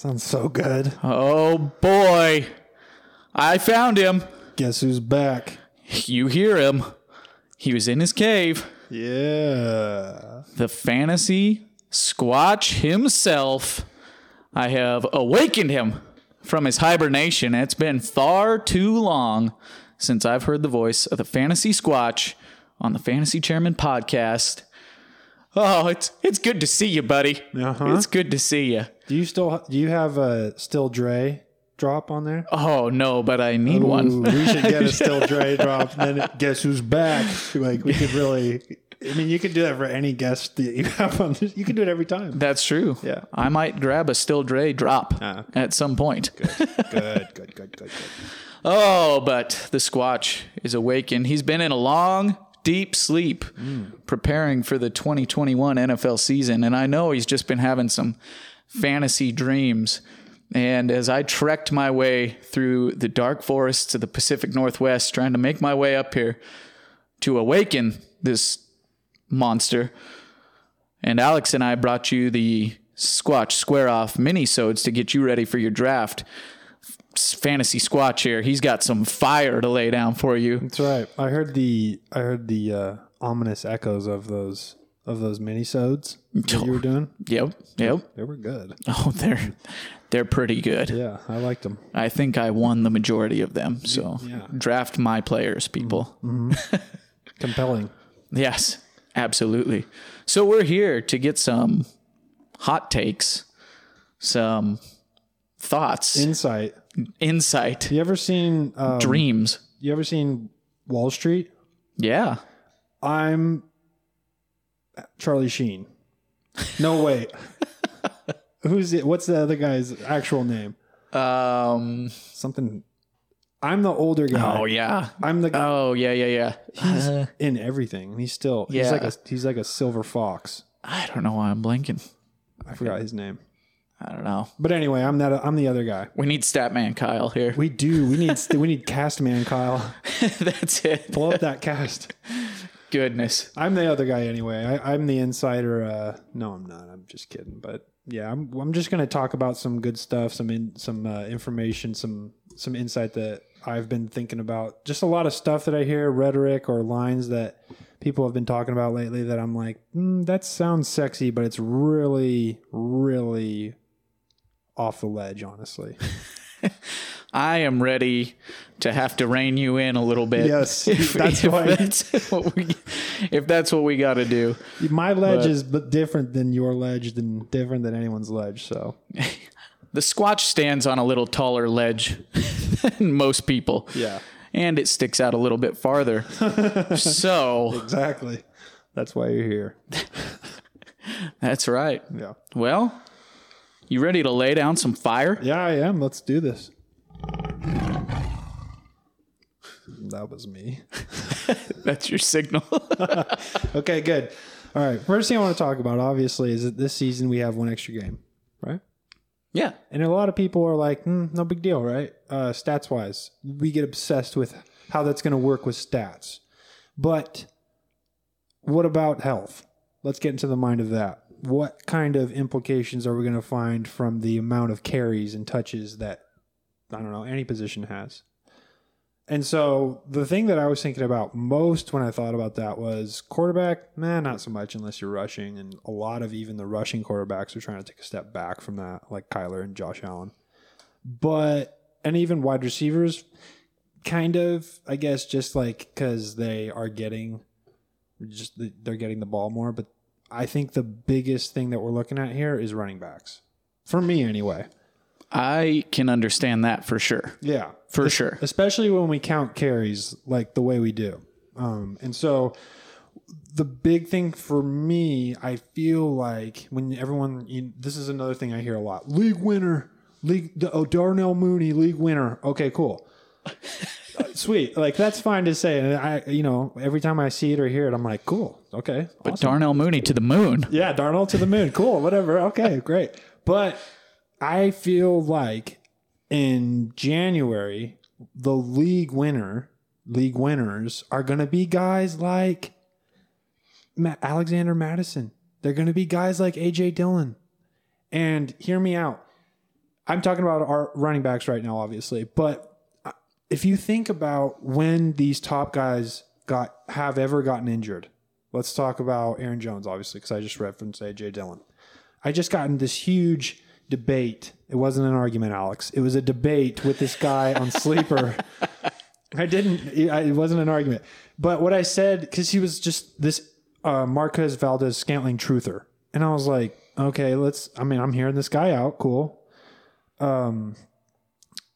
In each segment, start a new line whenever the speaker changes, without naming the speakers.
Sounds so good.
Oh boy. I found him.
Guess who's back?
You hear him. He was in his cave.
Yeah.
The fantasy squatch himself. I have awakened him from his hibernation. It's been far too long since I've heard the voice of the fantasy squatch on the Fantasy Chairman podcast. Oh, it's it's good to see you, buddy.
Uh-huh.
It's good to see you.
Do you still do you have a still Dre drop on there?
Oh no, but I need
Ooh,
one.
we should get a still Dre drop. And then guess who's back? Like we could really. I mean, you could do that for any guest that you have on. This. You can do it every time.
That's true.
Yeah.
I might grab a Still Dre drop
Ah.
at some point.
Good, good, good, good, good.
Oh, but the Squatch is awakened. He's been in a long, deep sleep preparing for the 2021 NFL season. And I know he's just been having some fantasy dreams. And as I trekked my way through the dark forests of the Pacific Northwest, trying to make my way up here to awaken this monster, and Alex and I brought you the Squatch Square Off mini-sodes to get you ready for your draft. Fantasy Squatch here. He's got some fire to lay down for you.
That's right. I heard the I heard the uh, ominous echoes of those of those minisodes that you were doing.
Yep, yep.
They were good.
Oh, they're they're pretty good.
Yeah, I liked them.
I think I won the majority of them. So
Yeah.
draft my players, people.
Compelling.
Yes, absolutely. So we're here to get some hot takes, some thoughts,
Insight.
Insight,
You ever seen um,
dreams.
You ever seen Wall Street?
Yeah.
I'm Charlie Sheen. No wait. Who's it? What's the other guy's actual name?
Um.
Something. I'm the older guy.
Oh yeah.
I'm the guy.
Oh yeah, yeah, yeah.
He's
Uh,
in everything. He's still.
Yeah.
He's like a. He's like a silver fox.
I don't know why I'm blinking.
I forgot his name.
I don't know.
But anyway, I'm that. I'm the other guy.
We need Statman Kyle here.
We do. We need. we need cast man Kyle.
That's it.
Pull up that cast.
Goodness.
I'm the other guy anyway. I, I'm the insider. Uh, no, I'm not. I'm just kidding. But yeah, I'm. I'm just gonna talk about some good stuff, some in, some uh, information, some some insight that I've been thinking about. Just a lot of stuff that I hear, rhetoric or lines that people have been talking about lately. That I'm like, mm, that sounds sexy, but it's really, really off the ledge. Honestly,
I am ready to have to rein you in a little bit.
Yes, that's why-
That's what we, if that's what we got to do.
my ledge
But-
is but different than your ledge, than different than anyone's ledge. So
The Squatch stands on a little taller ledge than most people.
yeah,
And it sticks out a little bit farther. so
exactly. That's why you're here.
that's right.
Yeah.
Well, you ready to lay down some fire?
Yeah, I am. Let's do this. That was me.
That's your signal.
Okay, good. All right. First thing I want to talk about, obviously, is that this season we have one extra game, right?
yeah.
And a lot of people are like, mm, no big deal, right? Uh, stats wise, we get obsessed with how that's going to work with stats. But what about health? Let's get into the mind of that. What kind of implications are we going to find from the amount of carries and touches that, I don't know, any position has? And so the thing that I was thinking about most when I thought about that was quarterback, man, not so much unless you're rushing. And a lot of even the rushing quarterbacks are trying to take a step back from that, like Kyler and Josh Allen. But, and even wide receivers, kind of, I guess, just like because they are getting, just they're getting the ball more. But I think the biggest thing that we're looking at here is running backs. For me, anyway.
I can understand that for sure.
Yeah.
For sure.
especially when we count carries like the way we do. Um, and so the big thing for me, I feel like when everyone, you, this is another thing I hear a lot: league winner, league. Oh, Darnell Mooney, league winner. Okay, cool. Sweet, like that's fine to say, and I, you know, every time I see it or hear it, I'm like, cool, okay, awesome.
Darnell Mooney to the moon.
Yeah, Darnell to the moon. Cool, whatever. Okay, great. But I feel like in January, the league winner, league winners are going to be guys like Ma- Alexander Mattison. They're going to be guys like AJ Dillon. And hear me out. I'm talking about our running backs right now, obviously, but if you think about when these top guys got have ever gotten injured, let's talk about Aaron Jones, obviously, because I just referenced AJ Dillon. I just got in this huge debate. It wasn't an argument, Alex. It was a debate with this guy on Sleeper. I didn't. It wasn't an argument. But what I said, because he was just this uh, Marquez Valdes-Scantling truther, and I was like, okay, let's. I mean, I'm hearing this guy out. Cool. Um,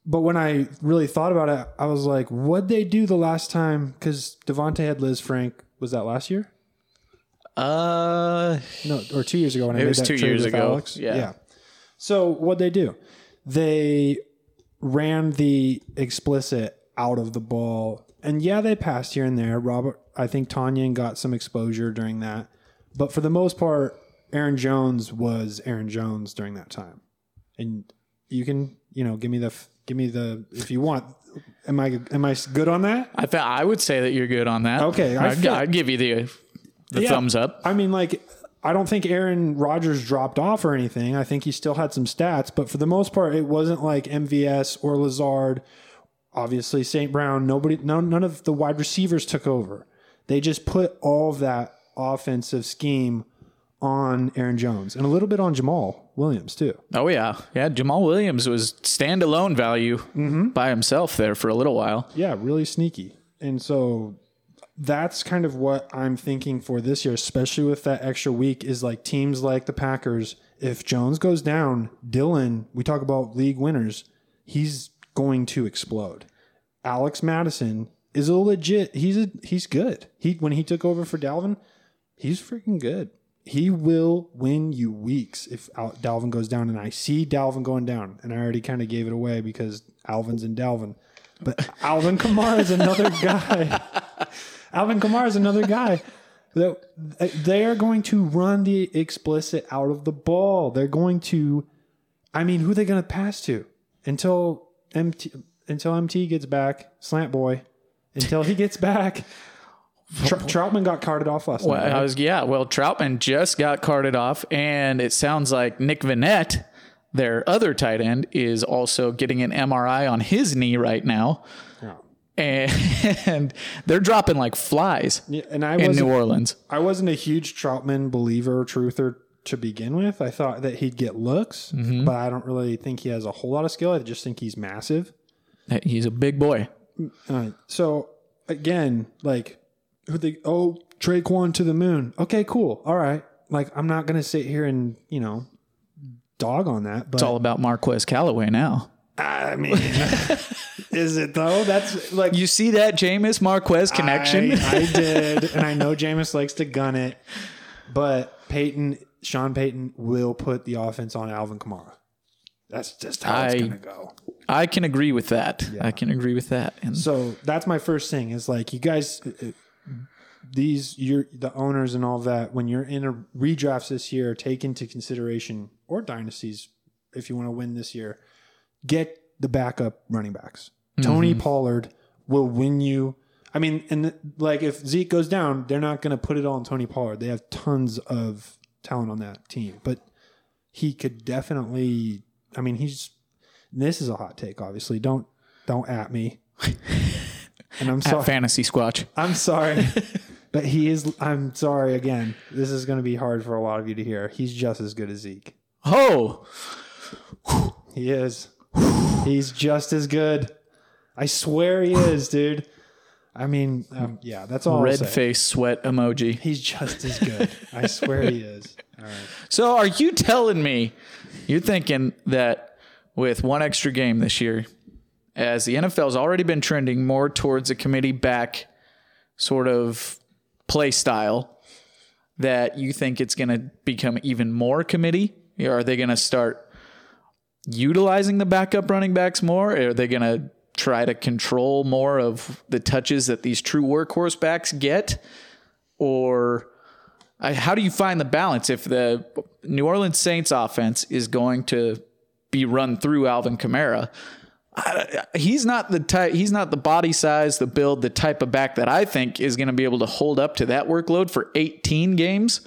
but when I really thought about it, I was like, what'd they do the last time? Because Davante had Lisfranc. Was that last year?
Uh,
No, or two years ago when I
It
made
was
that
two years ago.
Alex.
Yeah.
So what'd they do? They ran the explicit out of the ball, and yeah, they passed here and there. Robert, I think Tonyan got some exposure during that, but for the most part, Aaron Jones was Aaron Jones during that time. And you can, you know, give me the, f- give me the, if you want. Am I am I good on that?
I th- I would say that you're good on that.
Okay, I
I'd,
feel-
I'd give you the the
Yeah.
thumbs up.
I mean, like, I don't think Aaron Rodgers dropped off or anything. I think he still had some stats, but for the most part, it wasn't like MVS or Lazard. Obviously, St. Brown. Nobody, no, none of the wide receivers took over. They just put all of that offensive scheme on Aaron Jones and a little bit on Jamaal Williams too.
Oh yeah, yeah. Jamaal Williams was standalone value
Mm-hmm.
by himself there for a little while.
Yeah, really sneaky. And so that's kind of what I'm thinking for this year, especially with that extra week, is like teams like the Packers. If Jones goes down, Dillon, we talk about league winners, he's going to explode. Alex Mattison is a legit. He's a he's good. He when he took over for Dalvin, he's freaking good. He will win you weeks if Dalvin goes down, and I see Dalvin going down, and I already kind of gave it away because Alvin's and Dalvin. But Alvin Kamara is another guy. Alvin Kamara is another guy. that uh, They are going to run the explicit out of the ball. They're going to. I mean, who are they going to pass to until MT until MT gets back? Slant boy. Until he gets back. Tr- Trautman got carted off last
Well,
night.
I was yeah. Well, Trautman just got carted off, and it sounds like Nick Vannett, their other tight end, is also getting an MRI on his knee right now, and they're dropping like flies
Yeah, and I
in New Orleans.
I wasn't a huge Trautman believer, truther to begin with. I thought that he'd get looks,
Mm-hmm.
but I don't really think he has a whole lot of skill. I just think he's massive.
He's a big boy.
Uh, so again, like who they oh Tre'Quan to the moon. Okay, cool. All right. Like I'm not gonna sit here and you know dog on that, but
It's all about Marquez Callaway now.
I mean, is it though? That's like
You see that Jameis Marquez connection?
I, I did, and I know Jameis likes to gun it, but Payton, Sean Payton will put the offense on Alvin Kamara. That's just how it's gonna go.
I can agree with that. I can agree with that. And
So that's my first thing is like you guys, these you're the owners and all that. When you're in a redrafts this year, take into consideration or dynasties if you want to win this year, get the backup running backs. Tony mm-hmm. Pollard will win you. I mean, and the- like if Zeke goes down, they're not going to put it all on Tony Pollard. They have tons of talent on that team, but he could definitely. I mean, he's. This is a hot take, obviously. Don't don't at me. And I'm sorry.
Fantasy Squatch.
I'm sorry. but he is I'm sorry again. This is going to be hard for a lot of you to hear. He's just as good as Zeke.
Oh,
He is. He's just as good. I swear he is, dude. I mean, um, yeah, that's all.
Red face sweat emoji.
He's just as good. I swear he is. All right.
So are you telling me you're thinking that with one extra game this year, as the NFL's already been trending more towards a committee back sort of play style, that you think it's going to become even more committee? Are they going to start utilizing the backup running backs more? Are they going to try to control more of the touches that these true workhorse backs get? Or how do you find the balance if the New Orleans Saints offense is going to be run through Alvin Kamara? I, he's not the type. He's not the body size, the build, the type of back that I think is going to be able to hold up to that workload for 18 games.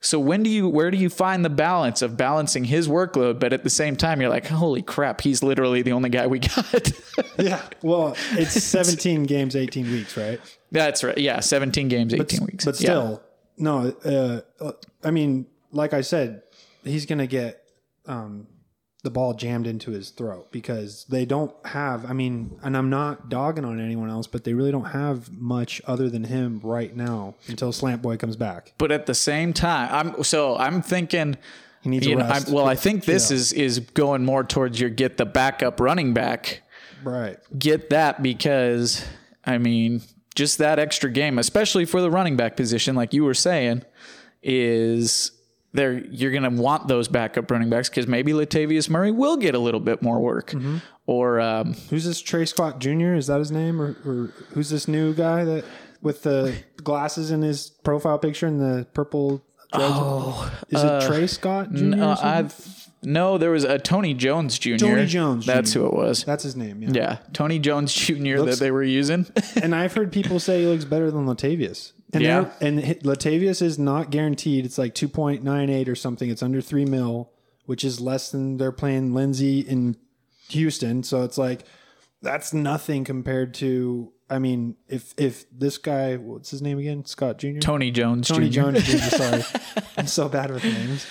So when do you where do you find the balance of balancing his workload, but at the same time you're like, holy crap, he's literally the only guy we got.
Yeah. Well, it's 17 games, 18 weeks, right?
That's right. Yeah, 17 games, 18 weeks.
But
Yeah.
still, no. Uh, uh, I mean, like I said, he's going to get um, the ball jammed into his throat because they don't have. I mean, and I'm not dogging on anyone else, but they really don't have much other than him right now until Slant Boy comes back.
But at the same time, I'm so I'm thinking
He needs
you know. I'm, well, I think this
Yeah.
is is going more towards your get the backup running back.
right.
Get that because I mean, just that extra game, especially for the running back position, like you were saying, is there you're going to want those backup running backs because maybe Latavius Murray will get a little bit more work,
Mm-hmm.
or um,
Who's this Trey Scott Jr.? Is that his name, or, or who's this new guy that with the glasses in his profile picture and the purple? Oh, is it Trey Scott Jr.?
uh. I've no, there was a Tony Jones Jr.
Tony Jones
That's
Jr..
who it was.
That's his name. Yeah.
Yeah, Tony Jones Jr.
Looks-
that they were using.
and I've heard people say he looks better than Latavius. And
Yeah.
and Latavius is not guaranteed. It's like two point nine eight or something. It's under three mil, which is less than they're playing Lindsay in Houston. So it's like that's nothing compared to. I mean, if if this guy, what's his name again? Scott Jr.
Tony Jones
Tony
Jr.
Jones Jr. Sorry, I'm so bad with names.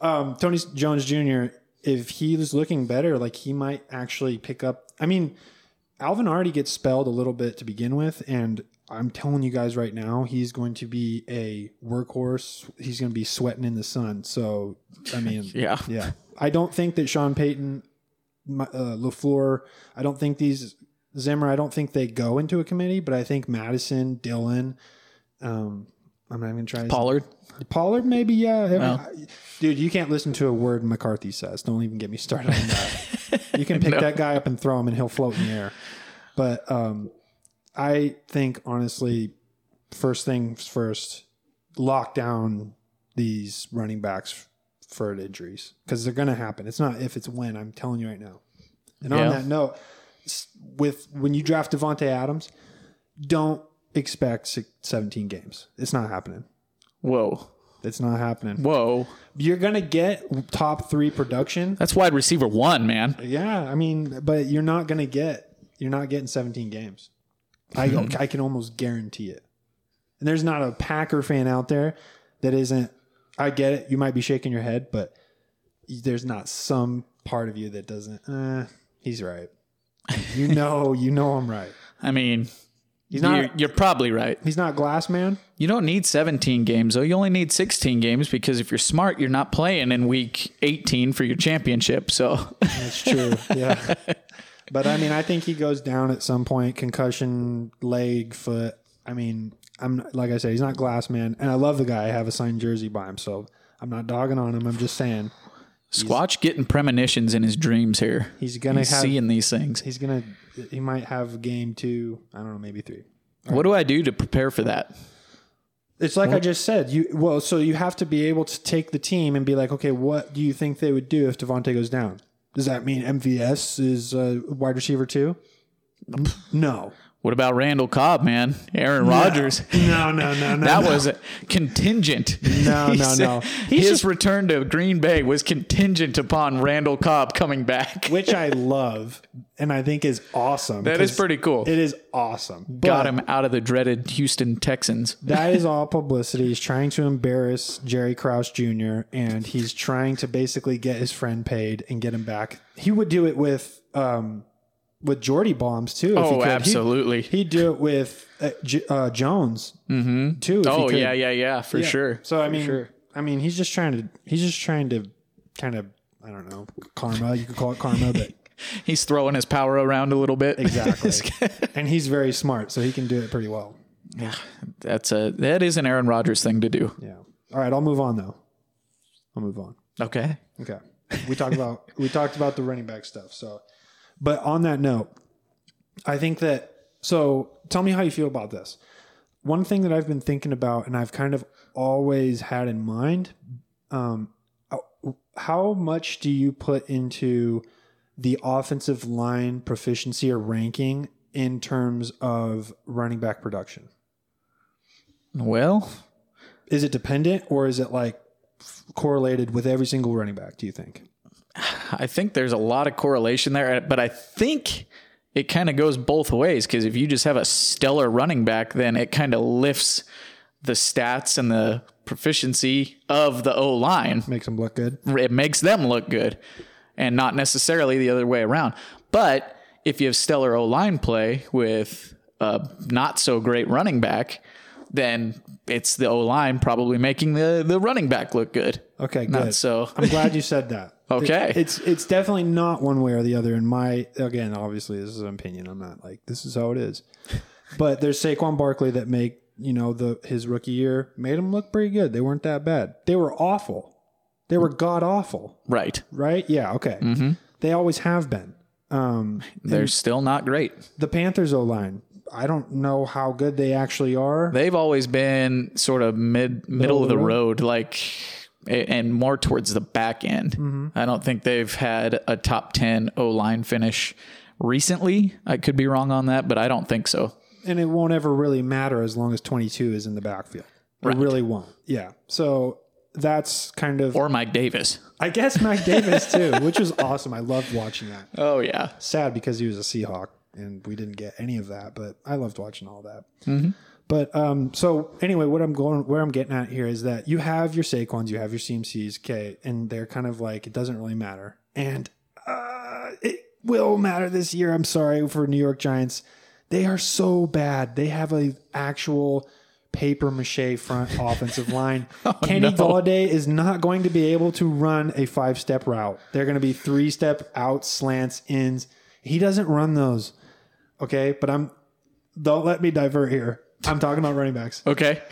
Um, Tony Jones Jr. If he was looking better, like he might actually pick up. I mean, Alvin already gets spelled a little bit to begin with, and I'm telling you guys right now, he's going to be a workhorse. He's going to be sweating in the sun. So, I mean,
Yeah.
yeah. I don't think that Sean Payton, uh, Lafleur, I don't think these Zimmer. I don't think they go into a committee, but I think Mattison, Dillon. Um, I'm not even trying to
Pollard.
Pollard, maybe, yeah.
Well.
Dude, you can't listen to a word McCarthy says. Don't even get me started on that. you can pick that guy up and throw him, and he'll float in the air. But um, I think, honestly, first things first, lock down these running backs for injuries because they're going to happen. It's not if, it's when. I'm telling you right now. And on that note, with when you draft Davante Adams, don't expect six, 17 games. It's not happening.
Whoa.
It's not happening.
Whoa.
You're gonna get top three production.
That's wide receiver one, man.
Yeah, I mean, but you're not gonna get. You're not getting 17 games. I I can almost guarantee it. And there's not a Packer fan out there that isn't. I get it. You might be shaking your head, but there's not some part of you that doesn't. Uh, he's right. You know, you know I'm right.
I mean,
He's
you're, you're probably right.
He's not glass man.
You don't need 17 games, though. You only need 16 games because if you're smart, you're not playing in week 18 for your championship. So,
That's true. Yeah. But I mean, I think he goes down at some point, concussion, leg, foot. I mean, I'm like I said, he's not glass man, and I love the guy. I have a signed jersey by him, so I'm not dogging on him. I'm just saying
Squatch getting premonitions in his dreams here.
he's gonna
He's
have.
seeing these things.
He's gonna. He might have game two. I don't know, maybe three.
What do I do to prepare for that?
It's like I just said. You well, so you have to be able to take the team and be like, okay, what do you think they would do if Davante goes down? Does that mean MVS is a wide receiver too? No.
What about Randall Cobb, man? Aaron Rodgers.
No, no, no, no.
That
no.
was contingent.
No, no, no. He's
His
just-
return to Green Bay was contingent upon Randall Cobb coming back.
which I love and I think is awesome.
That is pretty cool.
It is awesome.
Got
But
him out of the dreaded Houston Texans.
That is all publicity. He's trying to embarrass Jerry Krause Jr. and he's trying to basically get his friend paid and get him back. He would do it with um with Jordy bombs too. If he
Oh,
could. He'd-
absolutely.
He'd, do it with uh, J- uh, Jones too. if he
oh
could.
yeah, yeah, yeah, for
Yeah.
sure.
So I
For
mean,
sure.
I mean, he's just trying to. He's just trying to kind of. I don't know karma. You could call it karma, but
he's throwing his power around a little bit.
exactly. and he's very smart, so he can do it pretty well.
yeah, that's a that is an Aaron Rodgers thing to do.
Yeah. All right, I'll move on though. I'll move on.
Okay.
Okay. We talked about we talked about the running back stuff. So, but on that note, I think that so tell me how you feel about this. One thing that I've been thinking about and I've kind of always had in mind um how much do you put into the offensive line proficiency or ranking in terms of running back production?
Well,
Is it dependent or is it like correlated with every single running back? Do you think?
I think there's a lot of correlation there, but I think it kind of goes both ways because if you just have a stellar running back, then it kind of lifts the stats and the proficiency of the O line.
Makes them look good.
It makes them look good and not necessarily the other way around. But if you have stellar O line play with a not so great running back, then it's the O line probably making the, the running back look good.
Okay, good.
Not so.
I'm glad you said that.
Okay.
It- it's it's definitely not one way or the other. In my again, obviously this is an opinion. I'm not like this is how it is. But there's Saquon Barkley that make you know the his rookie year made him look pretty good. They weren't that bad. They were awful. They were god awful.
Right.
Right? Yeah. Okay.
Mm-hmm.
They always have been. Um,
They're still not great.
the Panthers O line. I don't know how good they actually are.
They've always been sort of mid middle, of the road, like a- and more towards the back end.
Mm-hmm.
I don't think they've had a top ten O line finish recently. I could be wrong on that, but I don't think so.
and it won't ever really matter as long as 22 is in the backfield. It
Right.
really won't. Yeah. So that's kind of
Or Mike Davis.
I guess Mike Davis too, which was awesome. I loved watching that.
Oh yeah.
Sad because he was a Seahawk and we didn't get any of that, but I loved watching all that. But um, so anyway, what I'm going, where I'm getting at here is that you have your Saquons, you have your CMCs, okay, and they're kind of like it doesn't really matter, and uh, it will matter this year. I'm sorry for New York Giants. They are so bad. They have a actual paper mache front offensive line. Kenny
no.
Golladay is not going to be able to run a five step route. They're going to be three step out slants ins. He doesn't run those. Okay, but I'm don't let me divert here. I'm talking about running backs.
Okay.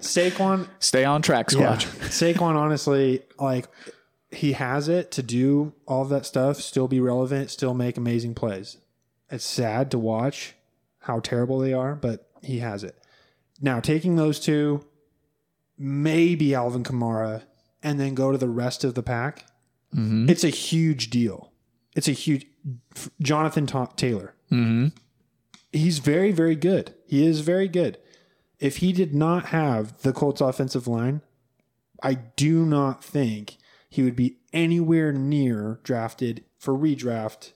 Saquon,
Stay on track,
yeah.
Squatch.
Saquon, honestly, like he has it to do all of that stuff, still be relevant, still make amazing plays. It's sad to watch how terrible they are, but he has it. Now, taking those two, maybe Alvin Kamara, and then go to the rest of the pack, it's a huge deal. It's a huge. Jonathan Ta- Taylor.
Mm-hmm.
He's very, very good. He is very good. If he did not have the Colts offensive line, I do not think he would be anywhere near drafted for redraft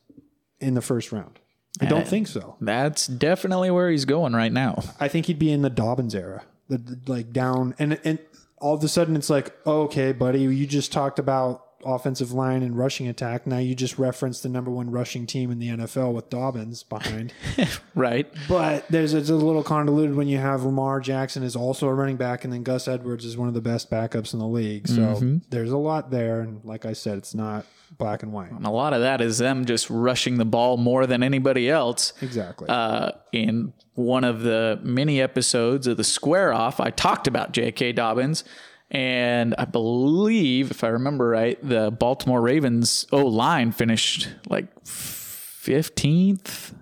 in the first round. I don't eh, think so.
That's definitely where he's going right now.
I think he'd be in the Dobbins era, the, the- like down and and all of a sudden it's like, oh, okay, buddy, you just talked about offensive line and rushing attack. Now you just referenced the number one rushing team in the NFL with Dobbins behind.
Right.
but there's it's a little convoluted when you have Lamar Jackson is also a running back, and then Gus Edwards is one of the best backups in the league. So there's a lot there, and like I said, it's not black and white.
And a lot of that is them just rushing the ball more than anybody else.
Exactly.
Uh, in one of the mini episodes of the Square Off, I talked about J.K. Dobbins. And I believe, if I remember right, the Baltimore Ravens O line finished like 15th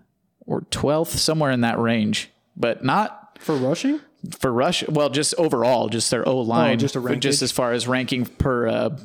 or 12th, somewhere in that range, but not
For rushing,
for rush. Well, just overall, just their O line,
Oh, just
just as far as ranking per uh,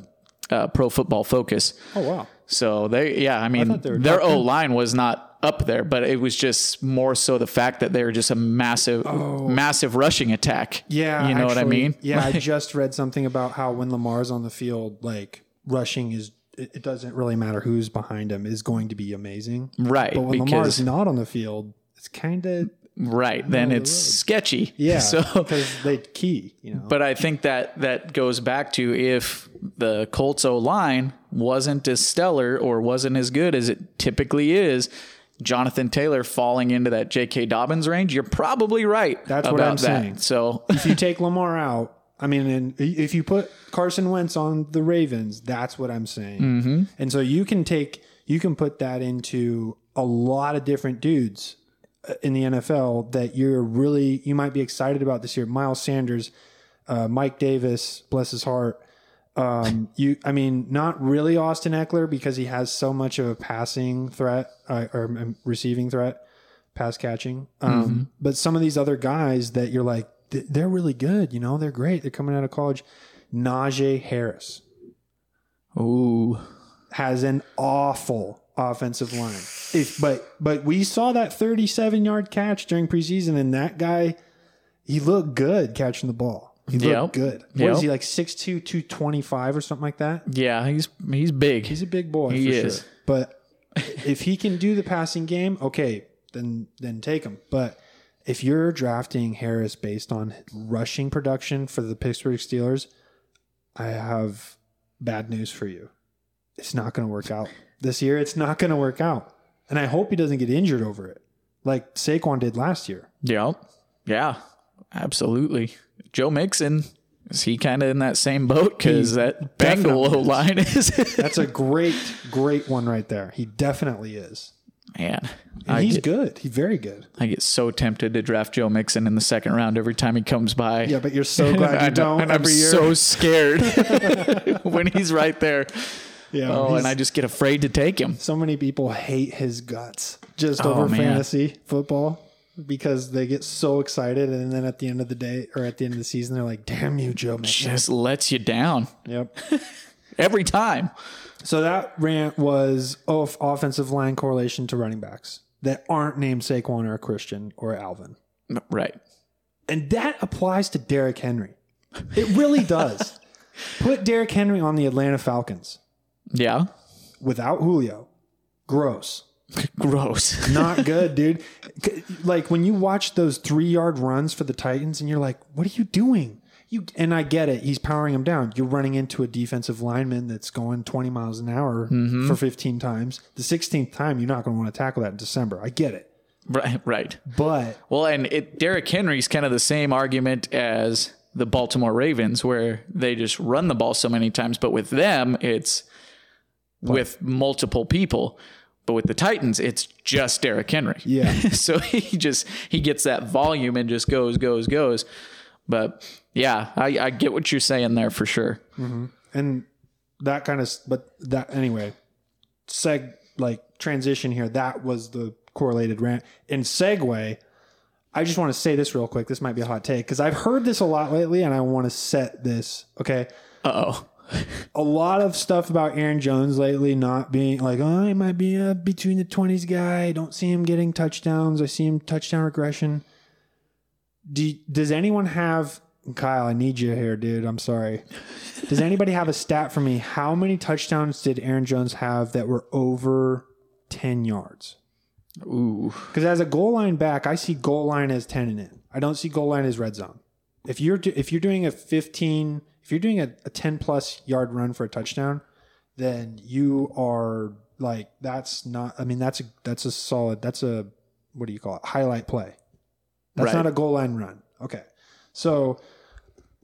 uh, Pro Football Focus.
oh wow,
So they, yeah, I mean,
were
their O line was not up there, but it was just more so the fact that they were just a massive, oh. massive rushing attack.
Oh. yeah,
you know what I mean?
Yeah, I just read something about how when Lamar's on the field, like rushing is. It doesn't really matter who's behind him is going to be amazing.
right,
But when Lamar's not on the field, it's kind of
right then it's sketchy.
yeah.
So,
because they key, you know.
but I think that that goes back to if the Colts O line wasn't as stellar or wasn't as good as it typically is. Jonathan Taylor falling into that J.K. Dobbins range, you're probably right.
That's what I'm
that.
saying.
So
if you take Lamar out, I mean, and if you put Carson Wentz on the Ravens, that's what I'm saying.
Mm-hmm.
And so you can take, you can put that into a lot of different dudes uh, in the NFL that you're really, you might be excited about this year. Miles Sanders, uh, Mike Davis, bless his heart. Um, you, I mean, not really Austin Ekeler because he has so much of a passing threat uh, or um, receiving threat, pass catching. Um, But some of these other guys that you're like, th- they're really good. You know, they're great. They're coming out of college. Najee Harris
ooh.
has an awful offensive line. If, but but we saw that 37 yard catch during preseason, and that guy, he looked good catching the ball. He
Yep.
good. What
Yep.
is he like 6'2", 225 or something like that?
Yeah, he's he's big.
He's a big boy
He is.
sure. But if he can do the passing game, okay, then then take him. But if you're drafting Harris based on rushing production for the Pittsburgh Steelers, I have bad news for you. It's not going to work out this year. It's not going to work out, and I hope he doesn't get injured over it, like Saquon did last year.
Yep. Yeah, absolutely. Joe Mixon is he kind of in that same boat because that Bengal O line is
That's a great, great one right there. He definitely is.
man.
He's
get,
good. He's very good.
I get so tempted to draft Joe Mixon in the second round every time he comes by.
Yeah, but you're so glad you don't
and I'm
year.
so scared when he's right there.
yeah,
Oh, and I just get afraid to take him.
so many people hate his guts just
Oh,
over
man.
fantasy football because they get so excited and then at the end of the day or at the end of the season they're like, "Damn you, Joe Mixon."
Just lets you down
Yep.
every time.
So that rant was of offensive line correlation to running backs that aren't named Saquon or Christian or Alvin.
Right.
And that applies to Derrick Henry. It really does. Put Derrick Henry on the Atlanta Falcons
Yeah.
without Julio. Gross.
Gross.
Not good, dude. Like when you watch those three yard runs for the Titans and you're like, what are you doing? You and I get it. He's powering him down. You're running into a defensive lineman that's going 20 miles an hour mm-hmm. for 15 times. The 16th time, you're not going to want to tackle that in December. I get it.
right. Right.
But
Well, and it, Derrick Henry's kind of the same argument as the Baltimore Ravens, where they just run the ball so many times, but with them, it's with multiple people. But with the Titans, it's just Derrick Henry.
Yeah.
so he just he gets that volume and just goes, goes, goes. But yeah, I, I get what you're saying there for sure.
and that kind of but that anyway seg like transition here that was the correlated rant in segue i just want to say this real quick this might be a hot take because i've heard this a lot lately and i want to set this okay
Uh oh.
A lot of stuff about aaron jones lately not being like oh he might be a between the 20s guy i don't see him getting touchdowns i see him touchdown regression Do, does anyone have Kyle? I need you here, dude. I'm sorry. Does anybody have a stat for me? How many touchdowns did Aaron Jones have that were over 10 yards?
Ooh.
Because as a goal line back, I see goal line as 10 and in. I don't see goal line as red zone. If you're do- if you're doing a 15, if you're doing a, a 10 plus yard run for a touchdown, then you are like that's not. I mean that's a that's a solid. That's a what do you call it? Highlight play. That's
Right.
not a goal line run. Okay, so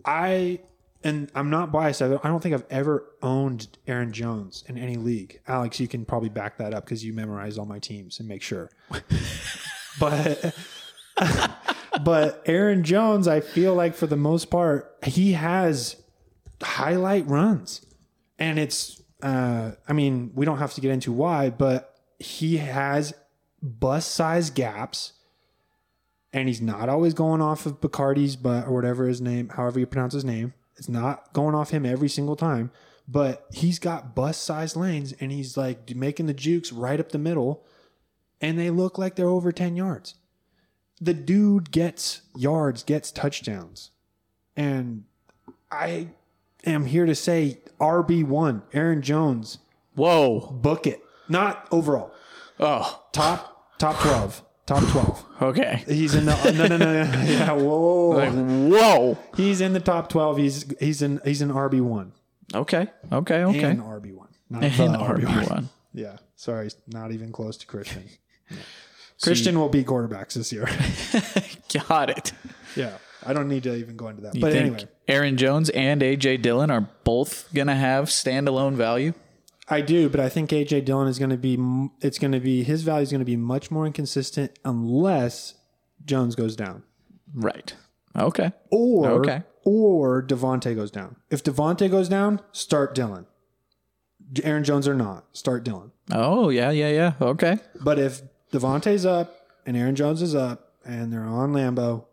I and I'm not biased. I don't, I don't think I've ever owned Aaron Jones in any league. Alex, you can probably back that up because you memorize all my teams and make sure. but but Aaron Jones, I feel like for the most part, he has highlight runs, and it's. Uh, I mean, we don't have to get into why, but he has bus size gaps and he's not always going off of Bacardi's butt or whatever his name, however you pronounce his name. It's not going off him every single time, but he's got bus size lanes and he's like making the jukes right up the middle and they look like they're over 10 yards. The dude gets yards, gets touchdowns. And I am here to say RB1, Aaron Jones,
Whoa.
book it. Not overall.
Oh.
Top top 12. Top 12.
Okay.
He's in the uh, no no no no yeah whoa
Like, whoa.
he's in the top twelve. He's he's in he's in RB one
Okay. Okay. Okay.
and RB one, not the
And
RB one.
RB1.
Yeah, sorry, not even close to Christian. Yeah. Christian will be quarterbacks this year.
Got it.
yeah, I don't need to even go into that.
You
but anyway,
Aaron Jones and AJ Dillon are both going to have standalone value?
I do, but I think AJ Dillon is going to be it's going to be his value is going to be much more inconsistent unless Jones goes down
Right. Okay.
or
Okay.
or Davante goes down. If Davante goes down, start Dillon. Aaron Jones or not, start Dillon.
Oh, yeah, yeah, yeah. Okay.
But if Davante's up and Aaron Jones is up and they're on Lambeau,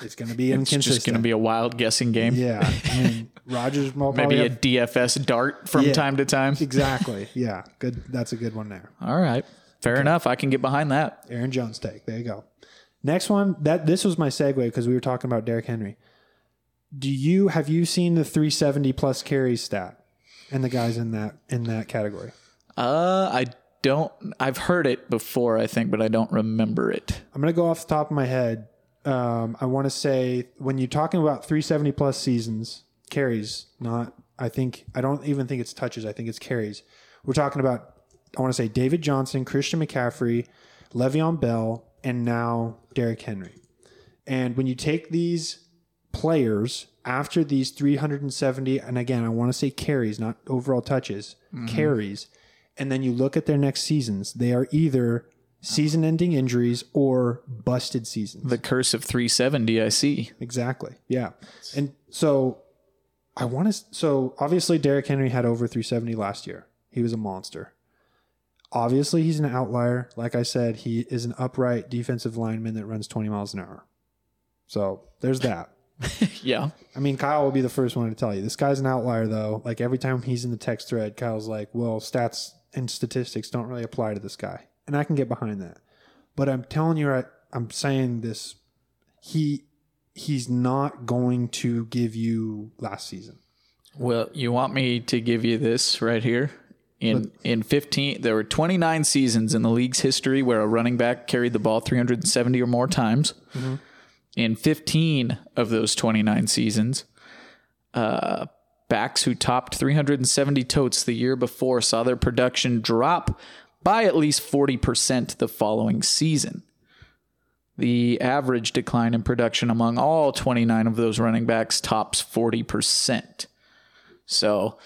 it's going to be
It's
inconsistent.
just going to be a wild guessing game.
yeah. I mean, Rodgers will
Maybe a
have-
DFS dart from
Yeah.
time to time.
exactly. Yeah, good. That's a good one there.
All right. Fair enough. I can get behind that.
Aaron Jones take. There you go. Next one. That this was my segue because we were talking about Derrick Henry. Do you have you seen the 370 plus carries stat and the guys in that in that category?
Uh, I don't. I've heard it before, I think, but I don't remember it.
I'm gonna go off the top of my head. Um, I want to say when you're talking about 370 plus seasons carries, not I think I don't even think it's touches. I think it's carries. We're talking about I want to say David Johnson, Christian McCaffrey, Le'Veon Bell, and now Derrick Henry. And when you take these players after these 370, and again, I want to say carries, not overall touches, carries, and then you look at their next seasons, they are either season ending injuries or busted seasons.
The curse of 370, I see.
Exactly. Yeah. And so I want to, so obviously Derrick Henry had over 370 last year. He was a monster. Obviously, he's an outlier. Like I said, he is an upright defensive lineman that runs 20 miles an hour. So there's that.
yeah.
I mean, Kyle will be the first one to tell you. This guy's an outlier, though. Like every time he's in the text thread, Kyle's like, well, stats and statistics don't really apply to this guy. And I can get behind that. But I'm telling you, right, I'm saying this. He he's not going to give you last season.
Well, you want me to give you this right here? In in 15, there were 29 seasons in the league's history where a running back carried the ball 370 or more times. In 15 of those 29 seasons, uh, backs who topped 370 totes the year before saw their production drop by at least 40% the following season. The average decline in production among all 29 of those running backs tops 40%. So,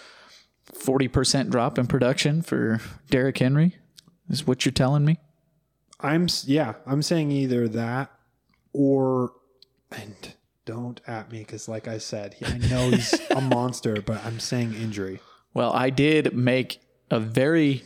40% drop in production for Derrick Henry is what you're telling me?
I'm yeah, I'm saying either that or and don't at me because, like I said, I know he's a monster, but I'm saying injury.
Well, I did make a very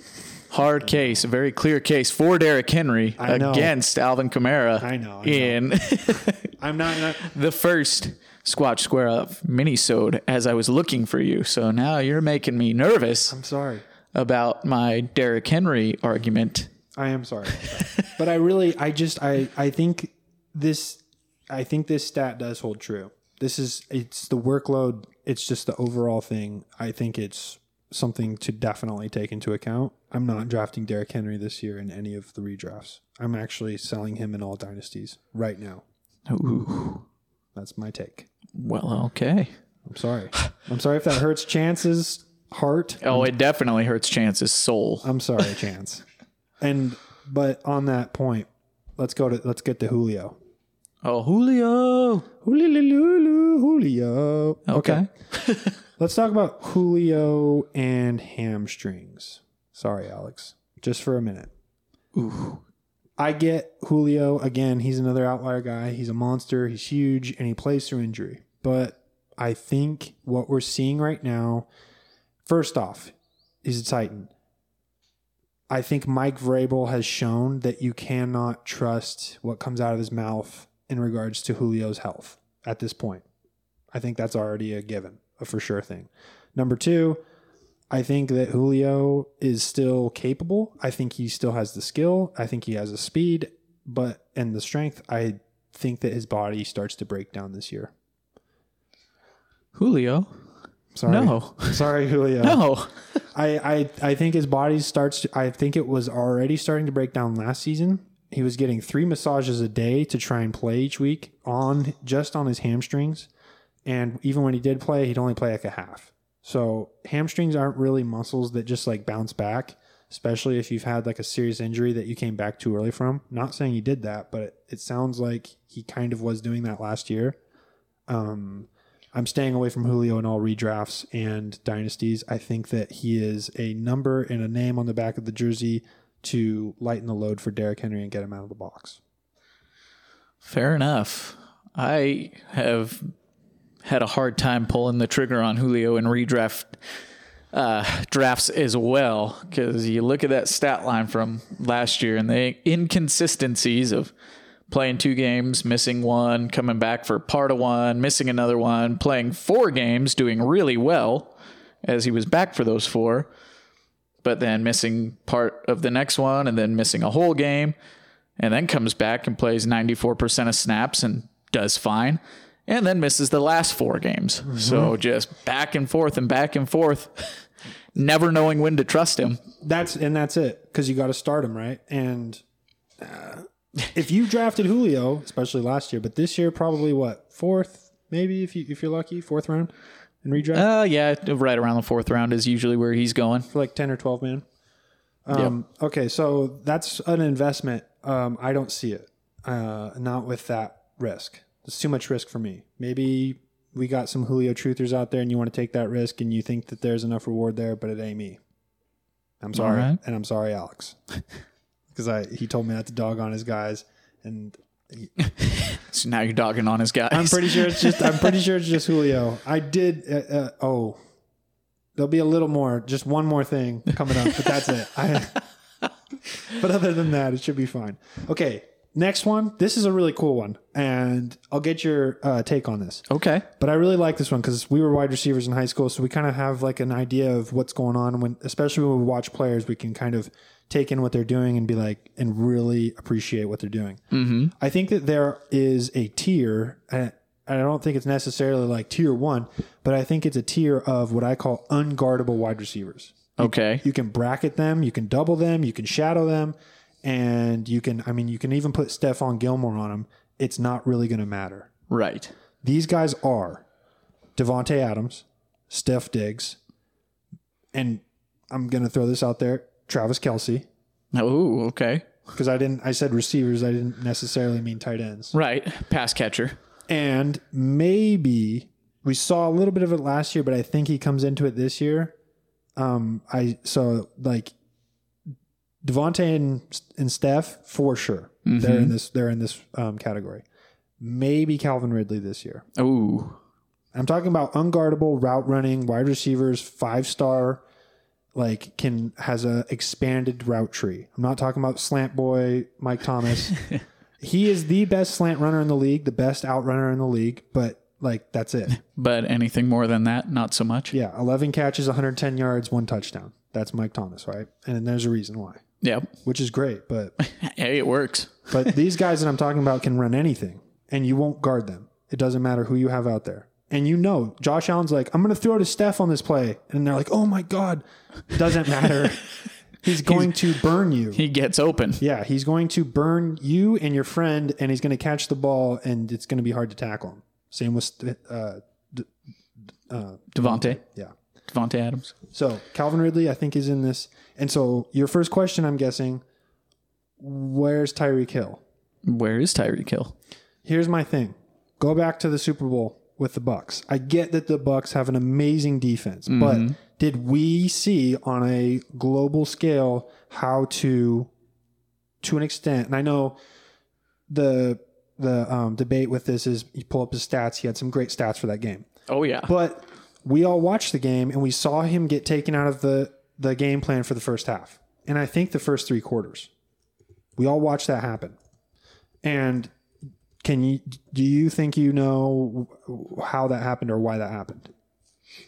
hard case, a very clear case for Derrick Henry against Alvin Kamara
I know, I know.
in
I'm not. not
the first Squatch Square Up minisode as I was looking for you. So now you're making me nervous
I'm sorry.
about my Derrick Henry argument.
I am sorry, but I really, I just, I, I think this, I think this stat does hold true. This is, it's the workload. It's just the overall thing. I think it's something to definitely take into account. I'm not drafting Derrick Henry this year in any of the redrafts. I'm actually selling him in all dynasties right now.
Ooh.
That's my take.
Well, okay.
I'm sorry. I'm sorry if that hurts Chance's heart.
Oh, it definitely hurts Chance's soul.
I'm sorry, Chance. And but on that point, let's go to let's get to Julio.
Oh, Julio.
Julio, Julio.
Okay.
Let's talk about Julio and hamstrings. Sorry, Alex. Just for a minute.
Ooh.
I get Julio again. He's another outlier guy. He's a monster. He's huge, and he plays through injury. But I think what we're seeing right now, first off, he's a Titan. I think Mike Vrabel has shown that you cannot trust what comes out of his mouth in regards to Julio's health at this point. I think that's already a given, a for sure thing. Number two, I think that Julio is still capable. I think he still has the skill. I think he has the speed, but and the strength. I think that his body starts to break down this year.
Julio.
Sorry.
No.
Sorry, Julio.
No.
I, I I think his body starts. To, I think it was already starting to break down last season. He was getting three massages a day to try and play each week on just on his hamstrings, and even when he did play, he'd only play like a half. So hamstrings aren't really muscles that just like bounce back, especially if you've had like a serious injury that you came back too early from. Not saying he did that, but it, it sounds like he kind of was doing that last year. Um, I'm staying away from Julio in all redrafts and dynasties. I think that he is a number and a name on the back of the jersey to lighten the load for Derrick Henry and get him out of the box.
Fair enough. I have had a hard time pulling the trigger on Julio in redraft uh, drafts as well because you look at that stat line from last year and the inconsistencies of playing two games, missing one, coming back for part of one, missing another one, playing four games, doing really well as he was back for those four, but then missing part of the next one and then missing a whole game and then comes back and plays 94% of snaps and does fine. And then misses the last four games. So just back and forth and back and forth, never knowing when to trust him.
That's and that's it because you got to start him right. And uh, if you drafted Julio, especially last year, but this year probably what fourth, maybe if you if you're lucky, fourth round and redraft
Uh, yeah, right around the fourth round is usually where he's going.
for like ten or twelve man. Um, Okay, so that's an investment. Um, I don't see it. Uh, not with that risk. It's too much risk for me. Maybe we got some Julio truthers out there, and you want to take that risk, and you think that there's enough reward there, but it ain't me. I'm sorry,
right.
and I'm sorry, Alex, because I he told me not to dog on his guys, and
So now you're dogging on his guys.
I'm pretty sure it's just I'm pretty sure it's just Julio. I did. Uh, uh, oh, there'll be a little more, just one more thing coming up, but that's it. I, but other than that, it should be fine. Okay, next one. This is a really cool one, and I'll get your uh, take on this.
okay.
But I really like this one because we were wide receivers in high school, so we kind of have like an idea of what's going on. When, especially when we watch players, we can kind of take in what they're doing and be like, and really appreciate what they're doing. Mm-hmm. I think that there is a tier, and I don't think it's necessarily like tier one, but I think it's a tier of what I call unguardable wide receivers.
Okay.
You can bracket them, you can double them, you can shadow them, and you can. I mean, you can even put Stephon Gilmore on them. It's not really going to matter.
Right.
These guys are Davante Adams, Steph Diggs, and I'm gonna throw this out there, Travis Kelce,
Oh, okay.
because I didn't. I said receivers. I didn't necessarily mean tight ends.
Right. Pass catcher.
And maybe we saw a little bit of it last year, but I think he comes into it this year. Um, I so like Davante and and Steph for sure. They're in this. They're in this um, category. Maybe Calvin Ridley this year.
Oh,
I'm talking about unguardable route running wide receivers, five star, like can has a expanded route tree. I'm not talking about slant boy Mike Thomas. he is the best slant runner in the league, the best out runner in the league, but like that's it.
but anything more than that, not so much.
Yeah, 11 catches, 110 yards, one touchdown. That's Mike Thomas, right? And there's a reason why,
Yep.
which is great. But
Hey, it works.
but these guys that I'm talking about can run anything, and you won't guard them. It doesn't matter who you have out there. And you know, Josh Allen's like, I'm going to throw to Steph on this play. And they're like, oh my God. Doesn't matter. he's going to burn you.
He gets open.
Yeah, he's going to burn you and your friend, and he's going to catch the ball, and it's going to be hard to tackle him. Same with, uh, uh,
Davante.
yeah.
Davante Adams.
So Calvin Ridley, I think, is in this. And so your first question, I'm guessing, where's Tyreek Hill?
Where is Tyreek Hill?
Here's my thing. Go back to the Super Bowl with the Bucs. I get that the Bucs have an amazing defense, but did we see on a global scale how to to an extent, and I know the the um, debate with this is you pull up his stats, he had some great stats for that game.
Oh yeah.
But we all watched the game and we saw him get taken out of the, the game plan for the first half. And I think the first three quarters. We all watched that happen. And can you do you think you know how that happened or why that happened?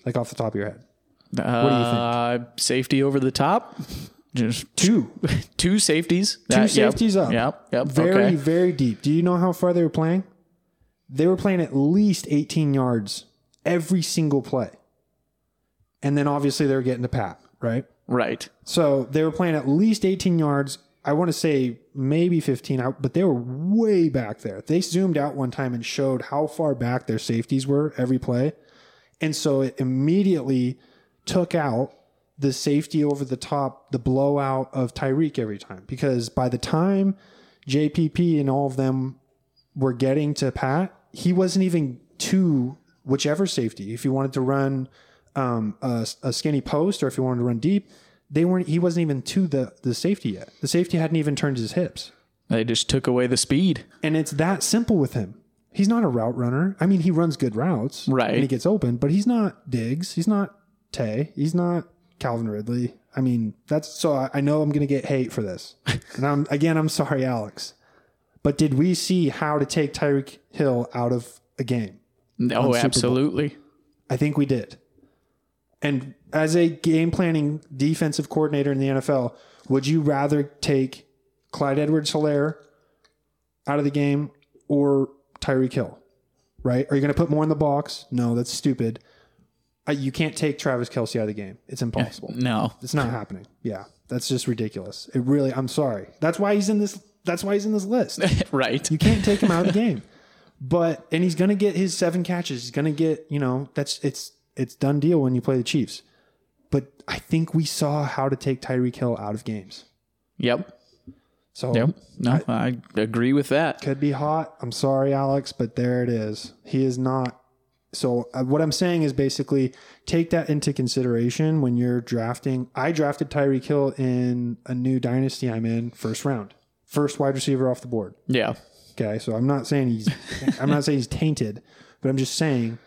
Like off the top of your head.
What do you think?
Uh,
Safety over the top. Just
Two.
two safeties.
Two
That- yep.
safeties up.
Yep. Yep.
Very,
okay.
very deep. Do you know how far they were playing? They were playing at least 18 yards every single play. And then obviously they were getting to Pat, right?
Right.
So they were playing at least 18 yards. I want to say maybe 15 out, but they were way back there. They zoomed out one time and showed how far back their safeties were every play. And so it immediately took out the safety over the top, the blowout of Tyreek every time. Because by the time JPP and all of them were getting to Pat, he wasn't even to whichever safety. If he wanted to run um, a, a skinny post or if he wanted to run deep, they weren't. He wasn't even to the the safety yet. The safety hadn't even turned his hips,
They just took away the speed.
and it's that simple with him. He's not a route runner. I mean, he runs good routes,
Right.
And he gets open, but he's not Diggs. He's not Tay. He's not Calvin Ridley. I mean, that's so. I, I know I'm going to get hate for this, and I'm again. I'm sorry, Alex. But did we see how to take Tyreek Hill out of a game?
Oh, absolutely.
I think we did. And as a game planning defensive coordinator in the NFL, would you rather take Clyde Edwards Helaire out of the game or Tyreek Hill? right? Are you going to put more in the box? No, that's stupid. You can't take Travis Kelce out of the game. It's impossible.
No.
It's not happening. Yeah, that's just ridiculous. It really. I'm sorry. That's why he's in this. That's why he's in this list.
right.
You can't take him out of the game. But and he's gonna get his seven catches. He's gonna get you know that's it's it's done deal when you play the Chiefs. But I think we saw how to take Tyreek Hill out of games.
Yep.
So
Yep. No, I, agree with that.
could be hot. I'm sorry, Alex, but there it is. He is not. So uh, what I'm saying is basically take that into consideration when you're drafting. I drafted Tyreek Hill in a new dynasty I'm in, first round, first wide receiver off the board.
Yeah.
Okay, so I'm not saying he's I'm not saying he's tainted, but I'm just saying,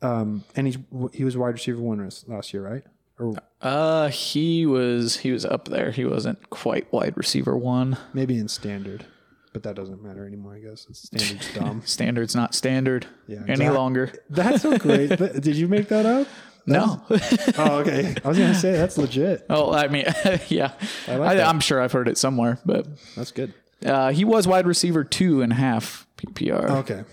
um, and he's he was wide receiver one last year, right? Or
Uh, he was he was up there. He wasn't quite wide receiver one.
maybe in standard, but that doesn't matter anymore. I guess it's standard's dumb.
Standard's not standard
Yeah,
any longer.
That's so great. Did you make that up?
No.
Oh, okay. I was gonna say that's legit.
oh, I mean, yeah. I
like.
I'm sure I've heard it somewhere, but
That's good.
Uh, he was wide receiver two and a half PPR.
Okay.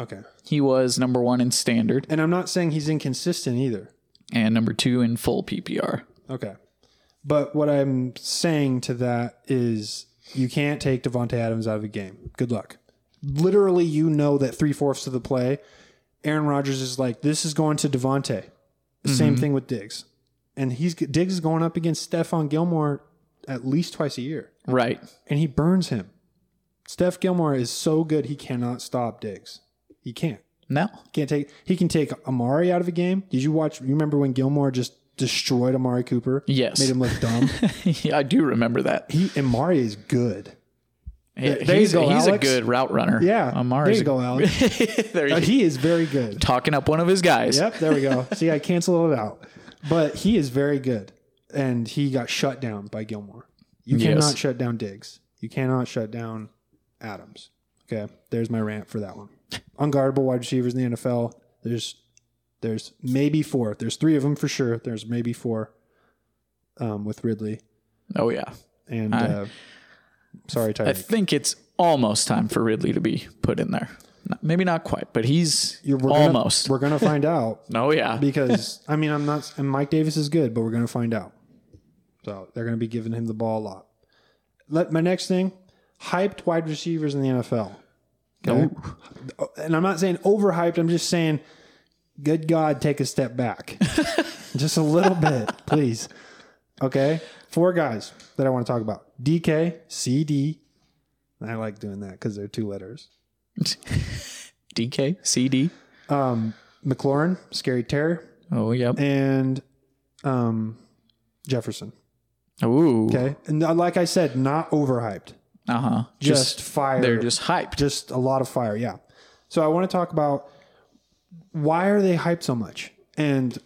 Okay.
He was number one in standard
And I'm not saying he's inconsistent either.
and number two in full PPR.
Okay. But what I'm saying to that is you can't take Davante Adams out of a game. Good luck. Literally, you know that three fourths of the play, Aaron Rodgers is like, this is going to Davante. Same thing with Diggs. And he's Diggs is going up against Stephon Gilmore at least twice a year.
Right.
And he burns him. Steph Gilmore is so good he cannot stop Diggs. He can't.
No.
Can't take he can take Amari out of a game. Did you watch you remember when Gilmore just destroyed Amari Cooper?
Yes.
Made him look dumb.
yeah, I do remember that.
he Amari is good.
he's
go,
he's a good route runner.
Yeah.
Amari's
there you go, Alex.
there
Uh, he is very good.
talking up one of his guys.
Yep, there we go. See, I canceled it out. But he is very good. And he got shut down by Gilmore. You
Yes.
cannot shut down Diggs. You cannot shut down Adams. Okay. There's my rant for that one. Unguardable wide receivers in the NFL. There's there's maybe four. There's three of them for sure. There's maybe four um, with Ridley.
Oh yeah.
And uh, sorry,
I think it's almost time for Ridley to be put in there. Maybe not quite, but he's
You're- we're gonna-
almost.
we're gonna find out.
oh yeah.
because I mean I'm not and Mike Davis is good, but we're gonna find out. So they're gonna be giving him the ball a lot. Let my next thing, hyped wide receivers in the NFL. Okay? And I'm not saying overhyped, I'm just saying good God, take a step back. just a little bit, please. Okay? Four guys that I want to talk about. DK, CD. I like doing that because they're two letters.
DK, CD.
Um, McLaurin, Scary Terry.
Oh yep.
and um, Jefferson.
Ooh.
Okay. And uh, like I said, not overhyped.
Uh huh.
Just, fire.
they're just hyped.
just a lot of fire. Yeah. So I want to talk about why are they hyped so much? And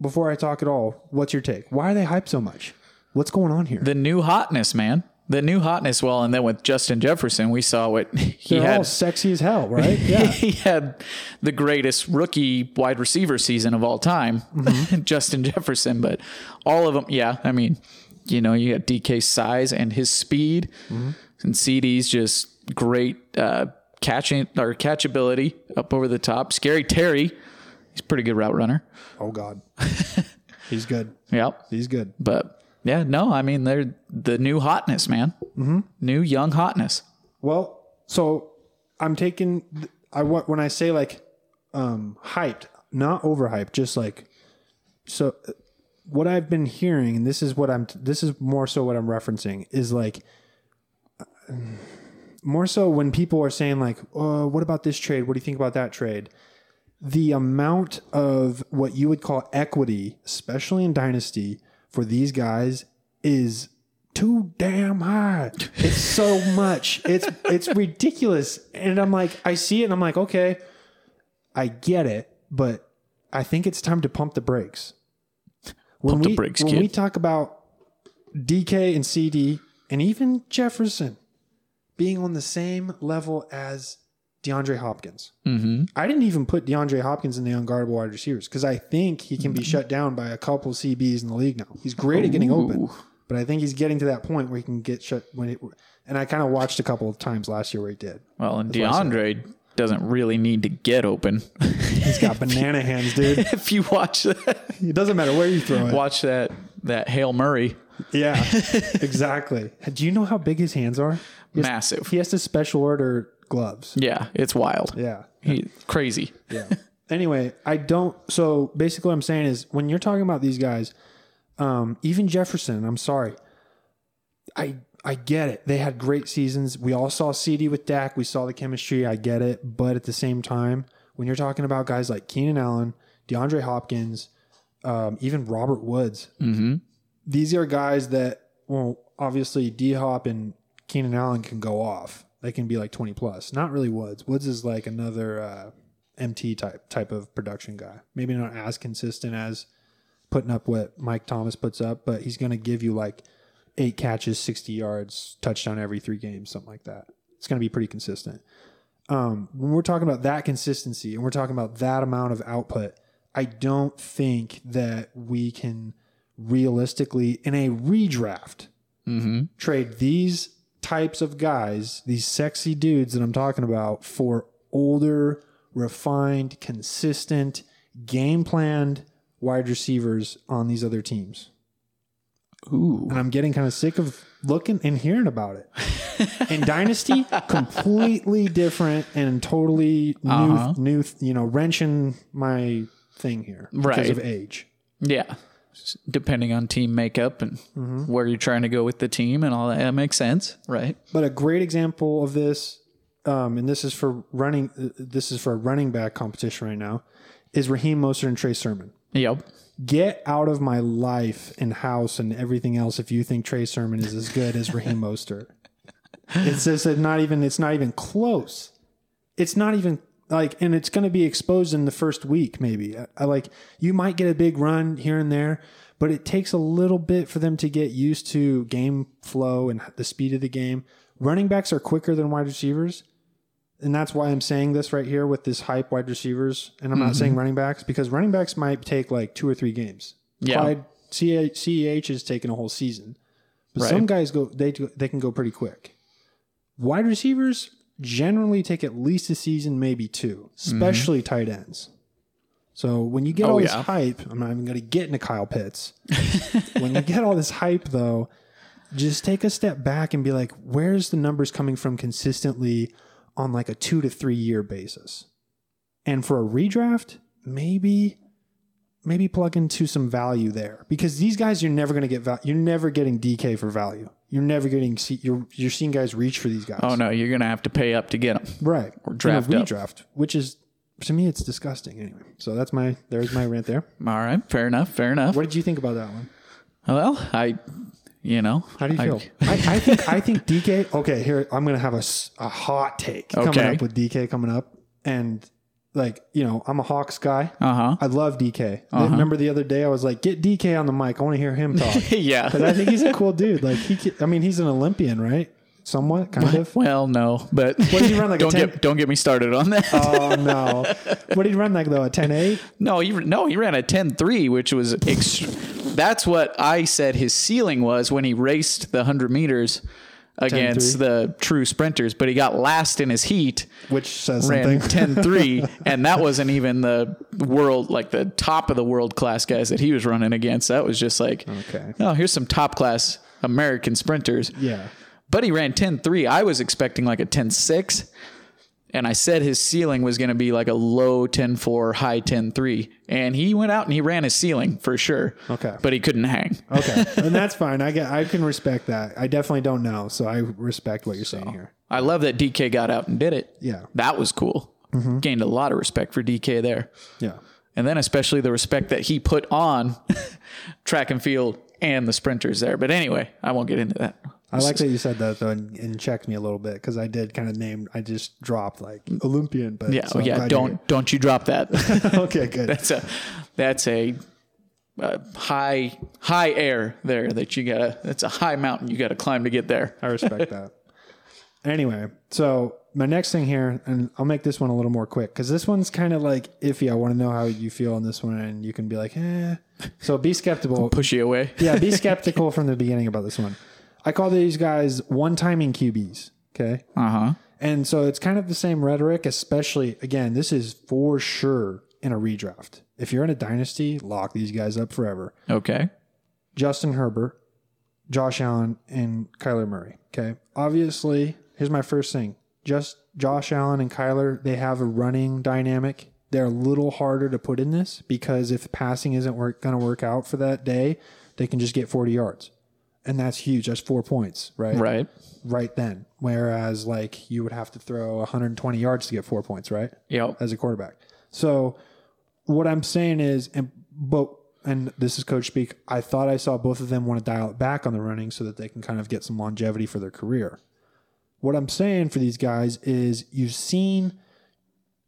before I talk at all, what's your take? Why are they hyped so much? What's going on here?
the new hotness, man. The new hotness. Well, and then with Justin Jefferson, we saw what he
They're
had.
sexy as hell, right? Yeah.
he had the greatest rookie wide receiver season of all time,
Mm-hmm.
Justin Jefferson. But all of them, yeah. I mean, you know, you got DK's size and his speed,
Mm-hmm.
And CD's just great uh, catching or catchability up over the top. Scary Terry, he's a pretty good route runner.
oh God. He's good.
Yep.
He's good.
But yeah, no, I mean they're the new hotness, man. Mm-hmm. New young hotness.
Well, so I'm taking I want when I say like um hyped, not overhyped, just like so uh, what I've been hearing and this is what I'm this is more so what I'm referencing is like more so when people are saying like, "Oh, what about this trade? What do you think about that trade?" The amount of what you would call equity, especially in dynasty, for these guys is too damn high. It's so much. It's it's ridiculous. And I'm like, I see it and I'm like, okay, I get it, but I think it's time to pump the brakes. When
Pump the brakes,
when
kid.
we talk about DK and CD and even Jefferson being on the same level as DeAndre Hopkins.
Mm-hmm.
I didn't even put DeAndre Hopkins in the unguardable wide receivers because I think he can be shut down by a couple CBs in the league now. He's great at getting open, but I think he's getting to that point where he can get shut when it. And I kind of watched a couple of times last year where he did.
Well, and
That's what I said.
DeAndre doesn't really need to get open.
He's got banana hands, dude.
if you watch that,
It doesn't matter where you throw it.
watch that that Hail Murray,
Yeah, exactly. Do you know how big his hands are? He has,
massive.
he has to special order gloves.
Yeah, it's wild.
Yeah.
He, crazy.
Yeah. anyway, I don't. So basically, what I'm saying is when you're talking about these guys, um, even Jefferson, I'm sorry. I I get it. They had great seasons. We all saw CD with Dak. We saw the chemistry. I get it. But at the same time, when you're talking about guys like Keenan Allen, DeAndre Hopkins, um, even Robert Woods, these are guys that, well, obviously D Hop and Keenan Allen can go off. They can be like 20 plus. Not really Woods. Woods is like another uh, MT type type of production guy. Maybe not as consistent as putting up what Mike Thomas puts up, but he's going to give you like eight catches, 60 yards, touchdown every three games, something like that. It's going to be pretty consistent. Um, when we're talking about that consistency and we're talking about that amount of output, I don't think that we can realistically, in a redraft, trade these types of guys, these sexy dudes that I'm talking about, for older, refined, consistent, game planned wide receivers on these other teams.
Ooh.
And I'm getting kind of sick of looking and hearing about it. In Dynasty, completely different and totally new,
Uh-huh.
new, you know, wrenching my thing here because
Right.
of age.
Yeah. Depending on team makeup and where you're trying to go with the team and all that, that makes sense, right?
But a great example of this, um, and this is for running, uh, this is for a running back competition right now, is Raheem Mostert and Trey Sermon.
Yep.
Get out of my life and house and everything else if you think Trey Sermon is as good as Raheem Mostert. It's just not even it's not even close. It's not even like, and it's going to be exposed in the first week maybe. I, I like you might get a big run here and there, but it takes a little bit for them to get used to game flow and the speed of the game. Running backs are quicker than wide receivers. And that's why I'm saying this right here with this hype wide receivers. And I'm not mm-hmm. saying running backs because running backs might take like two or three games.
Yeah.
Clyde, CEH is taking a whole season. But
Right.
some guys go they they can go pretty quick. Wide receivers generally take at least a season, maybe two, mm-hmm. especially tight ends. So when you get
Oh,
all this
yeah.
hype, I'm not even going to get into Kyle Pitts. when you get all this hype, though, just take a step back and be like, where's the numbers coming from consistently on like a two to three year basis? And for a redraft, maybe maybe plug into some value there because these guys you're never going to get val- you're never getting DK for value. You're never getting see- you're you're seeing guys reach for these guys.
Oh no, you're gonna have to pay up to get them.
Right. Or
draft up.
redraft, which is to me it's disgusting anyway. So that's my there's my rant there.
All right, fair enough, fair enough.
What did you think about that one?
Well, I, you know,
How do you
I-
feel? I, I think I think DK. Okay, here I'm gonna have a, a hot take coming up with DK coming up, and like you know I'm a Hawks guy.
Uh huh.
I love DK. Remember the other day I was like, get DK on the mic. I want to hear him talk.
yeah.
Because I think he's a cool dude. Like he, ca- I mean, he's an Olympian, right? Somewhat, kind of.
Well, no, but
What did he run like?
don't
a 10?
get don't get me started on that.
Oh no! What did he run like though? A 10-8?
No, he no, he ran a 10-3, which was ex- that's what I said his ceiling was when he raced the 100 meters against the true sprinters, but he got last in his heat,
which says
ran
something.
10-3, and that wasn't even the world like the top of the world class guys that he was running against. That was just like
Okay.
Oh, here's some top class American sprinters.
Yeah.
But he ran 10-3. I was expecting like a 10-6. And I said his ceiling was going to be like a low 10-4, high 10-3. And he went out and he ran his ceiling for sure.
Okay.
But he couldn't hang.
Okay, and that's fine. I get. I can respect that. I definitely don't know, so I respect what you're saying here.
I love that DK got out and did it.
Yeah.
That was cool. Mm-hmm. Gained a lot of respect for DK there.
Yeah.
And then especially the respect that he put on track and field and the sprinters there. But anyway, I won't get into that.
I like that you said that though, and, and checked me a little bit because I did kind of name. I just dropped like Olympian, but
Yeah,
so
yeah. Don't don't you drop that.
okay, good.
that's a that's a, uh high high air there that you gotta. That's a high mountain you gotta climb to get there.
I respect that. Anyway, so my next thing here, and I'll make this one a little more quick because this one's kind of like iffy. I want to know how you feel on this one, and you can be like, eh. So be skeptical.
Push you away.
yeah, be skeptical from the beginning about this one. I call these guys one timing QBs. Okay.
Uh huh.
And so it's kind of the same rhetoric, especially again, this is for sure in a redraft. If you're in a dynasty, lock these guys up forever.
Okay.
Justin Herbert, Josh Allen, and Kyler Murray. Okay. Obviously, here's my first thing. Just Josh Allen and Kyler, they have a running dynamic. They're a little harder to put in this because if passing isn't work, going to work out for that day, they can just get 40 yards. And that's huge. That's four points, right?
Right.
Right then. Whereas, like, you would have to throw 120 yards to get four points, right?
Yep.
as a quarterback. So what I'm saying is, and but and this is coach speak. I thought I saw both of them want to dial it back on the running so that they can kind of get some longevity for their career. What I'm saying for these guys is, you've seen,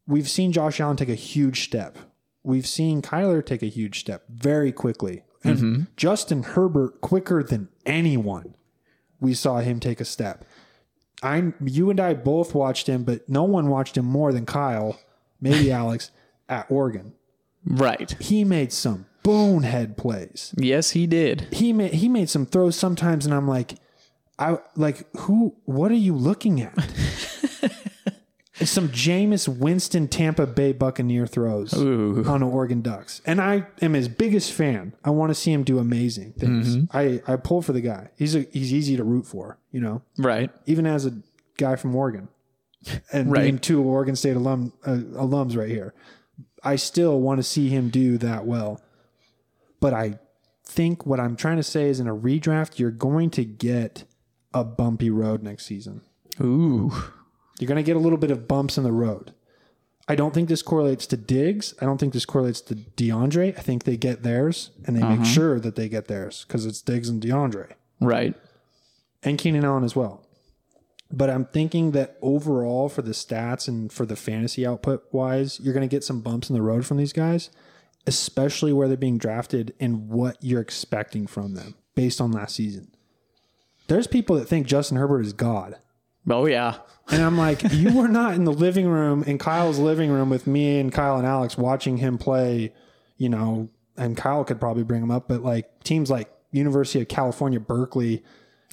we've seen Josh Allen take a huge step. We've seen Kyler take a huge step very quickly, and mm-hmm. Justin Herbert quicker than anyone. We saw him take a step. I, you and I both watched him, but no one watched him more than Kyle, maybe Alex, at Oregon.
Right.
He made some bonehead plays.
Yes, he did.
He made he made some throws sometimes, and I'm like, I like who? What are you looking at? It's some Jameis Winston Tampa Bay Buccaneer throws
Ooh.
on the Oregon Ducks, and I am his biggest fan. I want to see him do amazing things. I I pull for the guy. He's a he's easy to root for. You know,
Right.
even as a guy from Oregon, and
Right.
being two Oregon State alum uh, alums right here, I still want to see him do that well. But I think what I'm trying to say is, in a redraft, you're going to get a bumpy road next season.
Ooh.
You're going to get a little bit of bumps in the road. I don't think this correlates to Diggs. I don't think this correlates to DeAndre. I think they get theirs and they make mm-hmm. sure that they get theirs because it's Diggs and DeAndre
Right.
and Keenan Allen as well. But I'm thinking that overall, for the stats and for the fantasy output wise, you're going to get some bumps in the road from these guys, especially where they're being drafted and what you're expecting from them based on last season. There's people that think Justin Herbert is God.
Oh yeah.
And I'm like, you were not in the living room in Kyle's living room with me and Kyle and Alex watching him play, you know, and Kyle could probably bring him up, but like teams like University of California, Berkeley,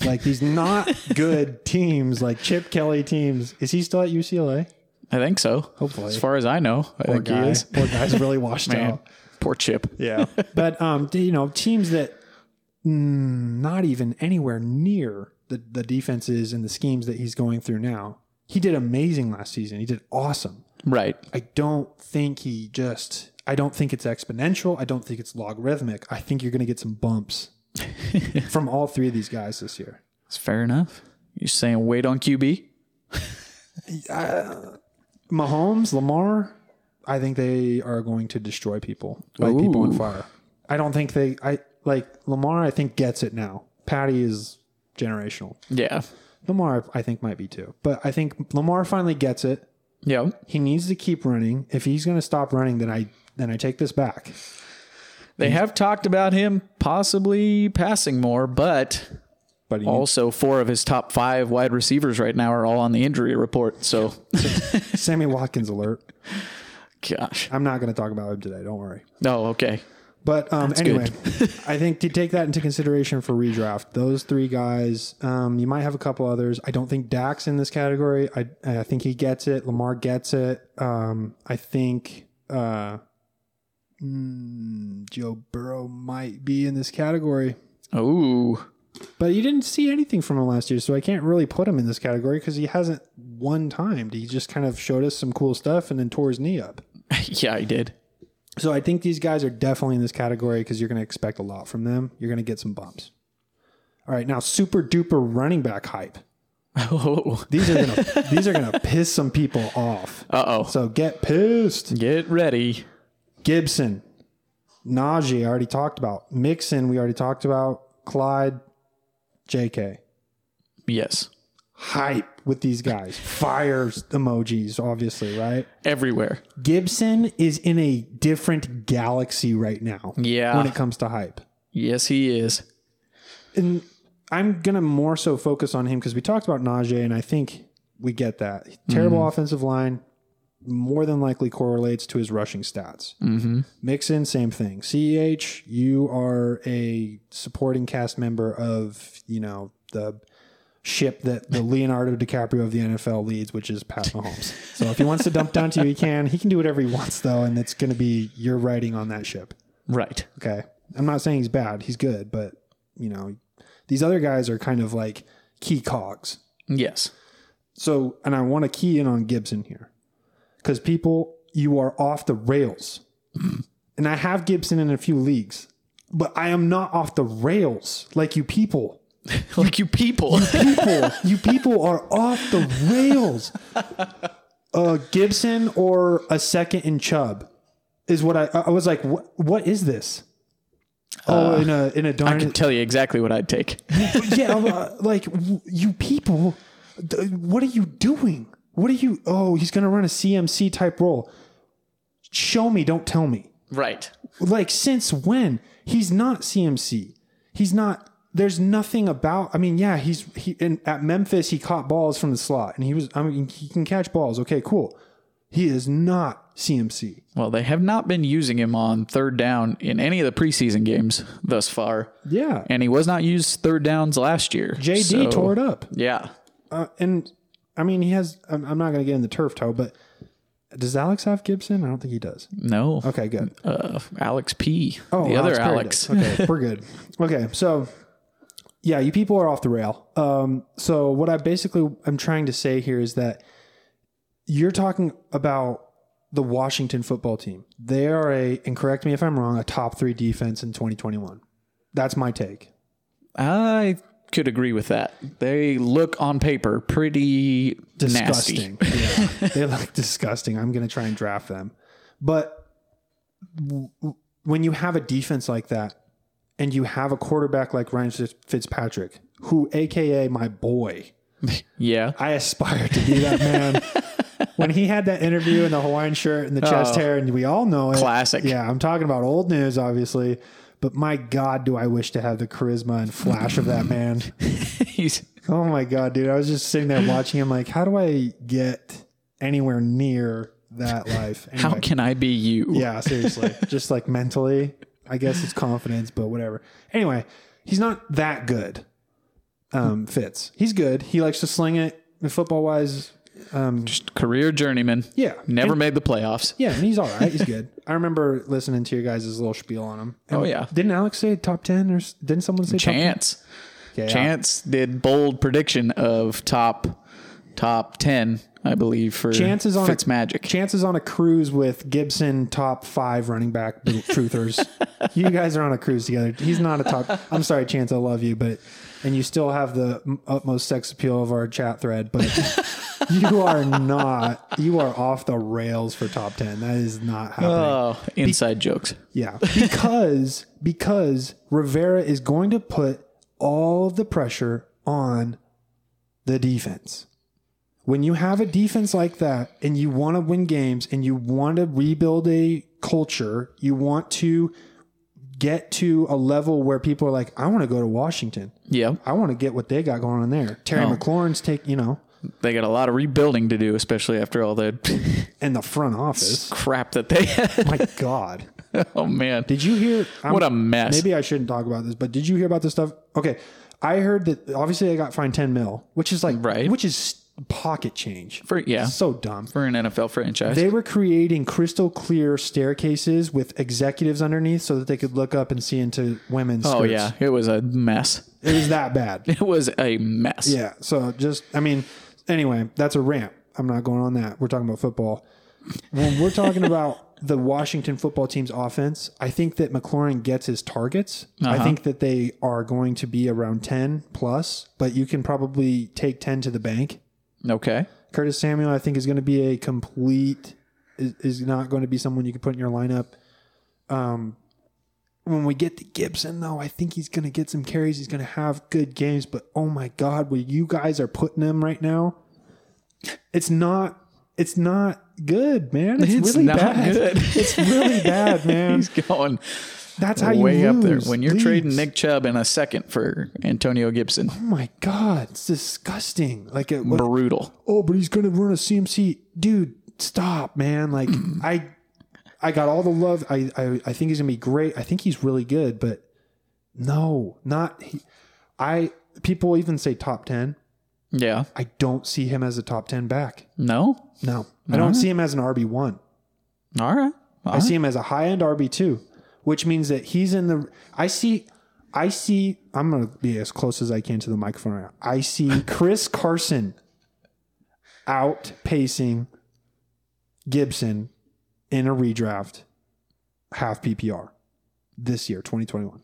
like these not good teams, like Chip Kelly teams. Is he still at UCLA?
I think so.
Hopefully.
As far as I know, I
Poor
think
guy.
he is.
Poor guy's really washed
Man.
out.
Poor Chip.
Yeah. but um, you know, teams that mm, not even anywhere near the the defenses and the schemes that he's going through now. He did amazing last season. He did awesome.
Right.
I don't think he just. I don't think it's exponential. I don't think it's logarithmic. I think you're going to get some bumps from all three of these guys this year.
It's fair enough. You're saying wait on QB?
Uh, Mahomes, Lamar, I think they are going to destroy people, light people on fire. I don't think they. I like Lamar. I think gets it now. Patty is generational.
Yeah.
Lamar, I think, might be too. But I think Lamar finally gets it.
Yeah.
He needs to keep running. If he's going to stop running, then I then I take this back.
They have talked about him possibly passing more, but
But
also four of his top five wide receivers right now are all on the injury report. So,
Sammy Watkins alert.
gosh.
I'm not going to talk about him today. Don't worry.
Oh, okay.
But um, anyway, I think to take that into consideration for redraft, those three guys, um, you might have a couple others. I don't think Dak's in this category. I I think he gets it. Lamar gets it. Um, I think uh, mm, Joe Burrow might be in this category.
Ooh.
But you didn't see anything from him last year, so I can't really put him in this category because he hasn't one time. He just kind of showed us some cool stuff and then tore his knee up.
yeah, he did.
So I think these guys are definitely in this category because you're going to expect a lot from them. You're going to get some bumps. All right, now super duper running back hype.
Oh.
These are gonna these are gonna piss some people off.
Uh oh.
So get pissed.
Get ready.
Gibson, Najee, I already talked about. Mixon, we already talked about. Clyde, J.K.
Yes.
Hype with these guys. Fires emojis, obviously, right?
Everywhere.
Gibson is in a different galaxy right now.
Yeah.
When it comes to hype.
Yes, he is.
and I'm gonna more so focus on him because we talked about Najee, and I think we get that terrible offensive line more than likely correlates to his rushing stats. Mm-hmm. Mixon, same thing. Ceh, you are a supporting cast member of you know the ship that the Leonardo DiCaprio of the NFL leads, which is Pat Mahomes. So if he wants to dump down to you, he can. He can do whatever he wants though, and it's going to be your writing on that ship.
Right.
Okay. I'm not saying he's bad. He's good, but you know, these other guys are kind of like key cogs.
Yes.
So, and I want to key in on Gibson here because people, you are off the rails. and I have Gibson in a few leagues, but I am not off the rails like you people.
like you people.
You People, you people are off the rails. Uh, Gibson or a second in Chubb is what I. I was like, what? What is this? Oh, in a in a
I
darn I
can tell you exactly what I'd take.
yeah, uh, like you people, what are you doing? What are you? Oh, he's gonna run a CMC type role. Show me, don't tell me.
right.
Like since when? He's not CMC. He's not. There's nothing about. I mean, yeah, he's he in, at Memphis. He caught balls from the slot, and he was. I mean, he can catch balls. Okay, cool. He is not CMC.
Well, they have not been using him on third down in any of the preseason games thus far.
Yeah,
And he was not used third downs last year.
JD
So,
tore it up.
Yeah.
Uh, and I mean, he has. I'm, I'm not going to get in the turf toe, but does Alex have Gibson? I don't think he does.
No.
Okay, good.
Uh, Alex P.
Oh,
the other
Perry
Alex.
does. Okay, we're good. Okay, so yeah, you people are off the rail. Um, so what I basically am trying to say here is that you're talking about the Washington football team. They are a, and correct me if I'm wrong, a top three defense in 2021. That's my take.
I could agree with that. They look on paper pretty nasty.
disgusting. yeah, they look disgusting. I'm going to try and draft them. But w- when you have a defense like that and you have a quarterback like Ryan Fitzpatrick, who, AKA my boy,
Yeah.
I aspire to be that man. when he had that interview in the Hawaiian shirt and the chest
Oh.
hair, and we all know it.
Classic.
Yeah, I'm talking about old news, obviously. But my God, do I wish to have the charisma and flash of that man.
He's
Oh my god, dude! I was just sitting there watching him. Like, how do I get anywhere near that life?
how can I be you?
yeah, seriously, just like mentally, I guess it's confidence, but whatever. Anyway, he's not that good. Um, Fitz, he's good. He likes to sling it. Football wise, um,
Just career journeyman.
yeah,
Never
And-
made the playoffs.
yeah, and he's all right. He's good. I remember listening to your guys' little spiel on him. And
Oh, yeah.
didn't Alex say top ten or didn't someone say top 10?
Chance.
Okay,
Chance did bold prediction of top top ten, I believe, for
Chance is on a-
Fitzmagic.
Chances on a cruise with Gibson, top five running back truthers. you guys are on a cruise together. He's not a top. I'm sorry, Chance. I love you, but and you still have the utmost sex appeal of our chat thread, but you are not. You are off the rails for top ten. That is not happening.
oh, inside jokes.
Yeah, because because Rivera is going to put all the pressure on the defense. When you have a defense like that and you want to win games and you want to rebuild a culture, you want to get to a level where people are like, I want to go to Washington.
Yeah,
I want to get what they got going on there. Terry
Oh.
McLaurin's take, you know,
they got a lot of rebuilding to do, especially after all the
and the front office.
crap that they had.
My God.
oh man,
Did you hear? I'm-
what a mess.
Maybe I shouldn't talk about this, but did you hear about this stuff? Okay, I heard that obviously they got fined ten mil, which is like
Right.
which is pocket change.
for yeah,
So dumb.
for an NFL franchise.
They were creating crystal clear staircases with executives underneath so that they could look up and see into women's.
oh
skirts.
yeah, it was a mess.
it was that bad.
It was a mess.
Yeah. So just, I mean, anyway, that's a rant. I'm not going on that. We're talking about football. When we're talking about the Washington football team's offense, I think that McLaurin gets his targets. I
Uh-huh.
think that they are going to be around 10 plus, but you can probably take 10 to the bank.
Okay.
Curtis Samuel, I think, is going to be a complete, is, is not going to be someone you can put in your lineup. Um, when we get to Gibson, though, I think he's going to get some carries. He's going to have good games, but oh my God, where you guys are putting him right now, it's not. It's not good, man. It's,
It's
really
not
bad.
good.
It's really bad, man.
He's going
That's how you
way up there. When you're trading. Nick Chubb in a second for Antonio Gibson,
Oh my God, it's disgusting. Like, it,
brutal.
oh, but he's gonna run a CMC, dude. Stop, man. Like I, I got all the love. I, I, I think he's gonna be great. I think he's really good, but no, not. He, I people even say top ten.
Yeah.
I don't see him as a top 10 back.
No.
No. I don't see him as an RB1.
All right. All
I
right.
see him as a high end RB2, which means that he's in the. I see. I see. I'm to be as close as I can to the microphone right now. I see Chris Carson outpacing Gibson in a redraft half PPR this year, 2021.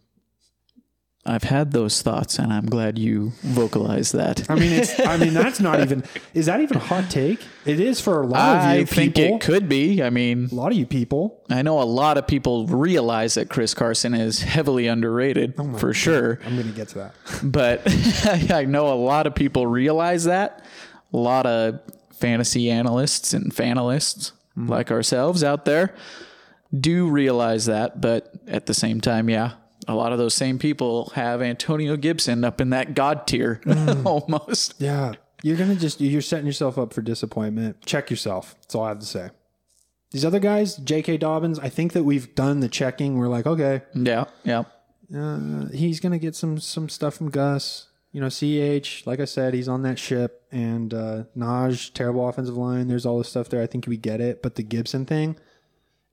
I've had those thoughts, and I'm glad you vocalized that.
I mean, it's. I mean, that's not even. Is that even a hot take? It is for a lot of you
I think
people.
it could be. I mean,
a lot of you people.
I know a lot of people realize that Chris Carson is heavily underrated oh for sure,
I'm going to get to that.
but I know a lot of people realize that. A lot of fantasy analysts and fanalists hmm. like ourselves out there do realize that, but at the same time, yeah, a lot of those same people have Antonio Gibson up in that god tier almost.
Yeah, you're gonna just you're setting yourself up for disappointment. Check yourself. That's all I have to say. These other guys, J.K. Dobbins, I think that we've done the checking. We're like, okay,
Yeah, yeah.
uh, he's gonna get some some stuff from Gus. You know, Ch. Like I said, he's on that ship, and uh, Naj, terrible offensive line. There's all this stuff there. I think we get it, but the Gibson thing,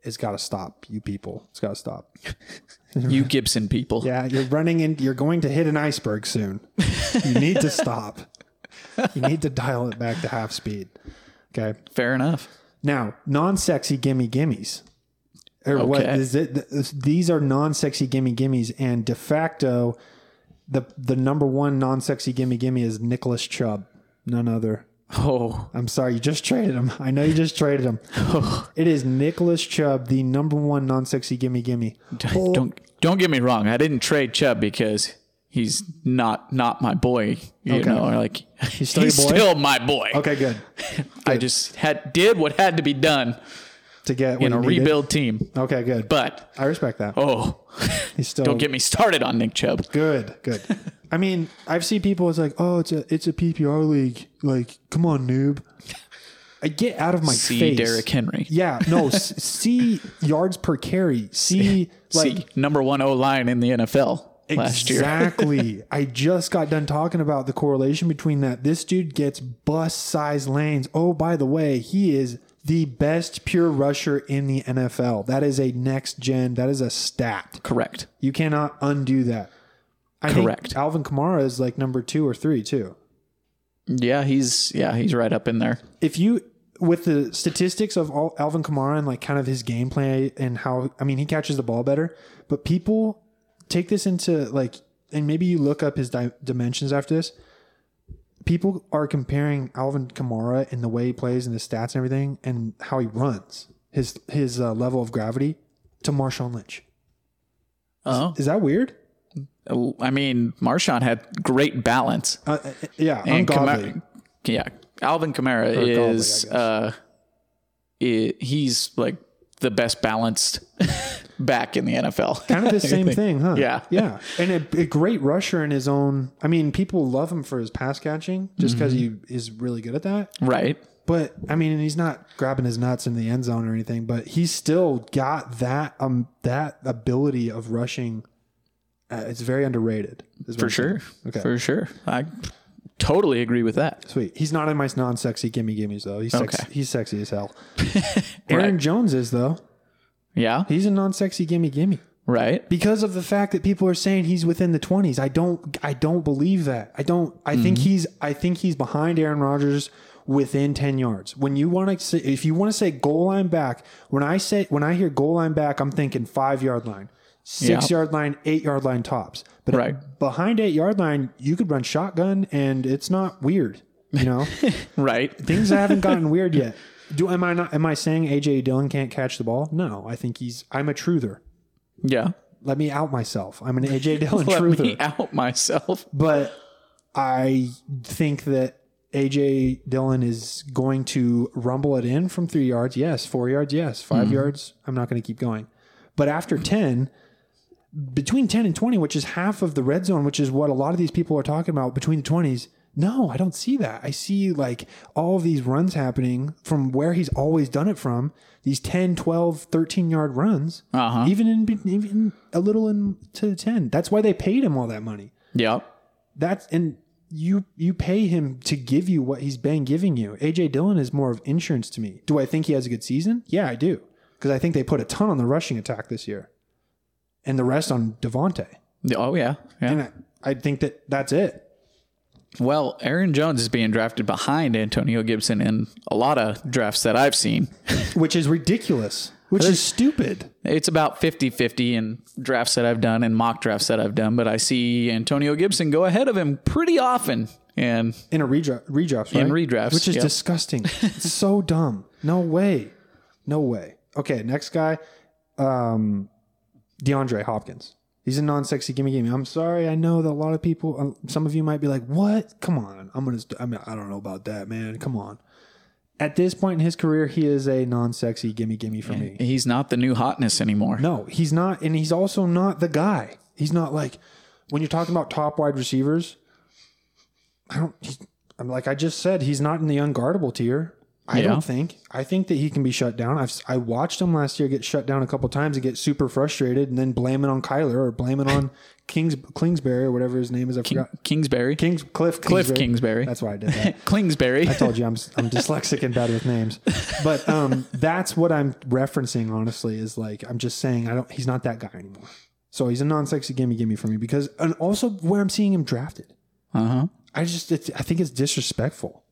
it's got to stop. You people, it's got to stop.
You Gibson people.
Yeah, you're running in. You're going to hit an iceberg soon. You need to stop. You need to dial it back to half speed. Okay.
Fair enough.
Now, non-sexy gimme gimmies. Or
Okay.
is it? These are non-sexy gimme gimmies, and de facto, the the number one non-sexy gimme gimme is Nicholas Chubb, none other.
Oh,
I'm sorry, you just traded him. I know you just traded him. Oh. it is Nicholas Chubb, the number one non-sexy gimme gimme. Oh,
don't don't get me wrong. I didn't trade Chubb because he's not not my boy. You
Okay.
know, like he's
still boy?
still my boy.
Okay, good.
I just had did what had to be done
To get
in a
you needed.
rebuild team.
Okay, good.
But
I respect that.
oh,
He's still
don't get me started on Nick Chubb.
good. Good. I mean, I've seen people. It's like, oh, it's a it's a PPR league. Like, come on, noob. I get out of my
See
face.
Derrick Henry.
Yeah, no. see yards per carry. See like
See number one O line in the NFL last year.
exactly. I just got done talking about the correlation between that. This dude gets bus size lanes. Oh, by the way, he is the best pure rusher in the NFL. That is a next gen. That is a stat.
Correct.
You cannot undo that. I
Correct.
think Alvin Kamara is like number two or three too.
Yeah, he's yeah he's right up in there.
If you with the statistics of all, Alvin Kamara and like kind of his gameplay and how I mean he catches the ball better, but people take this into like and maybe you look up his di- dimensions after this. People are comparing Alvin Kamara in the way he plays and the stats and everything and how he runs, his his uh, level of gravity to Marshawn Lynch.
Oh,
Is that weird?
I mean, Marshawn had great balance.
Uh, yeah,
And
ungodly.
Kamara, yeah, Alvin Kamara
I
is uh, i he's like the best balanced back in the NFL.
kind of the same thing, huh?
Yeah.
yeah, and a, a great rusher in his own. I mean, people love him for his pass catching just because
Mm-hmm.
he is really good at that.
right?
But I mean, and he's not grabbing his nuts in the end zone or anything, but he's still got that um that ability of rushing. Uh, it's very underrated,
For sure.
Okay.
For sure. I totally agree with that.
Sweet. He's not in my non-sexy gimme gimmies though. He's sexy,
Okay.
he's sexy as hell. Aaron Jones is though.
Yeah.
He's a non-sexy gimme gimme.
Right.
because of the fact that people are saying he's within the 20s i don't i don't believe that i don't i think he's i think he's behind aaron rodgers within 10 yards when you want to say if you want to say goal line back when i say when i hear goal line back i'm thinking five yard line six
Yeah.
yard line eight yard line tops but
Right.
behind eight yard line you could run shotgun and it's not weird you know
Right.
things haven't gotten weird yet do am i not am i saying aj dillon can't catch the ball no i think he's i'm a truther
Yeah.
let me out myself. I'm an AJ Dillon
Let
truther.
Let me out myself.
But I think that AJ Dillon is going to rumble it in from three yards. Yes. Four yards. Yes. 5 mm-hmm. yards. I'm not going to keep going. But after 10, between 10 and 20, which is half of the red zone, which is what a lot of these people are talking about between the 20s. No, I don't see that. I see like all of these runs happening from where he's always done it from. These 10, 12, 13 yard runs,
Uh-huh.
even in even a little into 10. That's why they paid him all that money.
Yep.
That's and you you pay him to give you what he's been giving you. AJ Dillon is more of insurance to me. Do I think he has a good season? Yeah, I do. Because I think they put a ton on the rushing attack this year, and the rest on Davante.
Oh yeah, yeah.
And I, I think that that's it.
Well, Aaron Jones is being drafted behind Antonio Gibson in a lot of drafts that I've seen.
which is ridiculous, which is stupid.
It's about 50-50 in drafts that I've done and mock drafts that I've done, but I see Antonio Gibson go ahead of him pretty often. And
In a redraft, redrafts, right?
In redrafts,
which is
yep.
disgusting. it's so dumb. No way, no way. Okay, next guy, um, DeAndre Hopkins. He's a non-sexy gimme gimme. I'm sorry. I know that a lot of people, um, some of you might be like, "What? Come on." I'm gonna. st- I mean, I don't know about that, man. Come on. At this point in his career, he is a non-sexy gimme gimme for me.
he's not the new hotness anymore.
No, he's not, and he's also not the guy. He's not like when you're talking about top wide receivers. I don't. He's, I'm like I just said, he's not in the unguardable tier. I
Yeah.
don't think. I think that he can be shut down. I've I watched him last year get shut down a couple times and get super frustrated, and then blame it on Kyler or blame it on Kings Kingsbury or whatever his name is. I forgot.
Kingsbury.
Kings Cliff
Cliff Kingsbury.
That's why I did that.
Kingsbury.
I told you I'm I'm dyslexic and bad with names, but um, that's what I'm referencing. Honestly, is like I'm just saying I don't. He's not that guy anymore. So he's a non-sexy gimme gimme for me because, and also where I'm seeing him drafted.
Uh-huh.
I just it's, I think it's disrespectful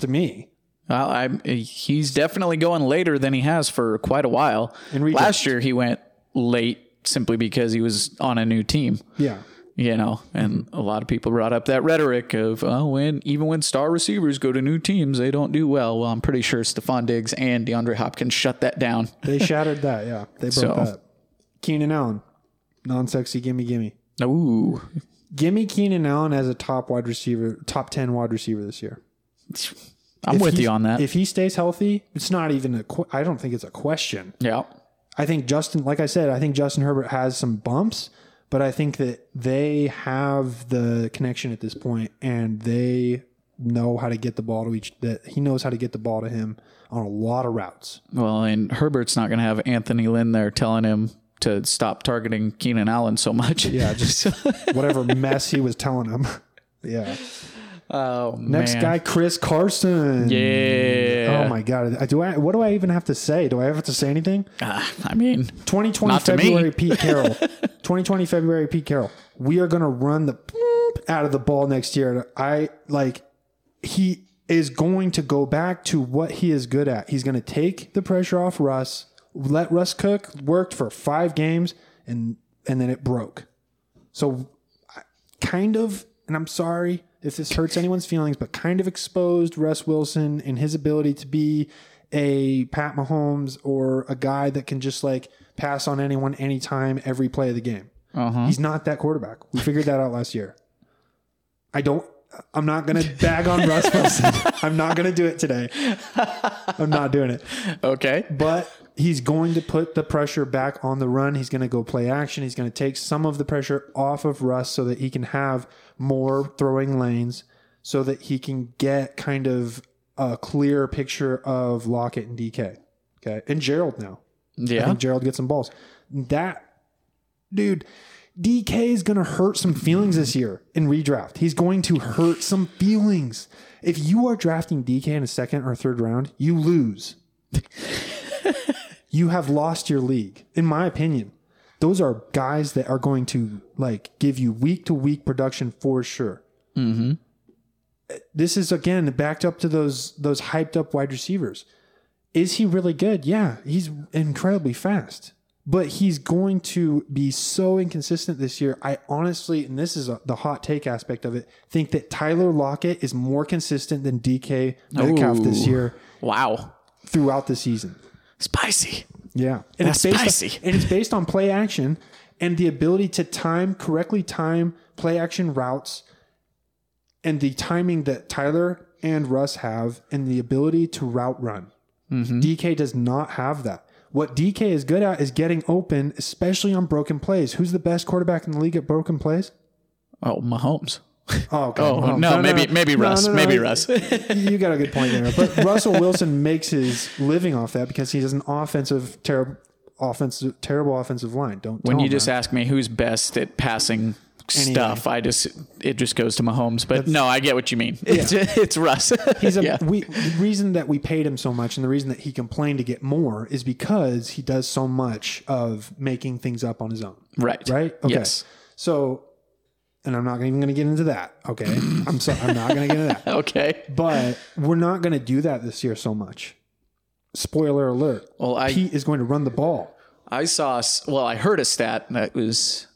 to me.
Well, I, he's definitely going later than he has for quite a while. Last year, he went late simply because he was on a new team.
Yeah,
You know, and a lot of people brought up that rhetoric of, oh, when even when star receivers go to new teams, they don't do well. Well, I'm pretty sure Stefon Diggs and DeAndre Hopkins shut that down.
they shattered that. Yeah, they broke
So-
that. Keenan Allen, non-sexy gimme gimme.
Ooh,
Gimme Keenan Allen as a top wide receiver, top ten wide receiver this year.
I'm
If
with
he-
you on that.
If he stays healthy, it's not even a. I don't think it's a question.
yeah.
I think Justin, like I said, I think Justin Herbert has some bumps, but I think that they have the connection at this point, and they know how to get the ball to each. That he knows how to get the ball to him on a lot of routes.
Well, and Herbert's not going to have Anthony Lynn there telling him to stop targeting Keenan Allen so much.
Yeah, just whatever mess he was telling him. Yeah.
Oh,
Next
man.
guy, Chris Carson.
Yeah.
Oh my God. Do I? What do I even have to say? Do I have to say anything?
Ah, I mean,
2020
Not to me.
February Pete Carroll. 2020 February Pete Carroll. We are going to run the out of the ball next year. I like he is going to go back to what he is good at. He's going to take the pressure off Russ, let Russ cook. Worked for 5 games and and then it broke. So I- kind of and I'm sorry if this hurts anyone's feelings, but kind of exposed Russ Wilson and his ability to be a Pat Mahomes or a guy that can just like pass on anyone anytime, every play of the game.
uh-huh.
He's not that quarterback. We figured that out last year. I don't. I'm not to bag on Russ Wilson. I'm not to do it today. I'm not doing it.
okay.
But he's going to put the pressure back on the run. He's going to go play action. He's going to take some of the pressure off of Russ so that he can have more throwing lanes so that he can get kind of a clear picture of Lockett and DK. Okay. And Gerald now. I
Yeah.
think Gerald gets some balls. That dude, DK is going to hurt some feelings this year in redraft. He's going to hurt some feelings. If you are drafting DK in a second or third round, you lose. you have lost your league, in my opinion. Those are guys that are going to like give you week to week production for sure. Mm-hmm. This is again backed up to those those hyped up wide receivers. Is he really good? Yeah, he's incredibly fast. But he's going to be so inconsistent this year. I honestly, and this is a, the hot take aspect of it, think that Tyler Lockett is more consistent than DK Metcalf this year
Wow.
throughout the season.
Spicy.
Yeah, and
That's
it's
spicy.
On, and it's based on play action and the ability to time correctly time play action routes, and the timing that Tyler and Russ have, and the ability to route run.
Mm-hmm.
DK does not have that. What DK is good at is getting open, especially on broken plays. Who's the best quarterback in the league at broken plays?
Oh, Mahomes.
Oh, okay.
Oh,
Mahomes.
no, maybe- maybe Russ. Maybe Russ.
you got a good point there. But Russell Wilson makes his living off that because he has an offensive terrible offensive terrible offensive line. Don't
When you just
that.
ask me who's best at passing stuff. I just it just goes to Mahomes. But no, I get what you mean. It's, it's Russ.
He's a
yeah.
we the reason that we paid him so much and the reason that he complained to get more is because he does so much of making things up on his own.
right.
Right? Okay.
Yes.
So and I'm not even going to get into that. Okay. I'm so I'm not going to get into that.
Okay.
But we're not going to do that this year so much. Spoiler alert.
Well, I
Pete is going to run the ball.
I saw, well, I heard a stat that was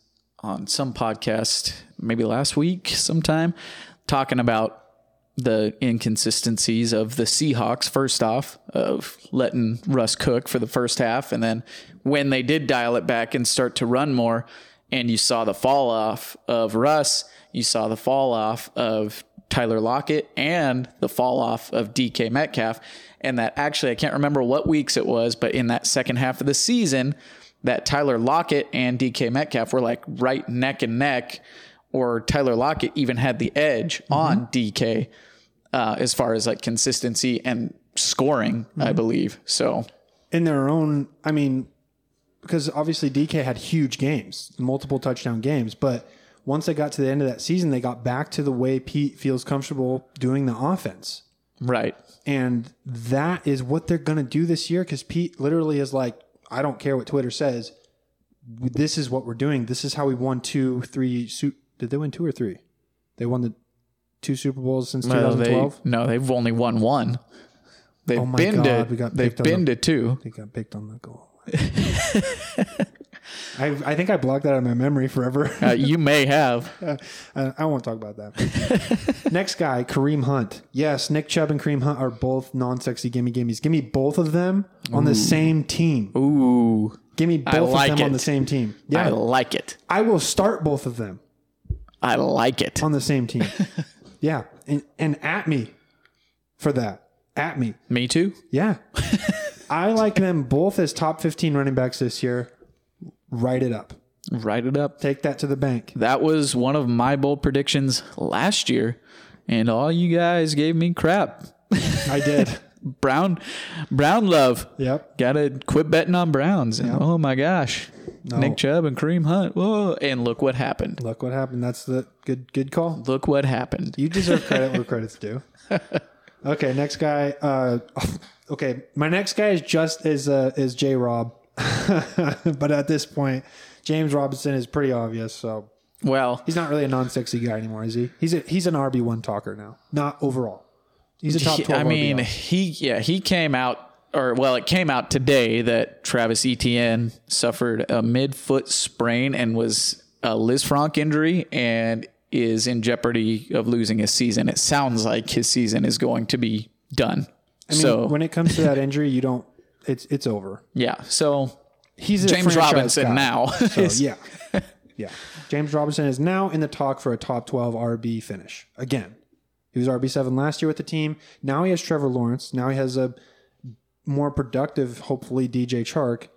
on some podcast maybe last week sometime talking about the inconsistencies of the Seahawks, first off, of letting Russ cook for the first half. And then when they did dial it back and start to run more, and you saw the fall off of Russ, you saw the fall off of Tyler Lockett and the fall off of DK Metcalf. And that actually, I can't remember what weeks it was, but in that second half of the season, that Tyler Lockett and DK Metcalf were like right neck and neck, or Tyler Lockett even had the edge on DK uh, as far as like consistency and scoring, I believe. So,
in their own i mean because obviously dk had huge games multiple touchdown games but once they got to the end of that season they got back to the way pete feels comfortable doing the offense
right.
and that is what they're going to do this year because pete literally is like i don't care what twitter says this is what we're doing this is how we won two three su- did they win two or three they won the two super bowls since
Well, they,
2012
no, they've only won one. Oh they've
Oh my
been
God,
to
we got
they've been
the-
to two.
They got picked on the goal. I, I think I blocked that out of my memory forever.
Uh, you may have.
I, I won't talk about that. Next guy, Kareem Hunt. Yes, Nick Chubb and Kareem Hunt are both non-sexy gimme gimmies. Give me both of them on the same team.
Ooh,
Give me both
like
of them on the same team. Yeah.
I like it.
I will start both of them
I like it.
on the same team. yeah, and, and at me for that. At me.
Me too.
Yeah. I like them both as top 15 running backs this year. Write it up.
Write it up.
Take that to the bank.
That was one of my bold predictions last year, and all you guys gave me crap.
I did.
Brown, Brown love.
yep.
Gotta quit betting on Browns. And oh my gosh, Nick Chubb and Kareem Hunt. Whoa! And look what happened.
Look what happened. That's the good good call.
Look what happened.
You deserve credit where credit's due. Okay, next guy. Uh, okay, my next guy is just is uh, is J Rob, but at this point, James Robinson is pretty obvious. So
Well,
he's not really a non-sexy guy anymore, is he? He's a, he's an RB one talker now, not overall. He's a top twelve.
I mean, he yeah he came out or well it came out today that Travis Etienne suffered a mid-foot sprain and was a Lisfranc injury and is in jeopardy of losing his season. It sounds like his season is going to be done.
I mean,
so
when it comes to that injury, you don't. It's it's over.
yeah, so
He's
James Robinson
guy.
now.
So, yeah, yeah. James Robinson is now in the talk for a top twelve RB finish again. He was RB seven last year with the team. Now he has Trevor Lawrence. Now he has a more productive, hopefully DJ Chark,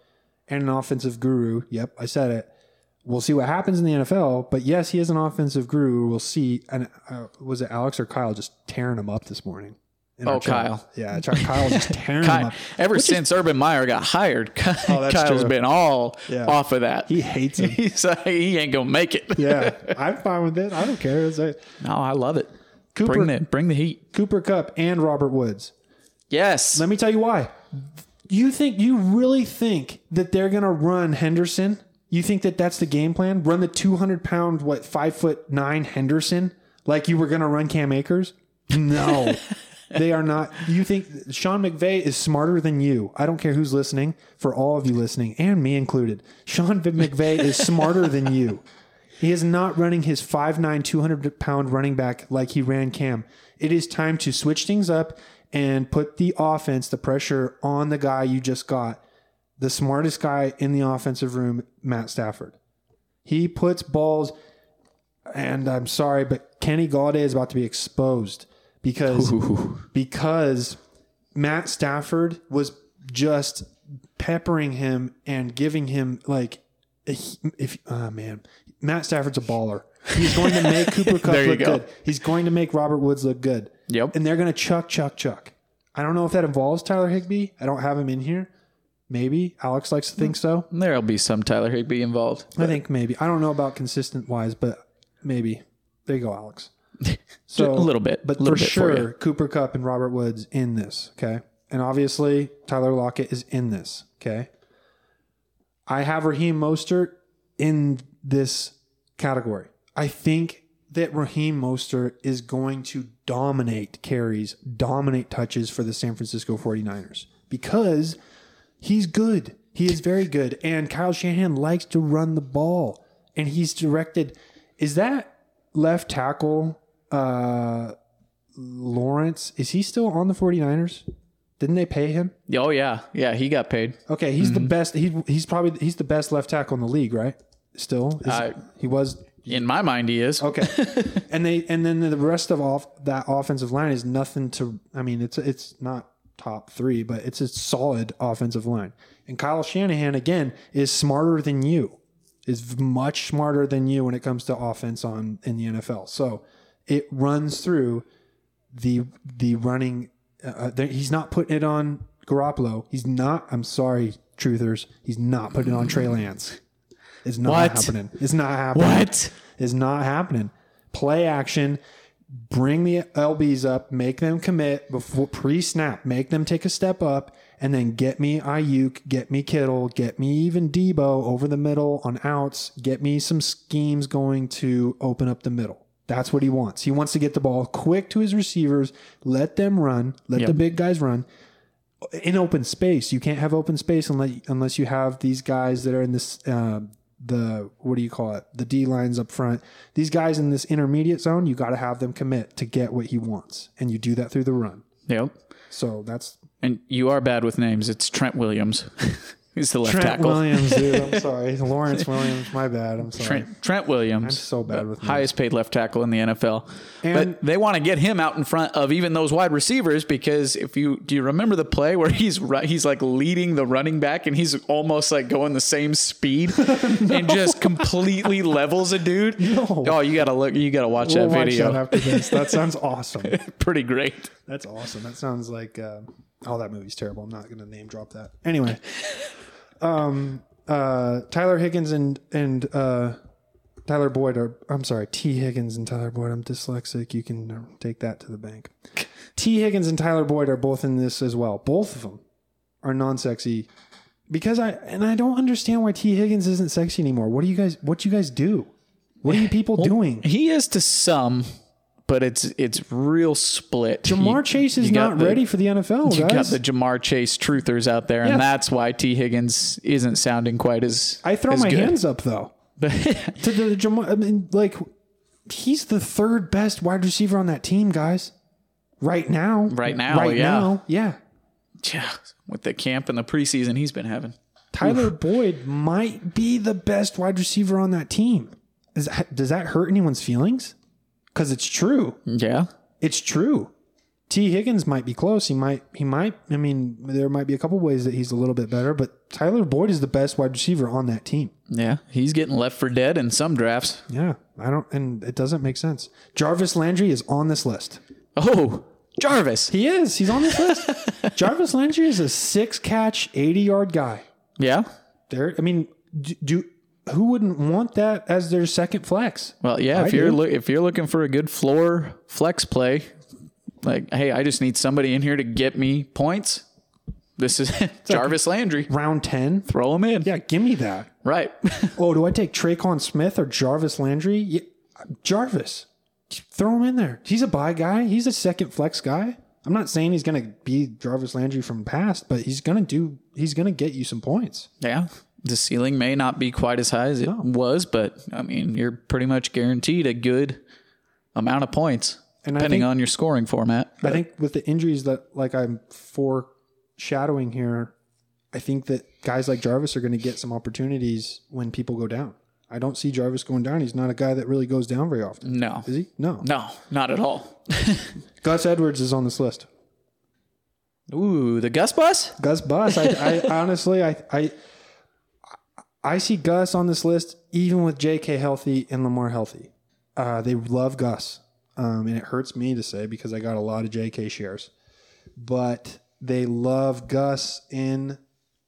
and an offensive guru. Yep, I said it. We'll see what happens in the NFL. But yes, he is an offensive guru. We'll see. And uh, was it Alex or Kyle just tearing him up this morning?
Oh? Kyle.
Yeah, Kyle was just tearing him
Ky-
up.
ever since Urban Meyer got hired, oh,
that's
Kyle's
true.
been all
Yeah.
off of that.
He hates him.
He's like, he ain't gonna make it.
yeah, I'm fine with it. I don't care. Like
No, I love it.
Cooper-
bring the bring the heat.
Cooper Kupp and Robert Woods.
Yes.
Let me tell you why. You think you really think that they're gonna run Henderson? You think that that's the game plan? Run the 200 pound, what five foot nine Henderson like you were gonna run Cam Akers? No, they are not. You think Sean McVay is smarter than you? I don't care who's listening. For all of you listening, and me included, Sean McVay is smarter than you. He is not running his 5'9, 200 pound running back like he ran Cam. It is time to switch things up and put the offense, the pressure on the guy you just got, the smartest guy in the offensive room, Matt Stafford. He puts balls, and I'm sorry, but Kenny Golladay is about to be exposed because because Matt Stafford was just peppering him and giving him like if, oh man, Matt Stafford's a baller. He's going to make Cooper
Kupp
look
go.
good. He's going to make Robert Woods look good.
Yep.
And they're going to chuck, chuck, chuck. I don't know if that involves Tyler Higbee. I don't have him in here. Maybe Alex likes to think so.
There'll be some Tyler Higbee involved.
I think maybe. I don't know about consistent wise, but maybe. There you go, Alex. So
a little bit,
but
little
for
bit
sure,
you.
Cooper Kupp and Robert Woods in this. Okay, and obviously Tyler Lockett is in this. Okay, I have Raheem Mostert in this category. I think that Raheem Mostert is going to dominate carries, dominate touches for the San Francisco 49ers because he's good. He is very good. And Kyle Shanahan likes to run the ball. And he's directed. Is that left tackle uh, Lawrence? Is he still on the 49ers? Didn't they pay him?
Oh yeah, yeah, he got paid.
Okay, he's
Mm-hmm.
the best. He, he's probably he's the best left tackle in the league, right? Still, Is-
I-
he was
In my mind, he is.
okay. and they and then the rest of off that offensive line is nothing to. I mean, it's it's not top three, but it's a solid offensive line. And Kyle Shanahan again is smarter than you, is much smarter than you when it comes to offense on in the NFL. So it runs through the the running. Uh, there- he's not putting it on Garoppolo. He's not. I'm sorry, truthers. He's not putting it on Trey Lance. It's not
What?
happening. It's not happening
What?
is not happening. Play action, bring the LBs up, make them commit before pre-snap, make them take a step up, and then get me Aiyuk, get me Kittle, get me even Debo over the middle on outs, get me some schemes going to open up the middle. That's what he wants. He wants to get the ball quick to his receivers, let them run, let the big guys run in open space. You can't have open space unless unless you have these guys that are in this uh, the what do you call it the D lines up front. These guys in this intermediate zone, you got to have them commit to get what he wants, and you do that through the run.
Yep.
So that's
And you are bad with names. It's Trent Williams. He's the left
Trent
tackle.
Williams, dude. I'm sorry, Lawrence Williams. My bad. I'm sorry.
Trent, Trent Williams.
I'm so bad with
highest paid left tackle in the NFL.
And-
but they want to get him out in front of even those wide receivers because if you do you remember the play where he's he's like leading the running back and he's almost like going the same speed and just completely levels a dude.
No.
Oh, you gotta look. You gotta watch
We'll
that
watch
video.
that. That sounds awesome.
Pretty great.
That's awesome. That sounds like uh, oh, that movie's terrible. I'm not going to name drop that. Anyway, um, uh, Tyler Higgins and and uh, Tyler Boyd are. I'm sorry, Tee Higgins and Tyler Boyd. I'm dyslexic. You can uh, take that to the bank. Tee Higgins and Tyler Boyd are both in this as well. Both of them are non-sexy because I and I don't understand why Tee Higgins isn't sexy anymore. What do you guys? What do you guys do? What are you people doing?
He is to some, but it's it's real split.
Jamar
You-
Chase is not
the-
ready for the NFL,
You got the Ja'Marr Chase truthers out there,
Yeah.
and that's why Tee Higgins isn't sounding quite as.
I throw
as
my
good.
hands up though. to the Jamal. I mean, like he's the third best wide receiver on that team, guys. Right now.
Right now,
Right
yeah.
now. Yeah.
Yeah, with the camp and the preseason he's been having.
Tyler Boyd might be the best wide receiver on that team. Is that, does that hurt anyone's feelings? Because it's true.
Yeah,
It's true. Tee Higgins might be close. He might. He might. I mean, there might be a couple ways that he's a little bit better, but Tyler Boyd is the best wide receiver on that team.
yeah, he's getting left for dead in some drafts.
Yeah, I don't, and it doesn't make sense. Jarvis Landry is on this list.
Oh, Jarvis.
He is. He's on this list. Jarvis Landry is a six catch, eighty yard guy.
Yeah.
There, I mean, do, do who wouldn't want that as their second flex?
Well, yeah.
I
if you're
do.
loo- if you're looking for a good floor flex play, like, hey, I just need somebody in here to get me points. This is Jarvis Landry.
Round ten.
Throw him in.
Yeah, give me that.
Right.
Oh, do I take Tre'Quan Smith or Jarvis Landry? Yeah, Jarvis, throw him in there. He's a buy guy. He's a second flex guy. I'm not saying he's going to be Jarvis Landry from past, but he's going to do. He's going to get you some points.
Yeah. The ceiling may not be quite as high as it was, but I mean, you're pretty much guaranteed a good amount of points,
And
depending
think-
on your scoring format.
I think with the injuries that like I'm foreshadowing here, I think that guys like Jarvis are going to get some opportunities when people go down. I don't see Jarvis going down. He's not a guy that really goes down very often.
No.
Is he? No.
No, not at all.
Gus Edwards is on this list.
Ooh, the Gus bus?
Gus Bus. I, I honestly, I, I, I see Gus on this list, even with J.K. healthy and Lamar healthy. Uh, they love Gus, um, and it hurts me to say because I got a lot of J.K. shares, but they love Gus in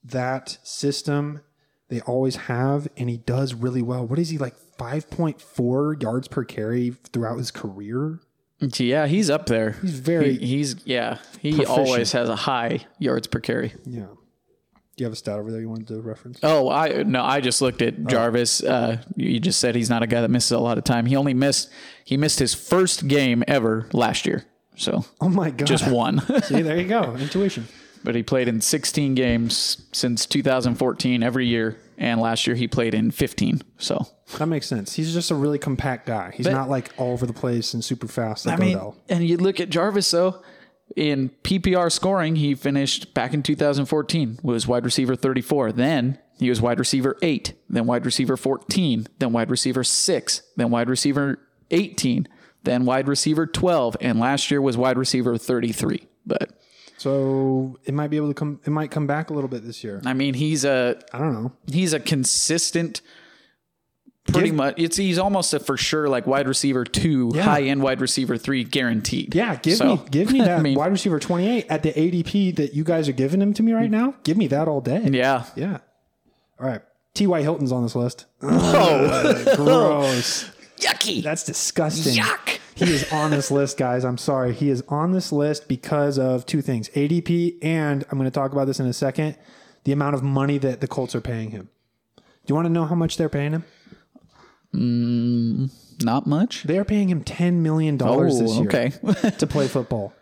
that system. They always have, and he does really well. What is he like? Five point four yards per carry throughout his career.
Yeah, he's up there.
He's very
He- he's yeah. He
Proficient.
always has a high yards per carry.
yeah. Do you have a stat over there you wanted to reference?
Oh, I no, I just looked at Jarvis. Uh, you just said he's not a guy that misses a lot of time. He only missed he missed his first game ever last year. So
Oh my god!
just one.
See, there you go. Intuition.
but he played in 16 games since 2014 every year and last year he played in 15. So
That makes sense. He's just a really compact guy. He's
But-
not like all over the place and super fast like
I mean,
Odell.
and you look at Jarvis though, in PPR scoring, he finished back in 2014 was wide receiver 34. Then he was wide receiver 8, then wide receiver 14, then wide receiver 6, then wide receiver 18, then wide receiver 12, and last year was wide receiver 33. But
So it might be able to come. It might come back a little bit this year.
I mean, he's a
I don't know.
he's a consistent pretty
Give-
much it's he's almost a for sure like wide receiver 2,
Yeah.
high end wide receiver 3 guaranteed.
Yeah, give
So,
me give me that
I mean-
wide receiver twenty eight at the ADP that you guys are giving him to me right now. Give me that all day.
Yeah.
Yeah. All right. T. Y. Hilton's on this list.
Oh,
Gross.
yucky.
That's disgusting.
Yuck.
He is on this list, guys. I'm sorry. He is on this list because of two things ADP, and I'm going to talk about this in a second the amount of money that the Colts are paying him. Do you want to know how much they're paying him?
Mm, not much.
They are paying him $10 million this oh, year
Oh, okay.
to play football.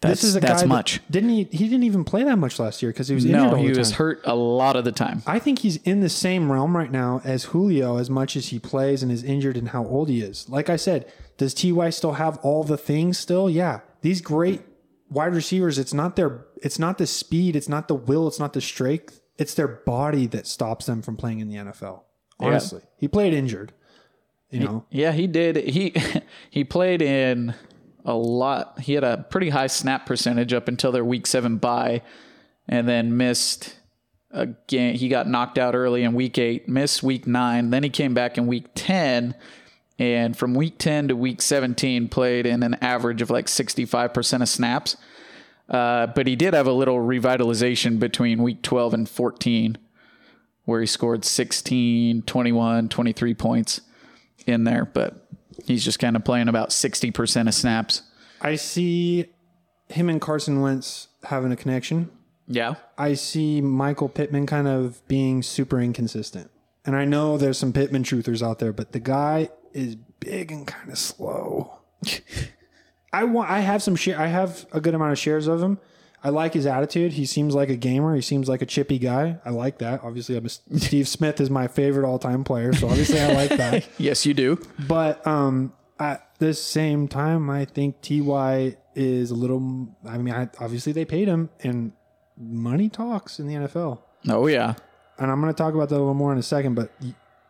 that's
This is a
that's
guy that-
much.
didn't he? He didn't even play that much last year because he was injured
No,
all
he
the
was
time.
hurt a lot of the time.
I think he's in the same realm right now as Julio, as much as he plays and is injured and how old he is. Like I said, does Ty still have all the things still? Yeah, these great wide receivers. It's not their, it's not the speed, it's not the will, it's not the strength. It's their body that stops them from playing in the NFL. Honestly, he played injured. You know,
Yeah, he did. He he played in a lot. He had a pretty high snap percentage up until their week seven bye, and then missed again. He got knocked out early in week eight, missed week nine. Then he came back in week ten, and from week ten to week seventeen, played in an average of like sixty five percent of snaps. Uh, but he did have a little revitalization between week 12 and 14 where he scored 16, 21, 23 points in there, but he's just kind of playing about 60% of snaps.
I see him and Carson Wentz having a connection.
Yeah.
I see Michael Pittman kind of being super inconsistent. And I know there's some Pittman truthers out there, but the guy is big and kind of slow. I want I have some share I have a good amount of shares of him. I like his attitude. He seems like a gamer. He seems like a chippy guy. I like that. Obviously, I'm a, Steve Smith is my favorite all-time player, so obviously I like that.
Yes, you do.
But um, at the same time, I think Ty is a little. I mean, I, obviously they paid him, and money talks in the NFL.
Oh, yeah.
And I'm going to talk about that a little more in a second. But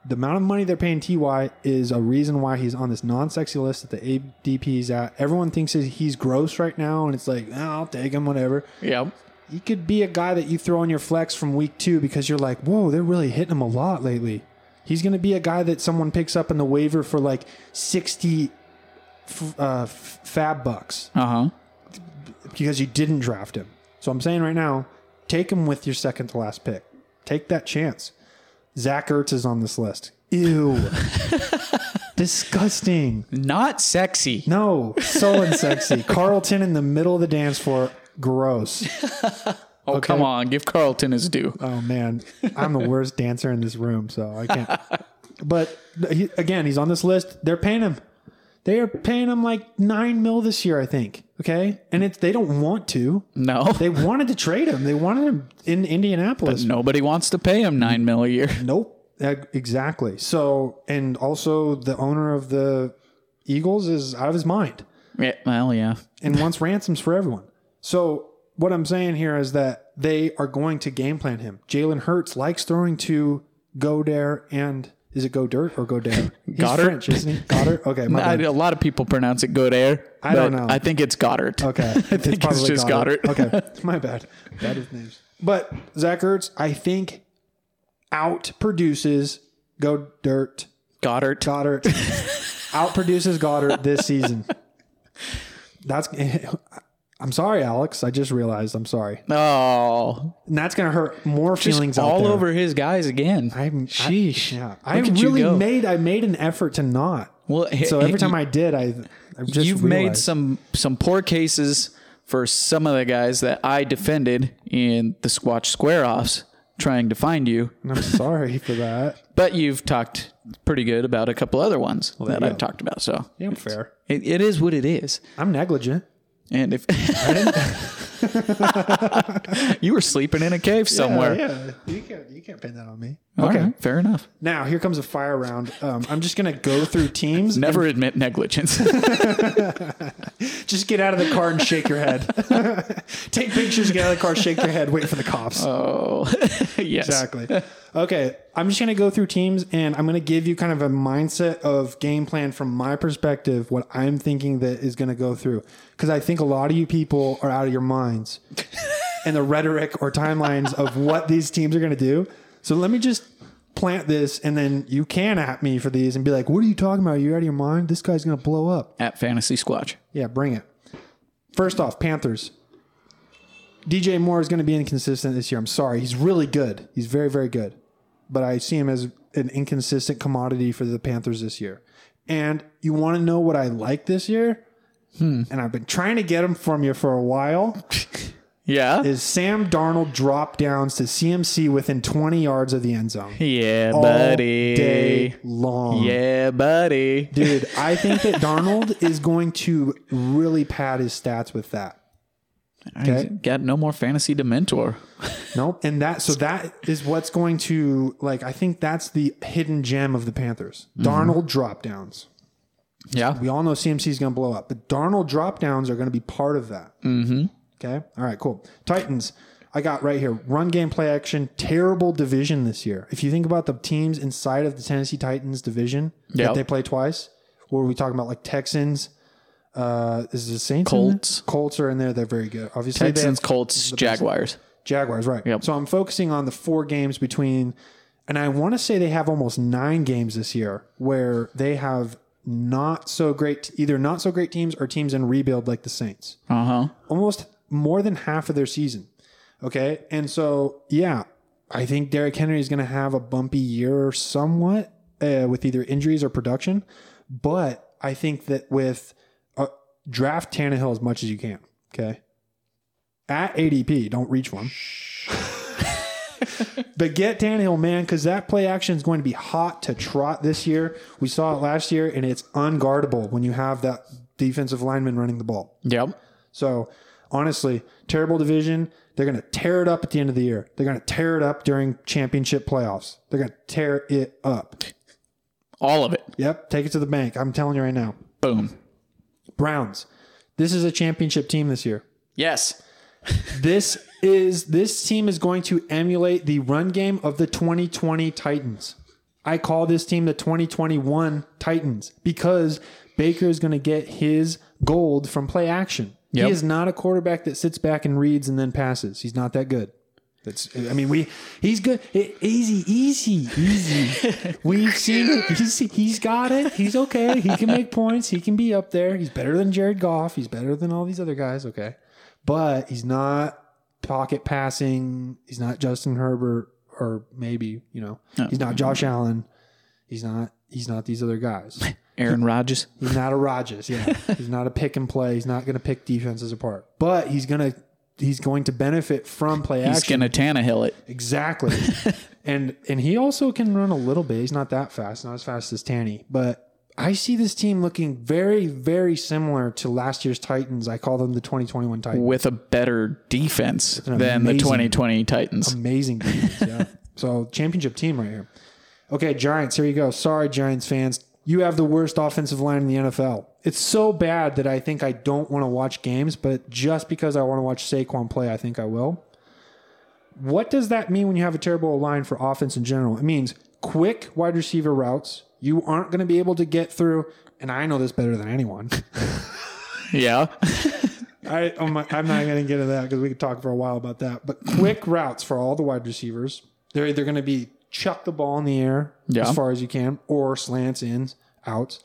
the amount of money they're paying Ty is a reason why he's on this non-sexy list that the ADP is at. Everyone thinks he's gross right now, and it's like, "Oh, I'll take him, whatever.
Yeah.
He could be a guy that you throw on your flex from week two because you're like, whoa, they're really hitting him a lot lately. He's going to be a guy that someone picks up in the waiver for like 60 f- uh, f- fab bucks
Uh huh.
because you didn't draft him. So I'm saying right now, take him with your second to last pick. Take that chance. Zach Ertz is on this list. Ew. Disgusting.
Not sexy.
No, so unsexy. Carlton in the middle of the dance floor. Gross.
Oh, come on. Give Carlton his due.
Oh man, I'm the worst dancer in this room, so I can't. But he, again, he's on this list. They're paying him. They are paying him like nine mil this year, I think. Okay, and it's they don't want to.
No.
They wanted to trade him. They wanted him in Indianapolis.
Nobody wants to pay him nine mil a year.
Nope. Exactly. So, and also the owner of the Eagles is out of his mind
Yeah, well, yeah.
and wants ransoms for everyone. So what I'm saying here is that they are going to game plan him. Jalen Hurts likes throwing to Godare and is it Goedert or Godare?
Goddard?
French, isn't he? Goddard. Okay,
I, a lot of people pronounce it Godair.
I don't know.
I think it's Goddard.
Okay,
I think it's just Goddard.
okay, my bad. That is names. But Zach Ertz, I think, out produces Goedert
Goddard.
Goddard out produces Goddard this season. That's I'm sorry, Alex. I just realized. I'm sorry,
Oh,
and that's gonna hurt more
just
feelings
all over his guys again.
I'm,
Sheesh.
I, yeah, I
you
really made. I made an effort to not.
Well,
So every time I did, I, I just
you've made some some poor cases for some of the guys that I defended in the Squatch Square offs trying to find you,
and I'm sorry for that.
but you've talked pretty good about a couple other ones that
you
I've
go.
talked about. So
Yeah, I'm fair.
it, it is what it is.
I'm negligent.
And if you were sleeping in a cave somewhere,
Yeah, you can't. You can't pin that on me.
All
okay.
right, fair enough.
Now here comes a fire round. Um, I'm just gonna go through teams.
Never admit negligence.
Just get out of the car and shake your head. Take pictures, get out of the car, shake your head, wait for the cops.
oh, yes.
Exactly. Okay, I'm just going to go through teams and I'm going to give you kind of a mindset of game plan from my perspective, what I'm thinking that is going to go through. Because I think a lot of you people are out of your minds and the rhetoric or timelines of what these teams are going to do. So let me just plant this and then you can at me for these and be like, what are you talking about? Are you out of your mind? This guy's going to blow up.
At Fantasy Squatch.
Yeah, bring it. First off, Panthers. DJ Moore is going to be inconsistent this year. I'm sorry. He's really good. He's very, very good. But I see him as an inconsistent commodity for the Panthers this year. And you want to know what I like this year? Hmm. And I've been trying to get him from you for a while.
Yeah.
Is Sam Darnold drop downs to CMC within 20 yards of the end zone?
Yeah,
All
buddy.
day long.
Yeah, buddy.
Dude, I think that Darnold is going to really pad his stats with that.
I got no more fantasy to mentor.
Nope. And that so that is what's going to like I think that's the hidden gem of the Panthers. Darnold drop downs.
Yeah.
We all know CMC is going to blow up, but Darnold drop downs are going to be part of that. Mm-hmm. Okay. All right. Cool. Titans. I got right here. Run game, play action. Terrible division this year. If you think about the teams inside of the Tennessee Titans division
Yep.
that they play twice, what are we talking about? Like Texans. Uh, is it Saints? in there?
Colts.
Colts are in there. They're very good. Obviously, they
Texans,
have-
Colts, Jaguars.
Jaguars, right.
Yep.
So I'm focusing on the four games between, and I want to say they have almost nine games this year where they have not so great, either not so great teams or teams in rebuild like the Saints.
Uh huh.
Almost more than half of their season. Okay. And so, yeah, I think Derrick Henry is going to have a bumpy year somewhat uh, with either injuries or production. But I think that with uh, draft Tannehill as much as you can. Okay. At ADP, don't reach one. but get Tannehill, man, because that play action is going to be hot to trot this year. We saw it last year, and it's unguardable when you have that defensive lineman running the ball.
Yep.
So honestly, terrible division. They're going to tear it up at the end of the year. They're going to tear it up during championship playoffs. They're going to tear it up.
All of it.
Yep, take it to the bank. I'm telling you right now.
Boom.
Browns. This is a championship team this year.
Yes.
This is this team is going to emulate the run game of the 2020 Titans. I call this team the 2021 Titans because Baker is going to get his gold from play action.
Yep.
He is not a quarterback that sits back and reads and then passes. He's not that good. That's I mean we he's good easy easy easy. We've seen it. He's he's got it. He's okay. He can make points. He can be up there. He's better than Jared Goff. He's better than all these other guys. Okay, but he's not pocket passing. He's not Justin Herbert or maybe you know he's not Josh Allen. He's not he's not these other guys.
Aaron Rodgers.
He's not a Rodgers. Yeah, he's not a pick and play. He's not going to pick defenses apart. But he's gonna he's going to benefit from play
He's
action.
gonna Tannehill it.
Exactly. and and he also can run a little bit. He's not that fast, not as fast as Tanny. But I see this team looking very, very similar to last year's Titans. I call them the 2021 Titans.
with a better defense
an
than the 2020 Titans.
Amazing defense, yeah. so championship team right here. Okay, Giants, here you go. Sorry, Giants fans. You have the worst offensive line in the NFL. It's so bad that I think I don't want to watch games, but just because I want to watch Saquon play, I think I will. What does that mean when you have a terrible line for offense in general? It means quick wide receiver routes. You aren't going to be able to get through, and I know this better than anyone.
yeah.
I, oh my, I'm not going to get into that because we could talk for a while about that. But quick routes for all the wide receivers. They're either going to be chuck the ball in the air
Yeah.
as far as you can, or slants, in, outs,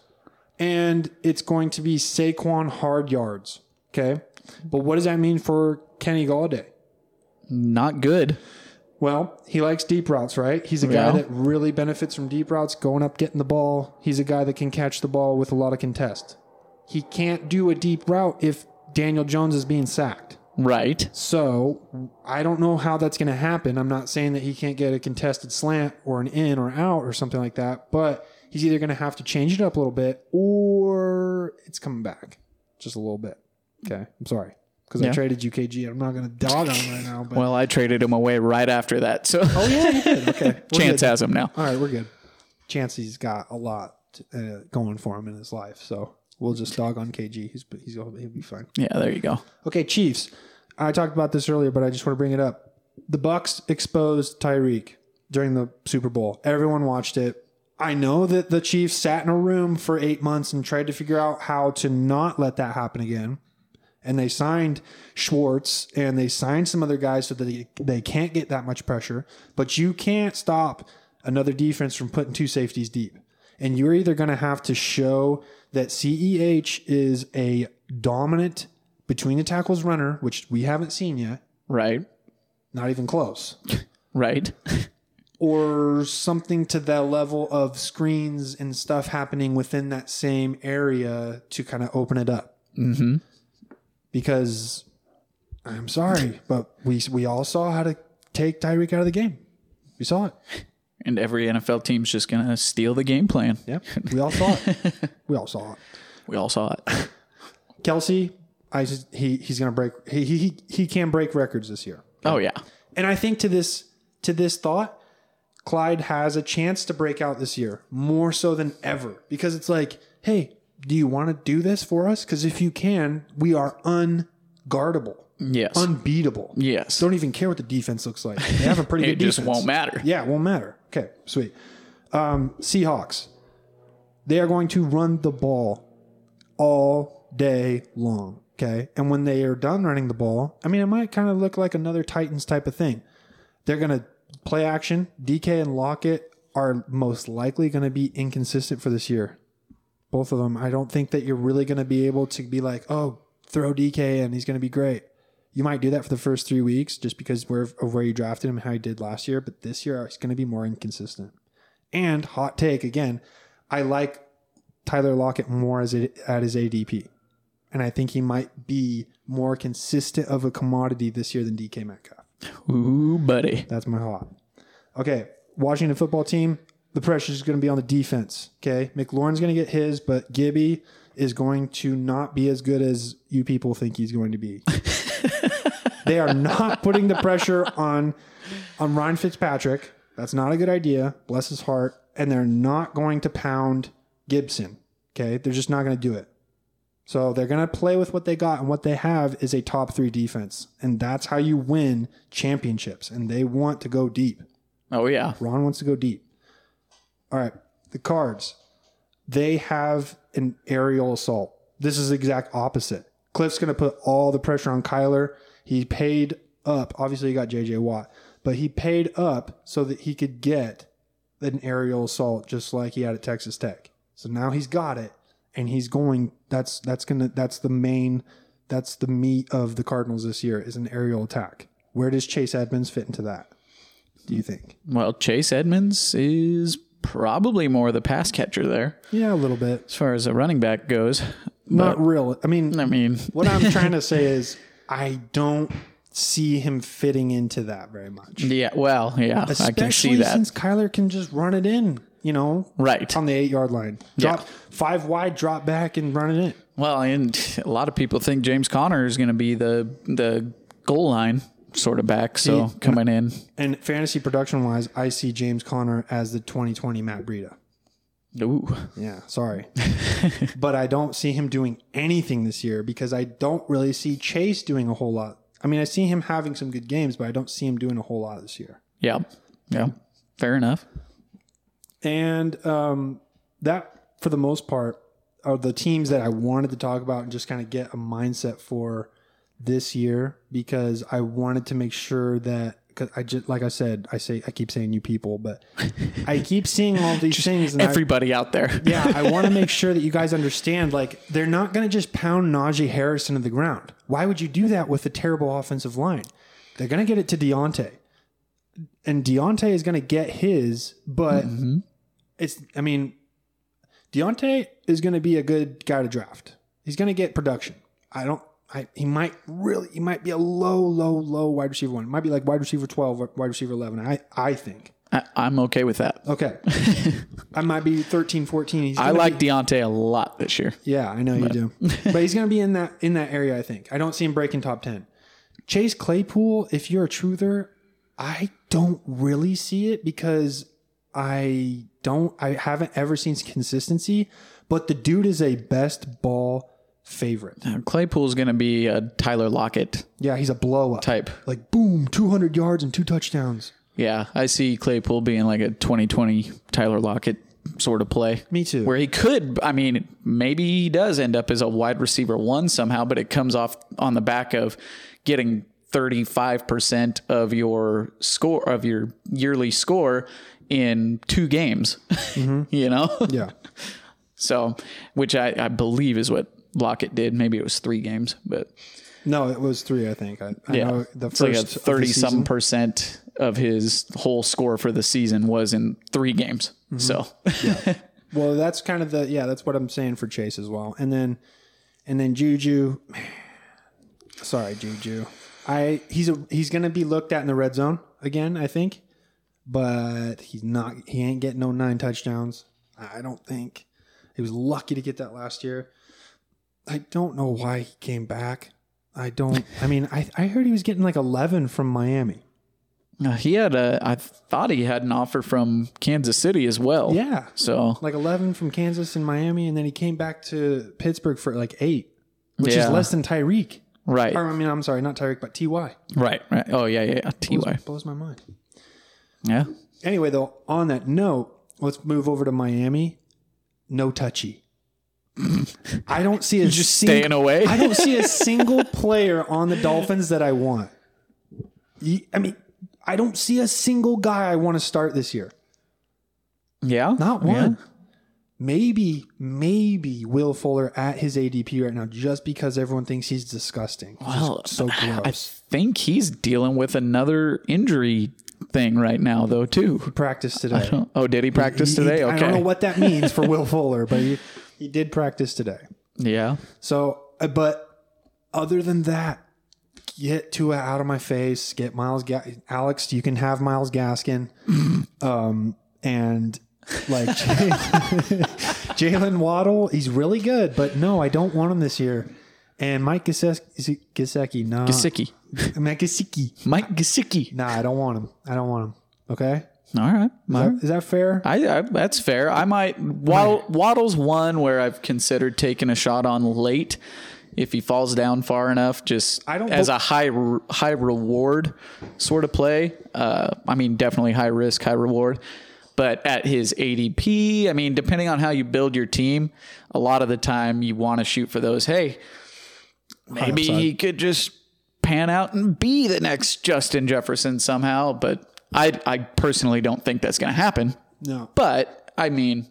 and it's going to be Saquon hard yards. Okay, But what does that mean for Kenny Golladay?
Not good.
Well, he likes deep routes, right? He's a guy
Yeah.
that really benefits from deep routes, going up, getting the ball. He's a guy that can catch the ball with a lot of contest. He can't do a deep route if Daniel Jones is being sacked.
Right.
So I don't know how that's going to happen. I'm not saying that he can't get a contested slant or an in or out or something like that, but he's either going to have to change it up a little bit or it's coming back just a little bit. Okay. I'm sorry. Because I traded UKG. I'm not going to dog on him right now. But
Well, I traded him away right after that. So
oh, yeah, you did. Okay.
Chance
good.
has him now.
All right, we're good. Chancey's got a lot uh, going for him in his life, so we'll just dog on KG. He's he's he'll be fine.
Yeah, there you go.
Okay, Chiefs. I talked about this earlier, but I just want to bring it up. The Bucs exposed Tyreek during the Super Bowl. Everyone watched it. I know that the Chiefs sat in a room for eight months and tried to figure out how to not let that happen again. And they signed Schwartz and they signed some other guys so that they, they can't get that much pressure. But you can't stop another defense from putting two safeties deep. And you're either going to have to show that CEH is a dominant between the tackles runner, which we haven't seen yet,
Right.
not even close,
Right.
or something to the level of screens and stuff happening within that same area to kind of open it up. Mm-hmm. Because I'm sorry, but we we all saw how to take Tyreek out of the game. We saw it.
And every NFL team's just gonna steal the game plan.
Yep, we all saw it. we all saw it.
We all saw it.
Kelce, I just, he he's gonna break. He he he can break records this year.
Oh yeah.
And I think to this to this thought, Clyde has a chance to break out this year more so than ever because it's like, hey, do you want to do this for us? Because if you can, we are unguardable,
Yes.
unbeatable.
yes.
Don't even care what the defense looks like. They have a pretty
it
good defense.
It just won't matter.
Yeah, it won't matter. Okay, sweet. Um, Seahawks. They are going to run the ball all day long. Okay. And when they are done running the ball, I mean, it might kind of look like another Titans type of thing. They're going to play action. DK and Lockett are most likely going to be inconsistent for this year. Both of them. I don't think that you're really going to be able to be like, oh, throw DK and he's going to be great. You might do that for the first three weeks just because where, of where you drafted him and how you did last year. But this year, it's going to be more inconsistent. And hot take again, I like Tyler Lockett more as it, at his ADP. And I think he might be more consistent of a commodity this year than DK Metcalf.
Ooh, buddy.
That's my hot. Okay, Washington football team. The pressure is going to be on the defense. Okay, McLaurin's going to get his, but Gibby is going to not be as good as you people think he's going to be. they are not putting the pressure on on Ryan Fitzpatrick. That's not a good idea. Bless his heart. And they're not going to pound Gibson. Okay, they're just not going to do it. So they're going to play with what they got, and what they have is a top three defense. And that's how you win championships. And they want to go deep.
Oh yeah.
Ron wants to go deep. All right, the cards. They have an aerial assault. This is the exact opposite. Cliff's going to put all the pressure on Kyler. He paid up. Obviously, he got JJ Watt, but he paid up so that he could get an aerial assault just like he had at Texas Tech. So now he's got it, and he's going. That's that's gonna. That's the main. That's the meat of the Cardinals this year is an aerial attack. Where does Chase Edmonds fit into that? Do you think?
Well, Chase Edmonds is probably more the pass catcher there
Yeah, a little bit.
as far as a running back goes.
Not real. I mean,
I mean,
what I'm trying to say is I don't see him fitting into that very much.
yeah. Well, yeah, I can see
Especially
that.
since Kyler can just run it in, you know,
Right.
on the eight yard line. Drop five wide, drop back, and run it in.
Well, and a lot of people think James Conner is going to be the the goal line sort of back. So coming in,
And fantasy production wise, I see James Conner as the 2020 Matt Breida.
Ooh,
Yeah, sorry. but I don't see him doing anything this year because I don't really see Chase doing a whole lot. I mean, I see him having some good games, but I don't see him doing a whole lot this year.
yeah, yeah, fair enough.
And um, that, for the most part, are the teams that I wanted to talk about and just kind of get a mindset for this year because I wanted to make sure that because I just like I said, I say I keep saying you people, but I keep seeing all these things. And I,
Everybody out there.
yeah, I want to make sure that you guys understand. Like, they're not going to just pound Najee Harris into the ground. Why would you do that with a terrible offensive line? They're going to get it to Diontae, and Diontae is going to get his. But mm-hmm. it's, I mean, Diontae is going to be a good guy to draft. He's going to get production. I don't. I, he might really, he might be a low, low, low wide receiver one. Might be like wide receiver twelve, or wide receiver eleven. I, I think.
I, I'm okay with that.
Okay. I might be 13, 14. He's
I like
be-
Diontae a lot this year.
yeah, I know you do. but he's going to be in that in that area, I think. I don't see him breaking top 10. Chase Claypool, if you're a truther, I don't really see it because I don't I haven't ever seen consistency, but the dude is a best ball favorite.
Claypool's going to be a Tyler Lockett
Yeah, he's a blow up.
type.
Like boom, 200 yards and two touchdowns.
Yeah, I see Claypool being like a 2020 Tyler Lockett sort of play.
Me too.
Where he could, I mean, maybe he does end up as a wide receiver one somehow, but it comes off on the back of getting 35% of your score, of your yearly score in two games, mm-hmm. you know?
Yeah.
So, which I, I believe is what Lockett did. Maybe it was three games, but
No, it was 3, I think. I, I
yeah,
know the first
like a
of the
30 some percent of his whole score for the season was in three games.
Mm-hmm.
So,
Well, that's kind of the yeah, that's what I'm saying for Chase as well. And then and then Juju sorry, Juju. I he's a he's gonna be looked at in the red zone again, I think. But he's not he ain't getting no nine touchdowns. I don't think. He was lucky to get that last year. I don't know why he came back. I don't I mean I I heard he was getting like eleven from Miami.
uh, he had a, I thought he had an offer from Kansas City as well.
Yeah.
So,
like 11 from Kansas and Miami, and then he came back to Pittsburgh for like eight, which
Yeah.
is less than Tyreek.
right,
Or, I mean, I'm sorry, not Tyreek, but Ty.
right, right. Oh, yeah, yeah, yeah. TY.
Blows my mind.
Yeah.
Anyway, though, on that note, let's move over to Miami. No touchy. I don't see a
Just
sing-
staying away.
I don't see a single player on the Dolphins that I want. I mean, I don't see a single guy I want to start this year.
Yeah.
Not
Yeah.
one. Maybe, maybe Will Fuller at his ADP right now, just because everyone thinks he's disgusting. He's
Well,
so
I think he's dealing with another injury thing right now, though, too.
Practice today.
Oh, did he practice
He-
today?
he-
Okay.
I don't know what that means for Will Fuller, but he, he did practice today.
yeah.
So, uh, but other than that, get Tua out of my face. Get Miles, Ga- Alex. You can have Myles Gaskin, um, and like Jaylen Waddle. He's really good, but no, I don't want him this year. And Mike Gesicki, is it Gesicki, no,
Gasicki.
Mike Gesicki.
Mike Gasicki.
Nah, I don't want him. I don't want him. Okay,
All right.
is that, is that fair?
I, I that's fair. I might Waddle, Waddle's one where I've considered taking a shot on late if he falls down far enough, just
I don't
as
bel-
a high high reward sort of play. Uh, I mean, definitely high risk, high reward. But at his ADP, I mean, depending on how you build your team, a lot of the time you want to shoot for those. Hey, maybe he could just pan out and be the next Justin Jefferson somehow. But I, I personally don't think that's going to happen.
no.
But I mean,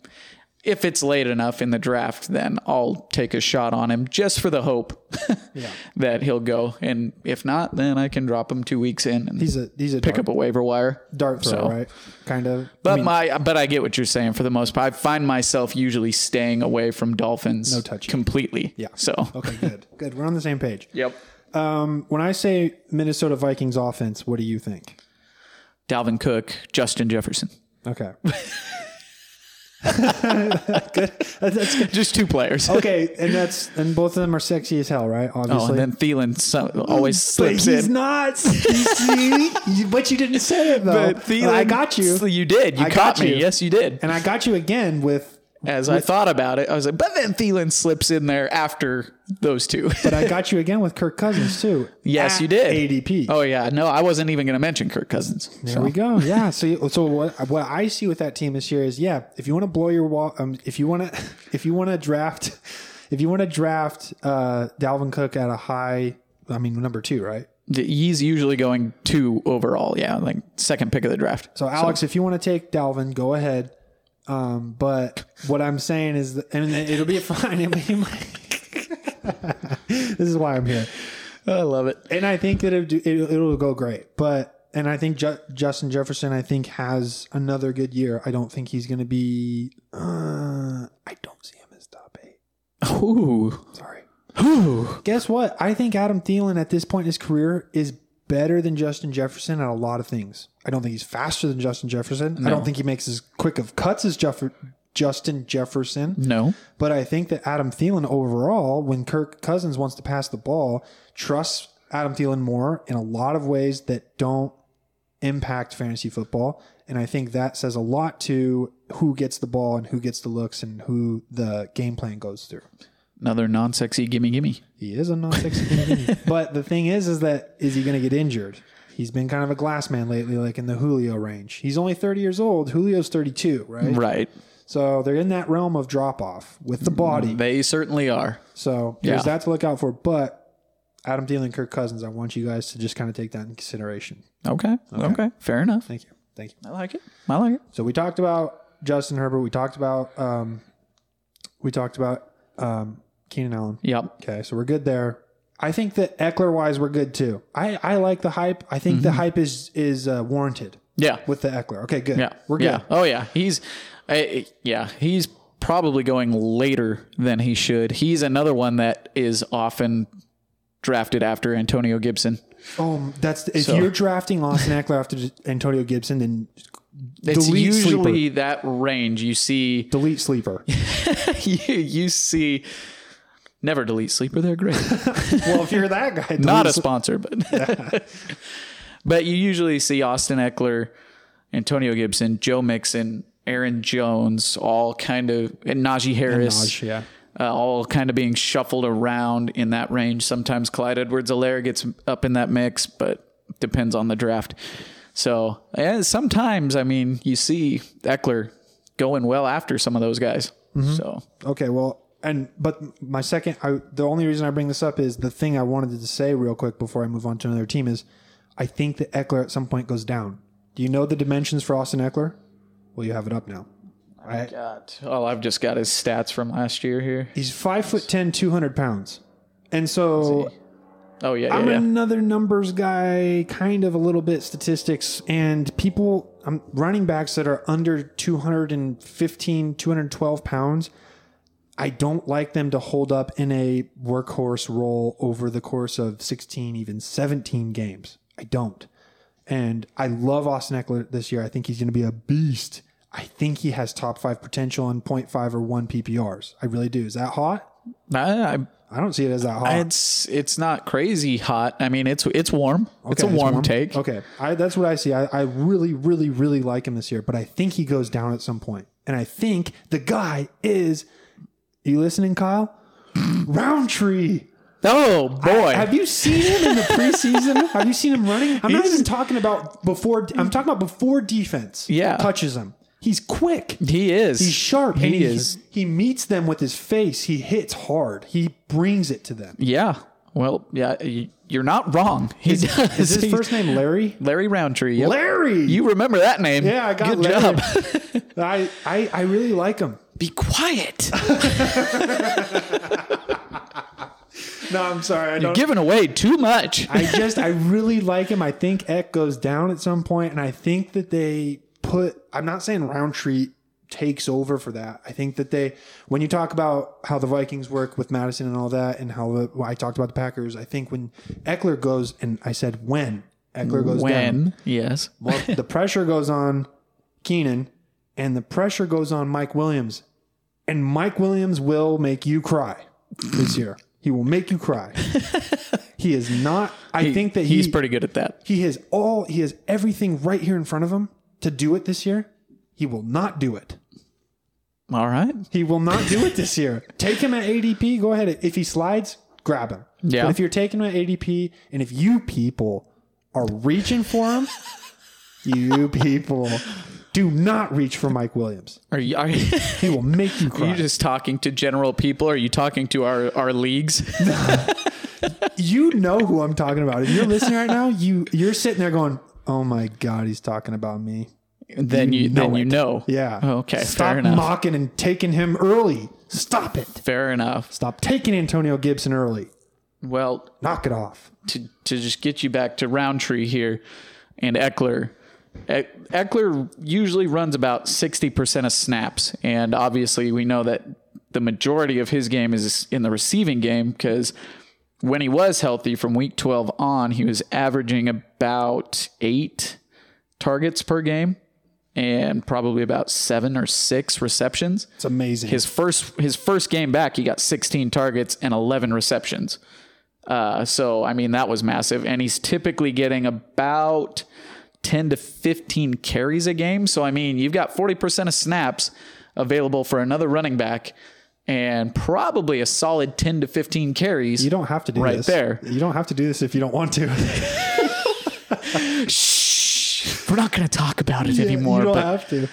if it's late enough in the draft, then I'll take a shot on him just for the hope that he'll go. And if not, then I can drop him two weeks in and
He's a he's a
pick
dart,
up a waiver wire.
dart throw,
So-
right? Kind of.
But my but I get what you're saying for the most part. I find myself usually staying away from Dolphins
No touchy.
completely.
Yeah.
So
Okay, good, good. We're on the same page.
Yep.
Um, when I say Minnesota Vikings offense, what do you think?
Dalvin Cook, Justin Jefferson.
Okay. good. That's good.
Just two players.
Okay, and that's and both of them are sexy as hell, right? Obviously.
Oh, and then Thielen so, always
but
slips
he's
in.
not. You see? But you didn't say it though.
But Thielen,
I got you,
You did. You
I
caught
got
me.
you.
Yes, you did.
and I got you again with.
As I thought about it, I was like, but then Thielen slips in there after those two.
But I got you again with Kirk Cousins too.
yes, you did.
ADP.
Oh yeah, no, I wasn't even going to mention Kirk Cousins.
There
So,
we go. Yeah. So, you- so what, what I see with that team this year is, yeah, if you want to blow your wall, um, if you want to, if you want to draft, if you want to draft uh, Dalvin Cook at a high, I mean number two, right?
He's usually going two overall. Yeah, like second pick of the draft.
So, Alex, if you want to take Dalvin, go ahead. Um, but what I'm saying is, that, and it'll be fine. It'll be this is why I'm here,
I love it.
and I think that it, it, it'll go great. But and I think Ju- Justin Jefferson, I think has another good year. I don't think he's going to be. Uh, I don't see him as top eight.
Ooh,
Sorry.
ooh.
Guess what? I think Adam Thielen at this point in his career is better than Justin Jefferson at a lot of things. I don't think he's faster than Justin Jefferson. I don't think he makes as quick of cuts as Jeff- Justin Jefferson.
No.
But I think that Adam Thielen overall, when Kirk Cousins wants to pass the ball, trusts Adam Thielen more in a lot of ways that don't impact fantasy football. And I think that says a lot to who gets the ball and who gets the looks and who the game plan goes through.
Another non-sexy gimme gimme.
He is a non-sexy gimme. But the thing is, is that is he going to get injured? He's been kind of a glass man lately, like in the Julio range. He's only 30 years old. Julio's 32, right?
Right.
So they're in that realm of drop off with the body.
They certainly are.
So there's
Yeah.
that to look out for. But Adam Thielen, Kirk Cousins, I want you guys to just kind of take that in consideration.
Okay. Okay. Fair enough.
Thank you. Thank you.
I like it. I like it.
So we talked about Justin Herbert. We talked about um, we talked about um, Keenan Allen.
Yep.
Okay, so we're good there. I think that Ekeler wise, we're good too. I, I like the hype. I think the hype is is uh, warranted
Yeah.
with the Ekeler. Okay, good.
Yeah.
we're good.
Yeah. Oh yeah. He's, I, yeah. He's probably going later than he should. He's another one that is often drafted after Antonio Gibson.
Oh, that's if
So-
you're drafting Austin Ekeler after Antonio Gibson, then
It's usually that range. You see,
delete sleeper.
you, you see. Never delete sleeper. They're great.
well, if you're that guy,
Not a sponsor, but but you usually see Austin Ekeler, Antonio Gibson, Joe Mixon, Aaron Jones, all kind of and Najee Harris,
Naj, yeah.
uh, all kind of being shuffled around in that range. Sometimes Clyde Edwards-Helaire gets up in that mix, but depends on the draft. So yeah, sometimes I mean you see Ekeler going well after some of those guys. So
Okay, well, and but my second, I, the only reason I bring this up is the thing I wanted to say real quick before I move on to another team is, I think that Ekeler at some point goes down. Do you know the dimensions for Austin Ekeler? Well, you have it up now. I,
got oh I've just got his stats from last year here.
he's five foot 10, 200 pounds. And so
Oh yeah, yeah,
I'm
yeah.
another numbers guy, kind of a little bit statistics, and people, I'm running backs that are under 215, 212 pounds. I don't like them to hold up in a workhorse role over the course of 16, even 17 games. I don't. And I love Austin Ekeler this year. I think he's going to be a beast. I think he has top five potential in 0.5 or 1 PPRs. I really do. Is that hot?
I, I,
I don't see it as that hot.
it's it's not crazy hot. I mean, it's it's warm. it's a
Okay,
warm, take.
Okay, I, that's what I see. I, I really, really, really like him this year, but I think he goes down at some point. And I think the guy is. You listening, Kyle? Rountree.
Oh boy,
Have you seen him in the preseason? Have you seen him running? I'm not
He's-
even talking about before. I'm talking about before defense.
Yeah.
touches him. He's quick.
he is.
He's sharp.
He
and he
is.
He meets them with his face. He hits hard. He brings it to them.
Yeah. Well, yeah, y- you're not wrong. He does.
Is his first name Larry?
Larry Rountree? Yep.
Larry.
You remember that name?
Yeah, I got
Good
Larry.
job.
I, I I really like him.
Be quiet.
No, I'm sorry. I
You're giving away too much.
I just I really like him. I think Eck goes down at some point, and I think that they put. I'm not saying Rountree takes over for that. I think that they, when you talk about how the Vikings work with Mattison and all that, and how the, well, I talked about the Packers, I think when Ekeler goes, and I said when Ekeler goes down,
when? Yes.
well, the pressure goes on Keenan, and the pressure goes on Mike Williams, and Mike Williams will make you cry this year. He will make you cry. he is not. I think that
he's
he,
pretty good at that.
he has all he has everything right here in front of him to do it this year. He will not do it.
All right.
He will not do it this year. Take him at ADP. Go ahead. If he slides, grab him.
Yeah.
But if you're taking him at ADP, and if you people are reaching for him, you people do not reach for Mike Williams.
Are you are
He will make you
are
cry.
you just talking to general people? Are you talking to our our leagues?
you know who I'm talking about. If you're listening right now, you you're sitting there going, "Oh my god, he's talking about me."
then you,
know
then you know.
Yeah.
Oh, Okay.
Stop mocking and taking him early. Stop it.
fair enough.
Stop taking Antonio Gibson early.
Well,
Knock it off.
to to just get you back to Rountree here and Ekeler. Ekeler usually runs about 60% of snaps. And obviously, we know that the majority of his game is in the receiving game because when he was healthy from week 12 on, he was averaging about eight targets per game and probably about seven or six receptions.
It's amazing.
His first his first game back, he got 16 targets and 11 receptions. Uh, so I mean that was massive, and he's typically getting about 10 to 15 carries a game. So I mean you've got 40 percent of snaps available for another running back, and probably a solid 10 to 15 carries.
you don't have to do
right
this.
there.
You don't have to do this if you don't want to.
Shh, we're not going to talk about it anymore.
you don't have to.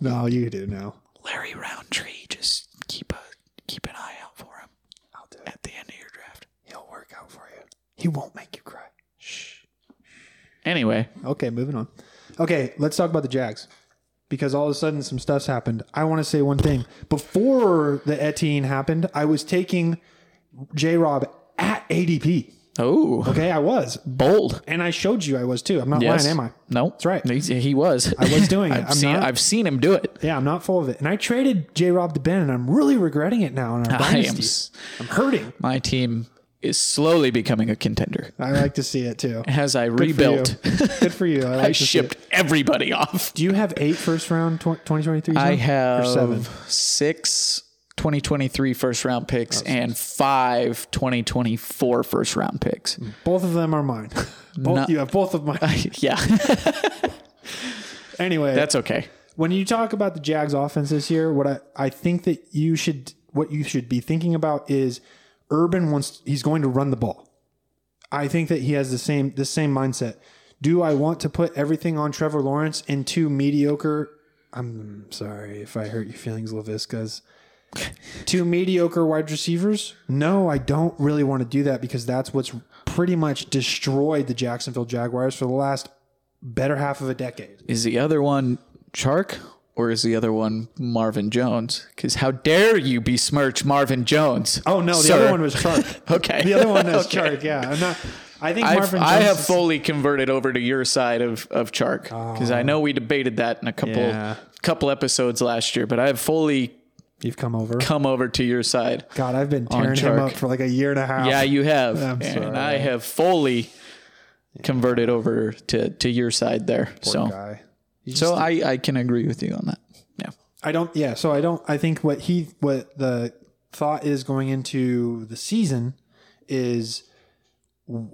No, you do now.
Larry Rountree, just keep a keep an eye out for him
I'll do it.
at the end of your draft.
He'll work out for you. He won't make you.
Anyway,
Okay, moving on. Okay, let's talk about the Jags. Because all of a sudden some stuff's happened. I want to say one thing. Before the Etienne happened, I was taking J Rob at ADP.
oh,
Okay, I was.
bold.
And I showed you I was too. I'm not
Yes.
lying, am I?
No,
That's right.
He's- He was.
I was doing it.
I've
I'm
seen.
not-
I've seen him do it.
Yeah, I'm not full of it. And I traded J Rob to Ben, and I'm really regretting it now in our
I am.
dynasty.
s-
I'm hurting.
My team is slowly becoming a contender
I like to see it too.
as I
Good for
rebuilt.
Good for you. I like
I
to see it.
shipped everybody off.
Do you have eight first round tw- 2023?
I have
seven.
six 2023 first round picks oh, and five 2024 first round picks.
Both of them are mine. Both
No.
you have both of mine.
yeah,
Anyway,
that's okay.
when you talk about the Jags offense this year, what I, I think that you should what you should be thinking about is Urban wants he's going to run the ball. I think that he has the same the same mindset. Do I want to put everything on Trevor Lawrence and two mediocre I'm sorry if I hurt your feelings, Laviscas. Two mediocre wide receivers? No, I don't really want to do that because that's what's pretty much destroyed the Jacksonville Jaguars for the last better half of a decade.
Is the other one Chark or is the other one Marvin Jones? Because how dare you besmirch Marvin Jones?
Oh no, the
sir.
other one was Chark.
Okay.
The other one was
Okay.
Chark. Yeah, I'm not. I think
I've,
Marvin. Jones
I have
is-
fully converted over to your side of of Chark because I know we debated that in a couple
Yeah.
couple episodes last year, but I have fully
You've come over.
come over to your side.
God, I've been tearing him up for like a year and a half.
Yeah, you have,
I'm
and
sorry.
I have fully converted over to to your side there. so
guy. You
so I I can agree with you on that. Yeah.
I don't. Yeah, so I don't. I think what he what the thought is going into the season is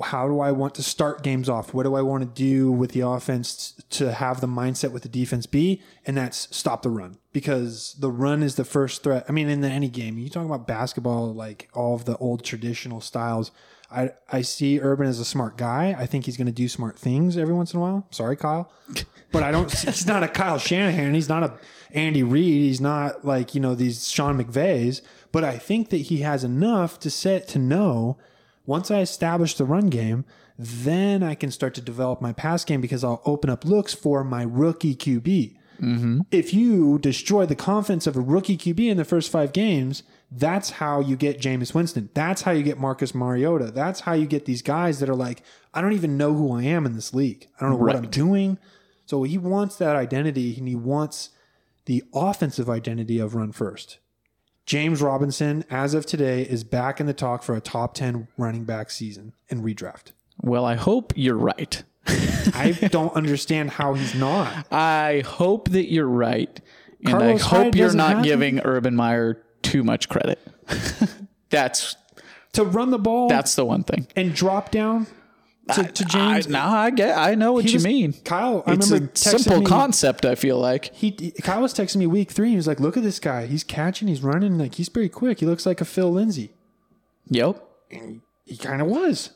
how do I want to start games off? What do I want to do with the offense to have the mindset with the defense be? And that's stop the run because the run is the first threat. I mean, in any game, you talk about basketball, like all of the old traditional styles. I, I see Urban as a smart guy. I think he's going to do smart things every once in a while. Sorry, Kyle, but I don't. he's not a Kyle Shanahan. He's not a Andy Reid. He's not like you know these Sean McVays. But I think that he has enough to set to know once I establish the run game, then I can start to develop my pass game because I'll open up looks for my rookie QB. Mm-hmm. If you destroy the confidence of a rookie QB in the first five games, that's how you get Jameis Winston. That's how you get Marcus Mariota. That's how you get these guys that are like, I don't even know who I am in this league. I don't know what I'm doing. So he wants that identity and he wants the offensive identity of run first. James Robinson, as of today, is back in the talk for a top 10 running back season in redraft.
Well, I hope you're right.
I don't understand how he's not.
I hope that you're right, and
Carlos
I hope
Hyde
you're not giving Urban Meyer too much credit. that's
To run the ball
that's the one thing.
and drop down to, to James.
I, I get. I know what
He
you
was-
mean.
Kyle, I
It's a
remember texting
simple
me-
concept. I feel like.
He, he- Kyle was texting me week three. He was like, "Look at this guy. He's catching. He's running. Like he's pretty quick. He looks like a Phil Lindsay.
Yep.
He kind of was.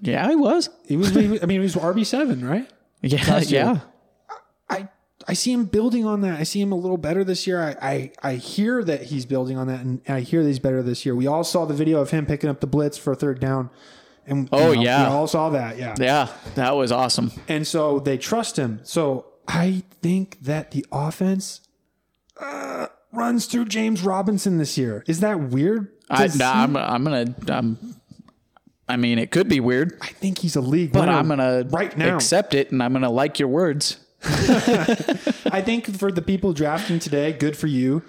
Yeah, I was.
He was. I mean, he was RB seven, right?
Yeah, yeah.
I I see him building on that. I see him a little better this year. I, I I hear that he's building on that, and I hear that he's better this year. We all saw the video of him picking up the blitz for a third down And
Oh,
you know,
yeah.
we all saw that. Yeah.
Yeah, that was awesome.
And so they trust him. So I think that the offense uh, runs through James Robinson this year. Is that weird?
I, nah, I'm, I'm gonna. I'm, I mean, it could be weird,
I think he's a league
but
winner
I'm gonna
right now.
accept it, and I'm gonna like your words.
I think for the people drafting today, good for you.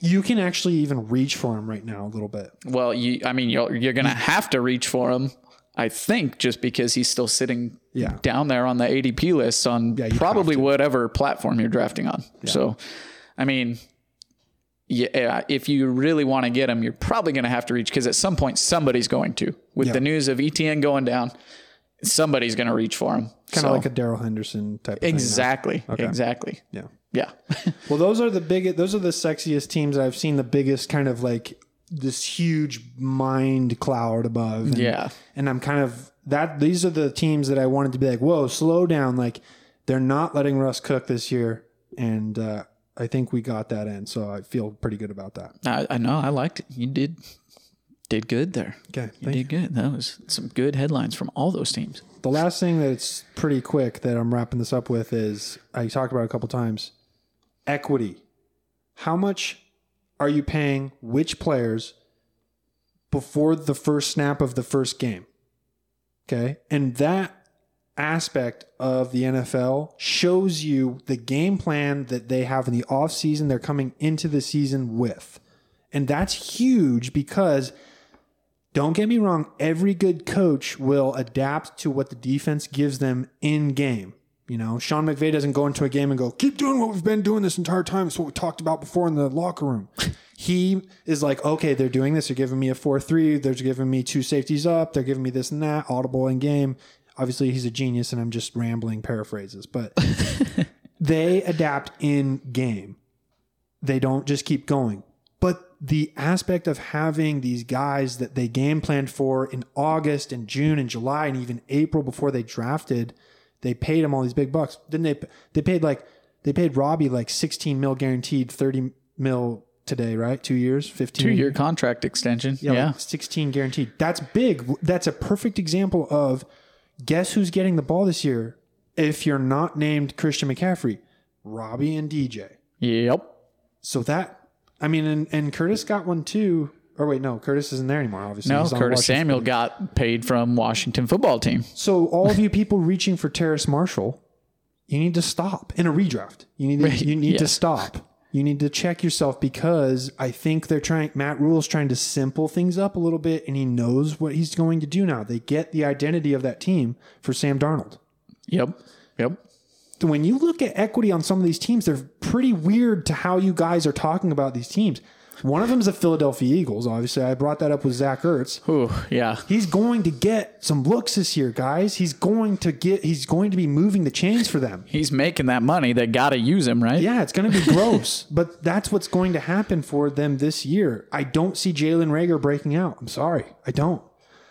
You can actually even reach for him right now a little bit.
Well, you, I mean, you're, you're gonna have to reach for him. I think just because he's still sitting
Yeah.
down there on the ADP list on
you
probably whatever platform you're drafting on. So, I mean, yeah, if you really want to get him, you're probably going to have to reach because at some point somebody's going to. With
Yeah.
the news of Etienne going down, somebody's going to reach for him.
Kind
So-
of like a Darrell Henderson type. Of thing now.
exactly, exactly.
Yeah.
Yeah,
Well, those are the big. Those are the sexiest teams I've seen. The biggest kind of like this huge mind cloud above. And,
yeah.
and I'm kind of that. These are the teams that I wanted to be like, whoa, slow down. Like they're not letting Russ cook this year, and uh, I think we got that in. So I feel pretty good about that.
I, I know. I liked it. You did did good there.
Okay,
You did good. That was some good headlines from all those teams.
The last thing that's pretty quick that I'm wrapping this up with is I talked about a couple times equity. How much are you paying which players before the first snap of the first game? Okay. And that aspect of the NFL shows you the game plan that they have in the offseason they're coming into the season with. And that's huge because don't get me wrong, every good coach will adapt to what the defense gives them in game. You know, Sean McVay doesn't go into a game and go, keep doing what we've been doing this entire time. It's what we talked about before in the locker room. he is like, okay, they're doing this. They're giving me a 4 3. They're giving me two safeties up. They're giving me this and that, audible in game. Obviously, he's a genius, and I'm just rambling paraphrases, but they adapt in game. They don't just keep going. The aspect of having these guys that they game planned for in August and June and July and even April before they drafted, they paid him all these big bucks. Didn't they? They paid like they paid Robbie like 16 mil guaranteed, 30 mil today, right? Two years, 15
Two year contract extension. Yeah.
yeah, like 16 guaranteed. That's big. That's a perfect example of guess who's getting the ball this year if you're not named Christian McCaffrey? Robbie and DJ.
Yep.
So that, I mean, and, and Curtis got one too. Or wait, no, Curtis isn't there anymore, obviously.
No,
He's on
Curtis
Washington.
Samuel got paid from Washington football team.
So all of you people reaching for Terrace Marshall, you need to stop in a redraft. You need to, you need to stop. You need to check yourself because I think they're trying. Matt Rhule's trying to simple things up a little bit, and he knows what he's going to do now. They get the identity of that team for Sam Darnold.
Yep. Yep.
When you look at equity on some of these teams, they're pretty weird to how you guys are talking about these teams. One of them is the Philadelphia Eagles. Obviously, I brought that up with Zach Ertz.
Ooh, yeah.
He's going to get some looks this year, guys. He's going to get. He's going to be moving the chains for them.
He's making that money. They got to use him, right?
Yeah, it's going to be gross, but that's what's going to happen for them this year. I don't see Jalen Reagor breaking out. I'm sorry, I don't.